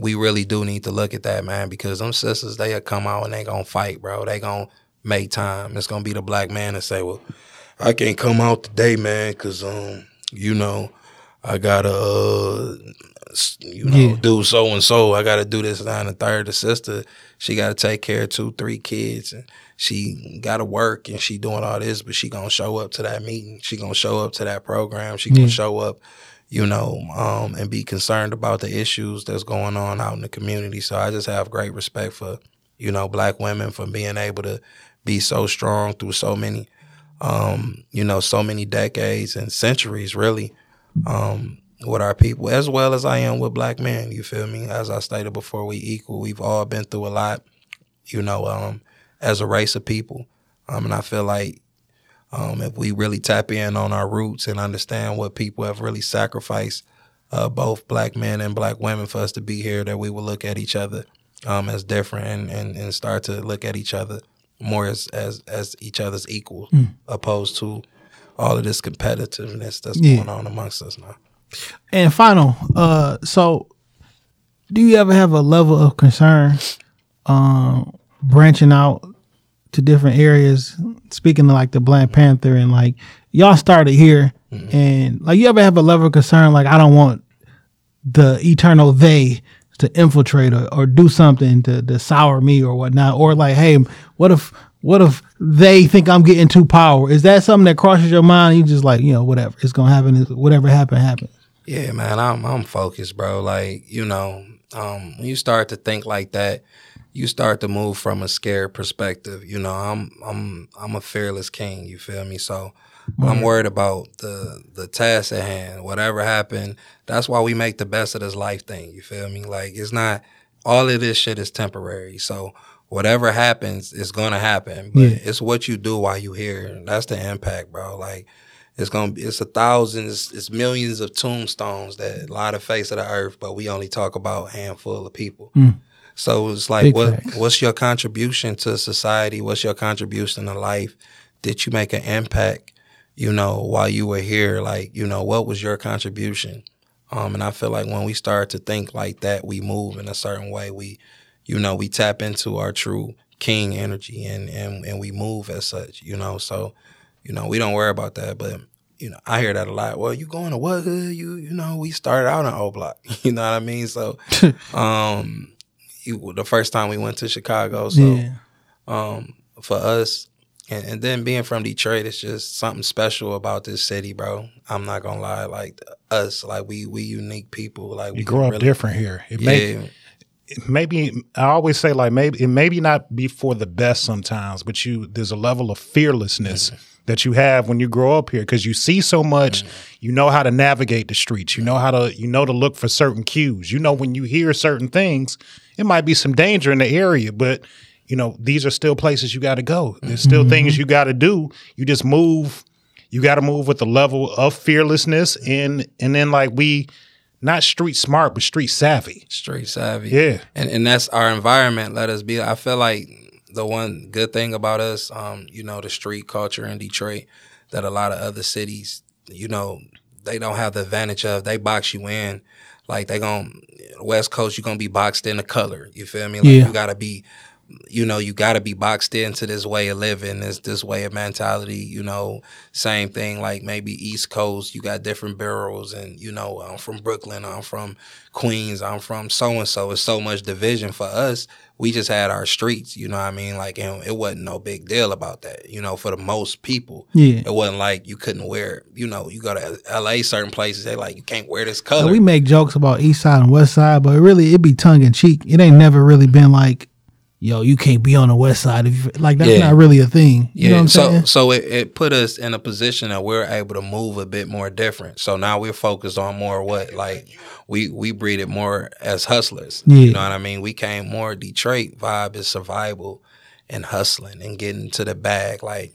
we really do need to look at that, man, because them sisters, they'll come out and they gonna fight, bro. They gonna make time. It's gonna be the black man and say, well, I can't come out today, man, because, um, you know, I gotta, uh, you know, Yeah. do so and so. I gotta do this, that, and the third. The sister, she gotta take care of two, three kids, and she gotta work, and she doing all this, but she gonna show up to that meeting. She gonna show up to that program. She gonna show up you know, um, and be concerned about the issues that's going on out in the community. So I just have great respect for, you know, black women for being able to be so strong through so many, um, you know, so many decades and centuries, really, um, with our people, as well as I am with black men. You feel me? As I stated before, we equal. We've all been through a lot, you know, um, as a race of people. Um, and I feel like um, if we really tap in on our roots and understand what people have really sacrificed, uh, both black men and black women, for us to be here, that we will look at each other um, as different and, and, and start to look at each other more as as, as each other's equals, opposed to all of this competitiveness that's Yeah. going on amongst us now. And final, uh, so do you ever have a level of concern um branching out to different areas? Speaking of like the Black Panther and like y'all started here and like you ever have a level of concern like I don't want the eternal they to infiltrate or, or do something to, to sour me or whatnot? Or like hey what if what if they think i'm getting too power? Is that something that crosses your mind? You just like you know whatever. It's gonna happen. Whatever happen happen Yeah, man, I'm I'm focused, bro. Like, you know, um, when you start to think like that, you start to move from a scared perspective. You know, I'm I'm I'm a fearless king, you feel me? So I'm worried about the the task at hand. Whatever happened, that's why we make the best of this life thing, you feel me? Like it's not all of this shit is temporary. So whatever happens is gonna happen. But Yeah. it's what you do while you here. That's the impact, bro. Like It's gonna be it's a thousands, it's millions of tombstones that lie the face of the earth, but we only talk about a handful of people. Mm. So it's like Big what facts. what's your contribution to society? What's your contribution to life? Did you make an impact, you know, while you were here? Like, you know, what was your contribution? Um, and I feel like when we start to think like that, we move in a certain way. We, you know, we tap into our true king energy and, and, and we move as such, you know. So, you know, we don't worry about that. But, you know, I hear that a lot. Well, you going to what hood? You, you know, we started out in O Block. You know what I mean? So, um, you, the first time we went to Chicago. So, Yeah. um, for us, and, and then being from Detroit, it's just something special about this city, bro. I'm not gonna lie, like us, like we we unique people. Like we You can grew up really- different here. It Yeah, may maybe I always say like maybe it maybe not be for the best sometimes, but you there's a level of fearlessness that you have when you grow up here because you see so much. You know how to navigate the streets. You know how to you know to look for certain cues. You know when you hear certain things, it might be some danger in the area, but you know these are still places you got to go. There's still things you got to do. You just move. You got to move with a level of fearlessness and and then like we not street smart but street savvy. street savvy. Yeah. and and that's our environment. Let us be. I feel like the one good thing about us, um, you know, the street culture in Detroit that a lot of other cities, you know, they don't have the advantage of. They box you in. Like they gon' West Coast, you're gonna be boxed in the color. You feel me? Like Yeah. you gotta be you know, you got to be boxed into this way of living, this this way of mentality. You know, same thing like maybe East Coast, you got different boroughs, and you know, I'm from Brooklyn, I'm from Queens, I'm from so and so. It's so much division for us. We just had our streets, you know what I mean? Like, and it wasn't no big deal about that, you know, for the most people. Yeah. It wasn't like you couldn't wear, you know, you go to LA, certain places, they like, you can't wear this color. we make jokes about East Side and West Side, but really it be tongue in cheek. It ain't never really been like, yo, you can't be on the West Side. If you, like that's Yeah. not really a thing. You know what I'm so saying? so it, it put us in a position that we're able to move a bit more different. So now we're focused on more what like we we breed it more as hustlers. Yeah. You know what I mean? We came more Detroit vibe is survival and hustling and getting to the bag. Like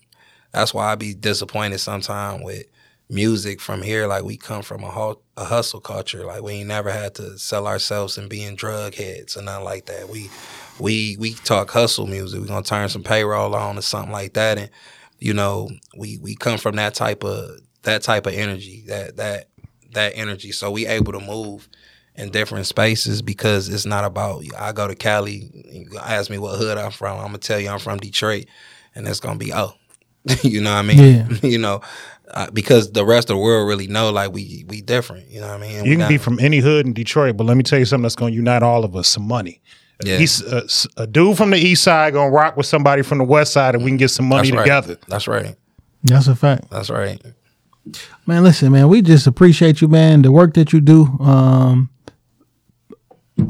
that's why I be disappointed sometimes with music from here. Like we come from a, hu- a hustle culture. Like we ain't never had to sell ourselves and being drug heads or nothing like that. We we we talk hustle music. We're gonna turn some payroll on or something like that. And you know, we we come from that type of that type of energy, that that that energy. So we able to move in different spaces because it's not about I go to Cali, you ask me what hood I'm from, I'm gonna tell you I'm from Detroit, and it's gonna be oh, you know what I mean? Yeah. you know, uh, because the rest of the world really know like we we different. You know what I mean? You we can be from any hood in Detroit, but let me tell you something that's going to unite all of us: some money. Yeah. He's a, a dude from the east side gonna rock with somebody from the west side, and we can get some money That's right. together. That's right. That's a fact. That's right. Man, listen, man, we just appreciate you, man, the work that you do. Um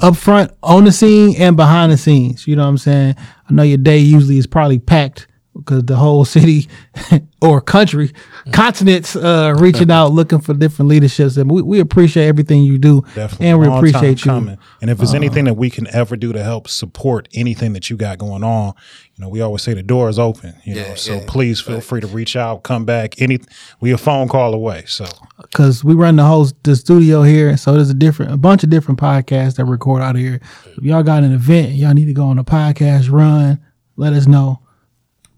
up front, on the scene and behind the scenes. You know what I'm saying? I know your day usually is probably packed because the whole city or country, continents uh reaching out looking for different leaderships. And we, we appreciate everything you do. Definitely, And we Long appreciate you. coming. And if there's anything that we can ever do to help support anything that you got going on, you know, we always say the door is open. You know, so yeah. please feel free to reach out, come back. Any, we a phone call away. So because we run the whole the studio here, so there's a different a bunch of different podcasts that record out of here. If y'all got an event, y'all need to go on a podcast run. Let us know.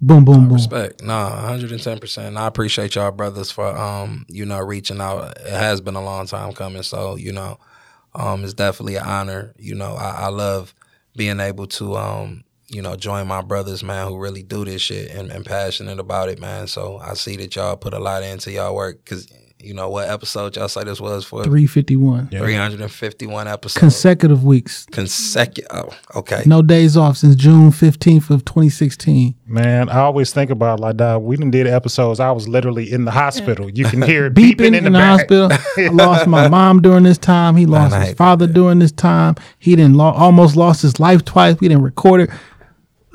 Boom, boom, boom. Respect. Nah, 110%. I appreciate y'all brothers for um, you know, reaching out. It has been a long time coming, so, you know, um it's definitely an honor. You know, I, I love being able to um, you know, join my brothers, man, who really do this shit and, and passionate about it, man. So I see that y'all put a lot into y'all work because you know what episode y'all say this was for? Three fifty one 351 episodes. consecutive weeks, Consecutive. Oh, okay. no days off since June fifteenth of twenty sixteen. man, I always think about like dog, we done did episodes. I was literally in the hospital. You can hear it Beeping, beeping, in, in the, the, hospital. I lost my mom during this time. He lost I his hate father during this time. He didn't lo- almost lost his life twice. We didn't record it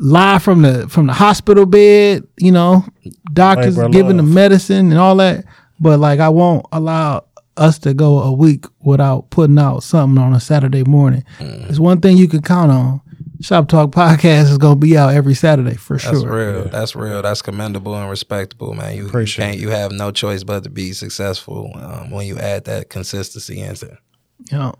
live from the from the hospital bed. You know, doctors Labor of giving the medicine and all that. But like, I won't allow us to go a week without putting out something on a Saturday morning. Mm. It's one thing you can count on. Shop Talk podcast is gonna be out every Saturday for That's sure. That's real. That's real. That's commendable and respectable, man. You, you Appreciate can't. You have no choice but to be successful um, when you add that consistency into. it. Yeah.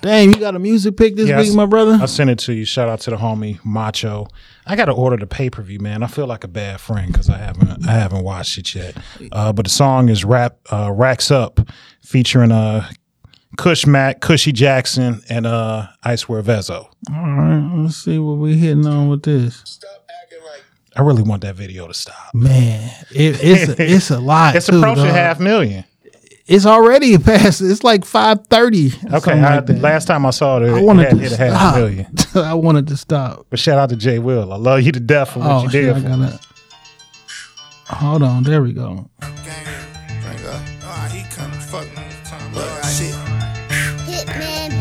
Damn, you got a music pick this Yeah, week, s- my brother? I sent it to you. Shout out to the homie Macho. I got to order the pay per view, man. I feel like a bad friend because I haven't I haven't watched it yet. Uh, but the song is "Rap uh, Racks Up," featuring uh, Kush Mac, Cushy Jackson, and uh, Icewear Vezo. All right, let's see what we're hitting on with this. Stop acting like I really want that video to stop. Man, it, it's a, it's a lot. It's too, approaching dog. half million. It's already past. It's like five thirty. Okay, I, last time I saw it, I wanted had to hit a half stop. million. I wanted to stop. But shout out to Jay Will. I love you to death for what Oh you shit! did I for gotta. me. Hold on. There we go.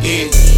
Yeah.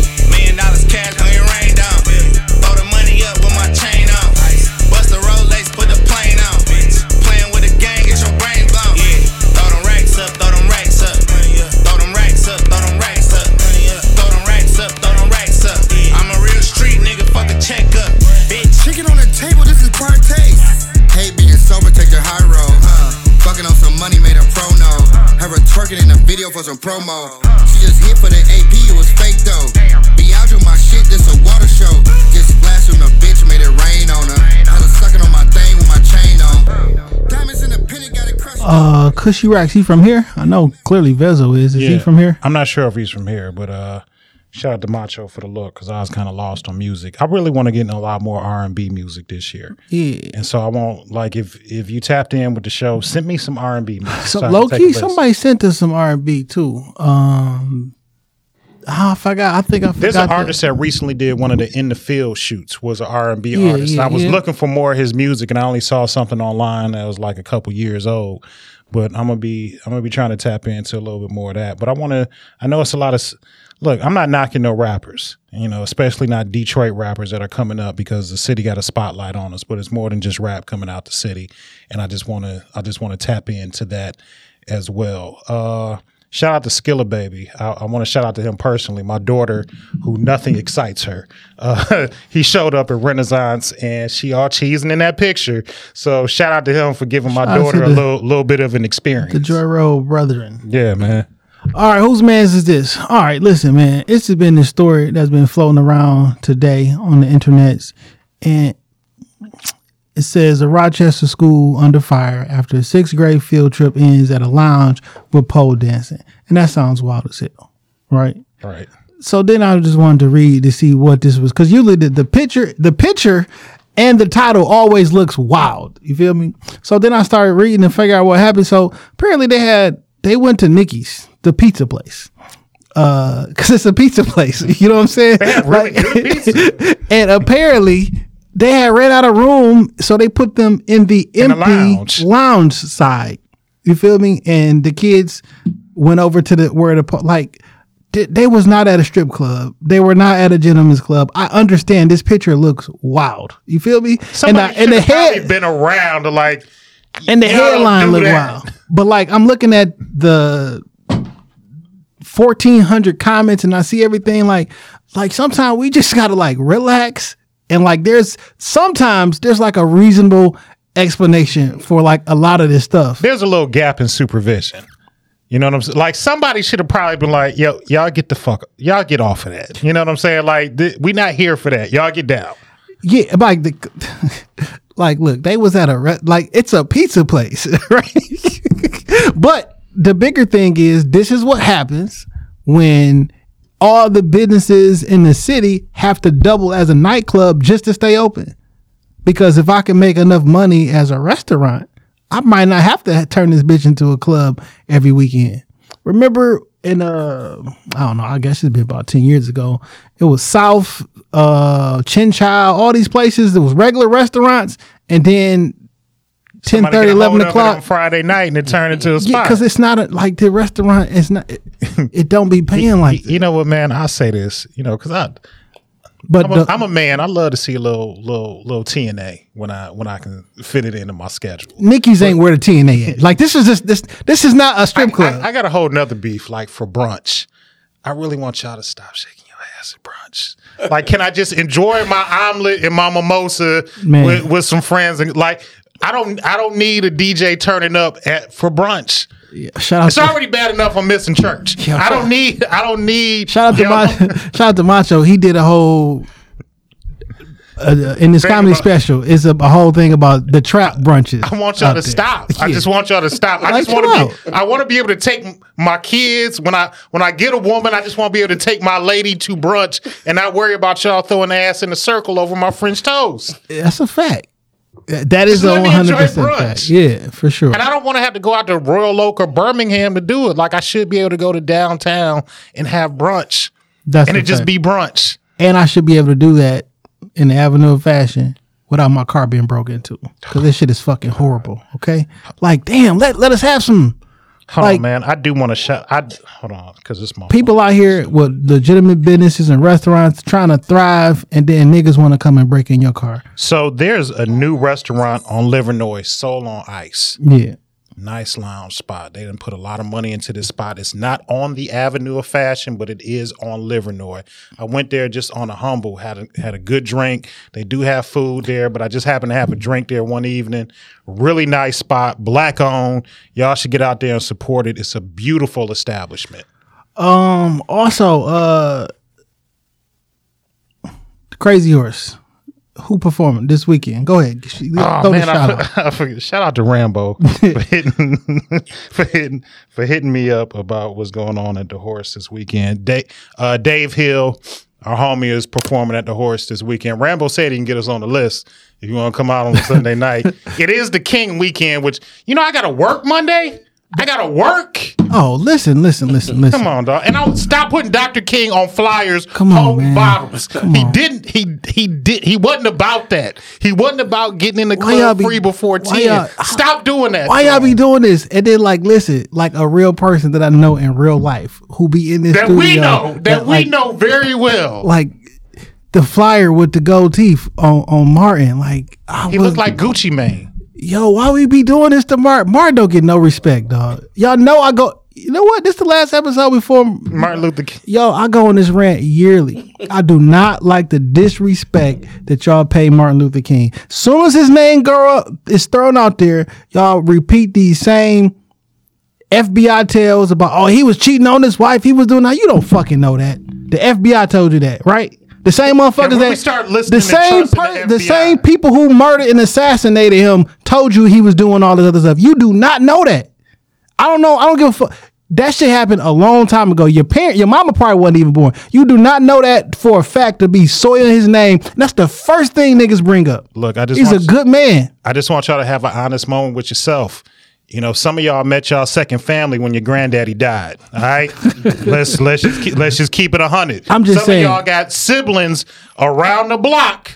Twerking in the video for some promo. She just hit for the AP, it was fake though. Be out with my shit, this a water show. Get splashed from the bitch, made it rain on her. Had her sucking on my thing with my chain on. Diamonds in the penny, got it crushed. Uh, Cushy Racks. He from here? I know clearly Vezo is. Is he from here? I'm not sure if he's from here, but uh, shout out to Macho for the look because I was kind of lost on music. I really want to get in a lot more R and B music this year, Yeah. and so I want like if if you tapped in with the show, send me some R and B music. So low key, somebody sent us some R and B too. Um, ah, I forgot. I think I forgot. There's an artist that recently did one of the in the field shoots. Was an R and B artist. yeah, I was yeah. looking for more of his music, and I only saw something online that was like a couple years old. But I'm gonna be I'm gonna be trying to tap into a little bit more of that. But I want to. I know it's a lot of. Look, I'm not knocking no rappers, you know, especially not Detroit rappers that are coming up because the city got a spotlight on us. But it's more than just rap coming out the city, and I just want to I just want to tap into that as well. Uh, Shout out to Skilla Baby. I, I want to shout out to him personally. My daughter, who nothing excites her, uh, he showed up at Renaissance and she all cheesing in that picture. So shout out to him for giving my Shout daughter a little little bit of an experience. the Joy Road brethren. yeah, man. All right, whose man's is this? All right, listen, man. This has been the story that's been floating around today on the internet, and it says a Rochester school under fire after a sixth grade field trip ends at a lounge with pole dancing, and that sounds wild as hell, right? Right. So then I just wanted to read to see what this was because usually the, the picture, the picture, and the title always looks wild. You feel me? So then I started reading and figure out what happened. So apparently they had they went to Nikki's, the pizza place. Uh, cause it's a pizza place. You know what I'm saying? good pizza. and apparently they had ran out of room, so they put them in the the empty lounge. lounge side. You feel me? And the kids went over to the where the like they, they was not at a strip club. They were not at a gentleman's club. I understand this picture looks wild. You feel me? Somebody and, the- and the should have probably head been around to like and the headline do look that. wild. But like I'm looking at the 1400 comments and I see everything like like sometimes we just got to like relax and like there's sometimes there's like a reasonable explanation for like a lot of this stuff. there's a little gap in supervision. You know what I'm saying? Like somebody should have probably been like, "Yo, y'all get the fuck, y'all get off of that." You know what I'm saying? Like th- we not here for that. Y'all get down. Yeah, like the like look, they was at a re- like it's a pizza place, right? but the bigger thing is this is what happens when all the businesses in the city have to double as a nightclub just to stay open. Because if I can make enough money as a restaurant, I might not have to turn this bitch into a club every weekend. Remember in uh I don't know, I guess it's been about 10 years ago. It was South, uh Chin Chow, all these places. There was regular restaurants and then 10 30, 11 hold of it o'clock. Friday night and it turned into a Yeah, spot. because it's not a, like the restaurant is not it, it don't be paying like you, you know what, man? I say this, you know, because I but I'm a, the- I'm a man. I love to see a little little little TNA when I when I can fit it into my schedule. Nikki's ain't where the TNA at. Like this is just this this is not a strip club. I, I got a whole nother beef like for brunch. I really want y'all to stop shaking your ass at brunch. Like, can I just enjoy my omelet and my mimosa with, with some friends? And like, I don't, I don't need a DJ turning up at for brunch. Shout out It's to, already bad enough I'm missing church. Yeah, I don't need, I don't need. shout out to yo, Ma- shout out to Macho. He did a whole uh, in this comedy special. It's a, a whole thing about the trap brunches. I want y'all to there. stop. I just want y'all to stop. I Like, just want to be. I want to be able to take my kids when I when I get a woman. I just want to be able to take my lady to brunch and not worry about y'all throwing ass in a circle over my French toes. That's a fact. That is Just a let one me hundred enjoy percent brunch. Yeah, for sure. And I don't want to have to go out to Royal Oak or Birmingham to do it. Like I should be able to go to downtown and have brunch, That's and a it just be brunch. and I should be able to do that in the avenue of fashion without my car being broke into. Because this shit is fucking horrible. Okay, like damn, let let us have some Hold Like- on, man. I do want to shut. I hold on because it's my people out here with legitimate businesses and restaurants trying to thrive, and then niggas want to come and break in your car. So there's a new restaurant on Livernois, Soul on Ice. Yeah, Nice lounge spot. They didn't put a lot of money into this spot. It's not on the Avenue of Fashion, but it is on Livernois. I went there just on a humble, had a had a good drink. They do have food there, but I just happened to have a drink there one evening. Really nice spot, black owned. Y'all should get out there and support it. It's a beautiful establishment. Um. Also, uh, Crazy Horse, who performing this weekend? Go ahead. Oh man, shout I, out. I forget. Shout out to Rambo for hitting for hitting for hitting me up about what's going on at the horse this weekend. Dave, uh, Dave Hill, our homie, is performing at the horse this weekend. Rambo said he can get us on the list if you want to come out on Sunday night. It is the King weekend, which you know I got to work Monday. I got to work. Oh, listen, listen, listen, listen. Come on, dog. And I'll stop putting Dr. King on flyers, Come on, man. bottles. Come he on. didn't. He he did. He wasn't about that. He wasn't about getting in the Why club be- free before ten. Stop doing that. Why y'all be doing this? And then like listen, like a real person that I know in real life who be in this that studio we know? That, we like, know very well. Like the flyer with the gold teeth on on Martin. Like I he looked like Gucci Mane. Yo, why we be doing this to Martin? Martin don't get no respect, dog. Y'all know I go. You know what? This the last episode before Martin Luther King. Yo, I go on this rant yearly. I do not like the disrespect that y'all pay Martin Luther King. Soon as his name grow up is thrown out there, y'all repeat these same FBI tales about oh he was cheating on his wife, he was doing that. You don't fucking know that. The FBI told you that, right? The same motherfuckers when that start listening the same trusting the the same people who murdered and assassinated him told you he was doing all this other stuff. You do not know that. I don't know. I don't give a fuck. That shit happened a long time ago. Your parent, your mama probably wasn't even born. You do not know that for a fact to be soiling his name. That's the first thing niggas bring up. Look, I just He's a good man. I just want y'all to have an honest moment with yourself. You know, some of y'all met y'all second family when your granddaddy died. All right, let's let's just keep, let's just keep it a hundred. I'm just some saying. of y'all got siblings around the block.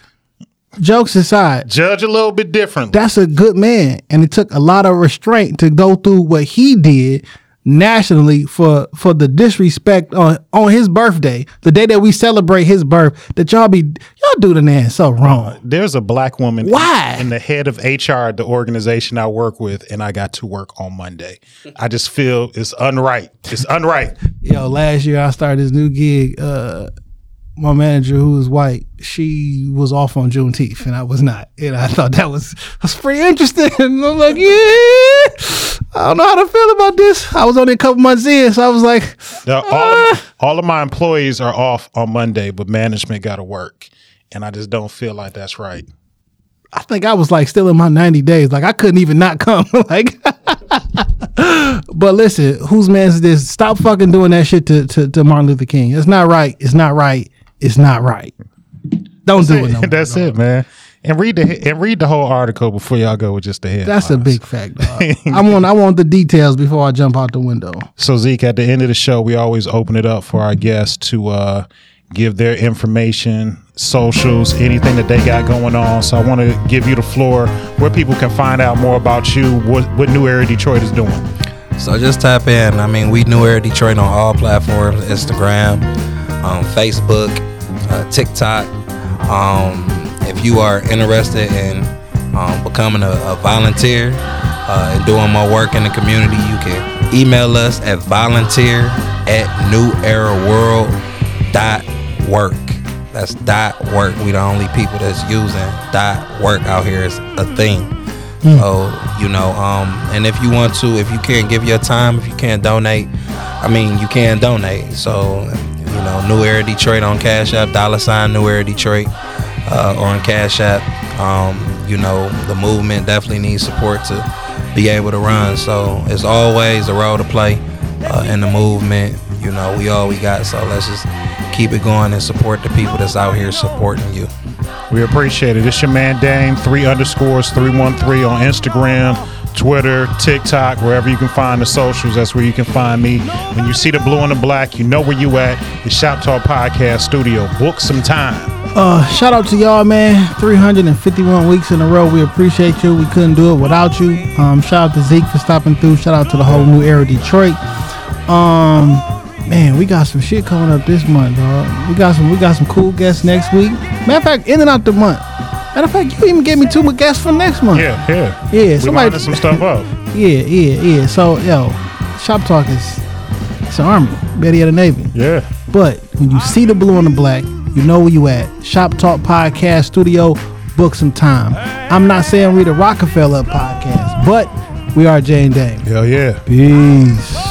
Jokes aside, Judge a little bit differently. that's a good man, and it took a lot of restraint to go through what he did nationally for for the disrespect on on his birthday, the day that we celebrate his birth. That y'all be y'all do the man so wrong. There's a black woman Why? in the head of HR at the organization I work with, and I got to work on Monday. I just feel it's unright. It's unright. Yo, last year I started this new gig. Uh, my manager, who was white, she was off on Juneteenth, and I was not. And I thought that was was pretty interesting. And I'm like, yeah, I don't know how to feel about this. I was only a couple months in, so I was like, Now, uh, all, of, all of my employees are off on Monday, but management got to work, and I just don't feel like that's right. I think I was like still in my 90 days. Like I couldn't even not come. like, but listen, whose man is this? Stop fucking doing that shit to, to, to Martin Luther King. It's not right. It's not right. It's not right. Don't do it. No more, that's dog. it, man. And read the and read the whole article before y'all go with just the head. That's a big fact. I want I want the details before I jump out the window. So Zeke, at the end of the show, we always open it up for our guests to uh, give their information, socials, anything that they got going on. So I want to give you the floor where people can find out more about you, what what New Era Detroit is doing. So just tap in. I mean, we New Era Detroit on all platforms: Instagram, um, Facebook, uh, TikTok. Um, if you are interested in um, becoming a, a volunteer uh, and doing more work in the community, you can email us at volunteer at neweraworld.org. work. That's dot work. We the only people that's using dot work out here is a thing. So you know, um, and if you want to, if you can't give your time, if you can't donate, I mean, you can donate. So you know, New Era Detroit on Cash App, dollar sign New Era Detroit, uh, on Cash App. Um, you know, the movement definitely needs support to be able to run. So it's always a role to play uh, in the movement. You know, we all we got. So let's just keep it going and support the people that's out here supporting you. We appreciate it. It's your man Dame, three underscores, 313 on Instagram, Twitter, TikTok, wherever you can find the socials. That's where you can find me. When you see the blue and the black, you know where you at. The Shop Talk Podcast Studio. Book some time. Uh, shout out to y'all, man. 351 weeks in a row. We appreciate you. We couldn't do it without you. Um, shout out to Zeke for stopping through. Shout out to the whole new era Detroit. Um, man, we got some shit coming up this month, dog. We got some we got some cool guests next week. Matter of fact, in and out the month. Matter of fact, you even gave me two more guests for next month. Yeah, yeah. Yeah, We somebody some stuff up. Yeah, yeah, yeah. So yo, Shop Talk is it's an army, better yet a navy. Yeah. But when you see the blue and the black, you know where you at. Shop Talk Podcast Studio, book some time. I'm not saying we the Rockefeller podcast, but we are Jane Dame. Hell yeah. Peace.